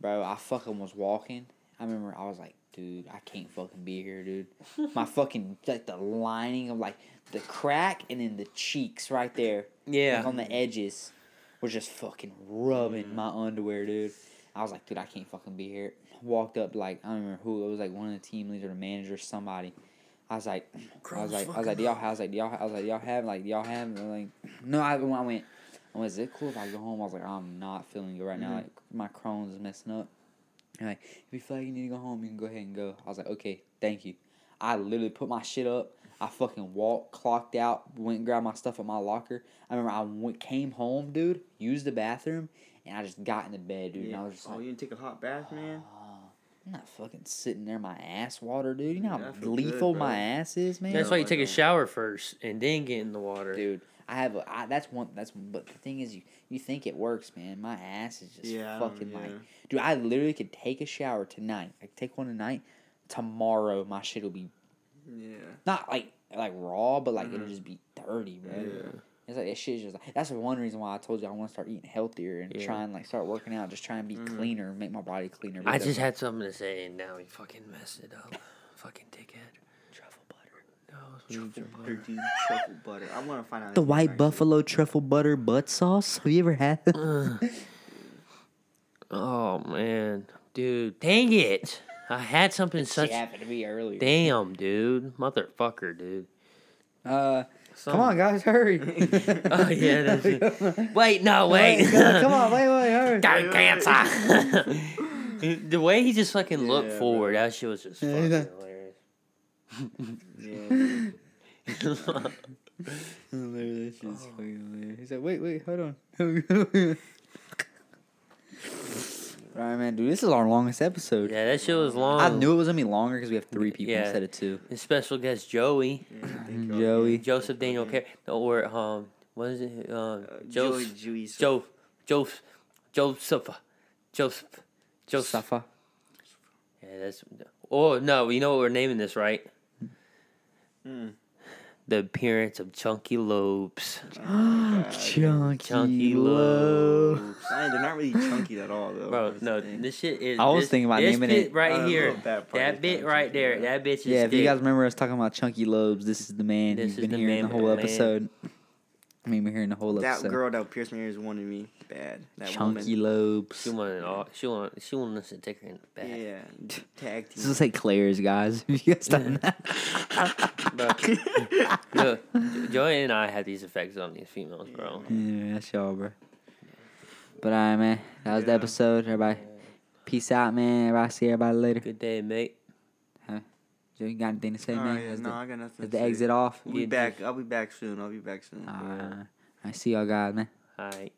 Bro, I fucking was walking. I remember I was like, dude, I can't fucking be here, dude. My fucking like the lining of like the crack and then the cheeks right there, yeah. like on the edges, was just fucking rubbing my underwear, dude. I was like, dude, I can't fucking be here. Walked up like I don't remember who it was, like one of the team leaders or the manager, or somebody. I was like, I was like, I was like, do y'all, I was like, do y'all, I was like, y'all have like, do y'all have, like, no, I, I went, I went, is it cool if I go home? I was like, I'm not feeling good right now. Mhm. Like my Crohn's is messing up. And like, if you feel like you need to go home, you can go ahead and go. I was like, okay, thank you. I literally put my shit up. I fucking walked, clocked out, went and grabbed my stuff at my locker. I remember I went, came home, dude, used the bathroom, and I just got in the bed, dude. And I was just oh, like, you didn't take a hot bath, man? "Oh, I'm not fucking sitting there, my ass water, dude. You know Yeah, how lethal good, my ass is, man. That's why you oh, take a shower first and then get in the water. dude. I have a, I, that's one that's but the thing is you you think it works, man. My ass is just Yeah, I don't- fucking like dude, I literally could take a shower tonight. I could take one tonight. Tomorrow my shit will be Yeah. not like like raw, but like it'll Mhm. just be dirty, bro. Yeah. It's like that shit's just like that's one reason why I told you I want to start eating healthier and Yeah. try and like start working out, just try and be Mhm. cleaner, make my body cleaner. I just had something to say and now he fucking messed it up. fucking dickhead. truffle butter. No, it's what you Truffle butter, dude. Truffle butter. I want to find out. The white it's actually- buffalo truffle butter butt sauce. Have you ever had? it? Oh man, dude, dang it! I had something such. She happened to be earlier. Damn, dude, motherfucker, dude. Uh, Some- come on, guys, hurry. Oh yeah, that's it. Wait, no, Wait, wait. come on, wait, wait, hurry. Got cancer. the way he just fucking looked forward, bro. that shit was just Yeah, fucking he's hilarious. Yeah. Hilarious. That shit's fucking hilarious. He's like, wait, wait, hold on. Alright, man, dude, this is our longest episode. yeah, that shit was long. I knew it was gonna be longer because we have three people Yeah. instead of two. His special guest Joey, Yeah, I think y'all- Joey. Joseph Daniel Carey, or um, what is it? Um, Uh, Joey Joseph, Juice. Joe, Joseph, Joseph, Joseph, Joseph. Safa. Yeah, that's. Oh no, you know what we're naming this, right? Hmm. The appearance of Chunky Lobes. Chunky, Chunky Lobes. Lobes. I- They're not really chunky at all, though. Bro, no, this shit is. I was this, thinking about this naming bit it- right Uh, here. That, bad part That is bit right there. yeah. That bitch is. Yeah, if you guys remember us talking about Chunky Lobes, this is the man This you've is been the hearing man the whole man. episode. I mean, we're hearing the whole that episode. girl that pierced my ears wanted me bad. That Chunky woman. Lobes. She wanted all. She wanted. She wanted us to take her in the back. Yeah, tag This team. is like Claire's, guys. If you guys done that. Look, Joey and I had these effects on these females, bro. Yeah, that's y'all, bro. But alright, man. That was the episode. Everybody, peace out, man. Everybody see everybody later. Good day, mate. Joe, you got anything to say, man? Alright, yeah, no, the, I got nothing. is to the say. exit off? I'll be back. I'll be back soon. I'll be back soon. Alright. I see y'all guys, man. All right.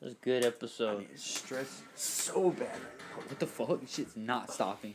It was a good episode. Stress so bad. What the fuck? Shit's not stopping.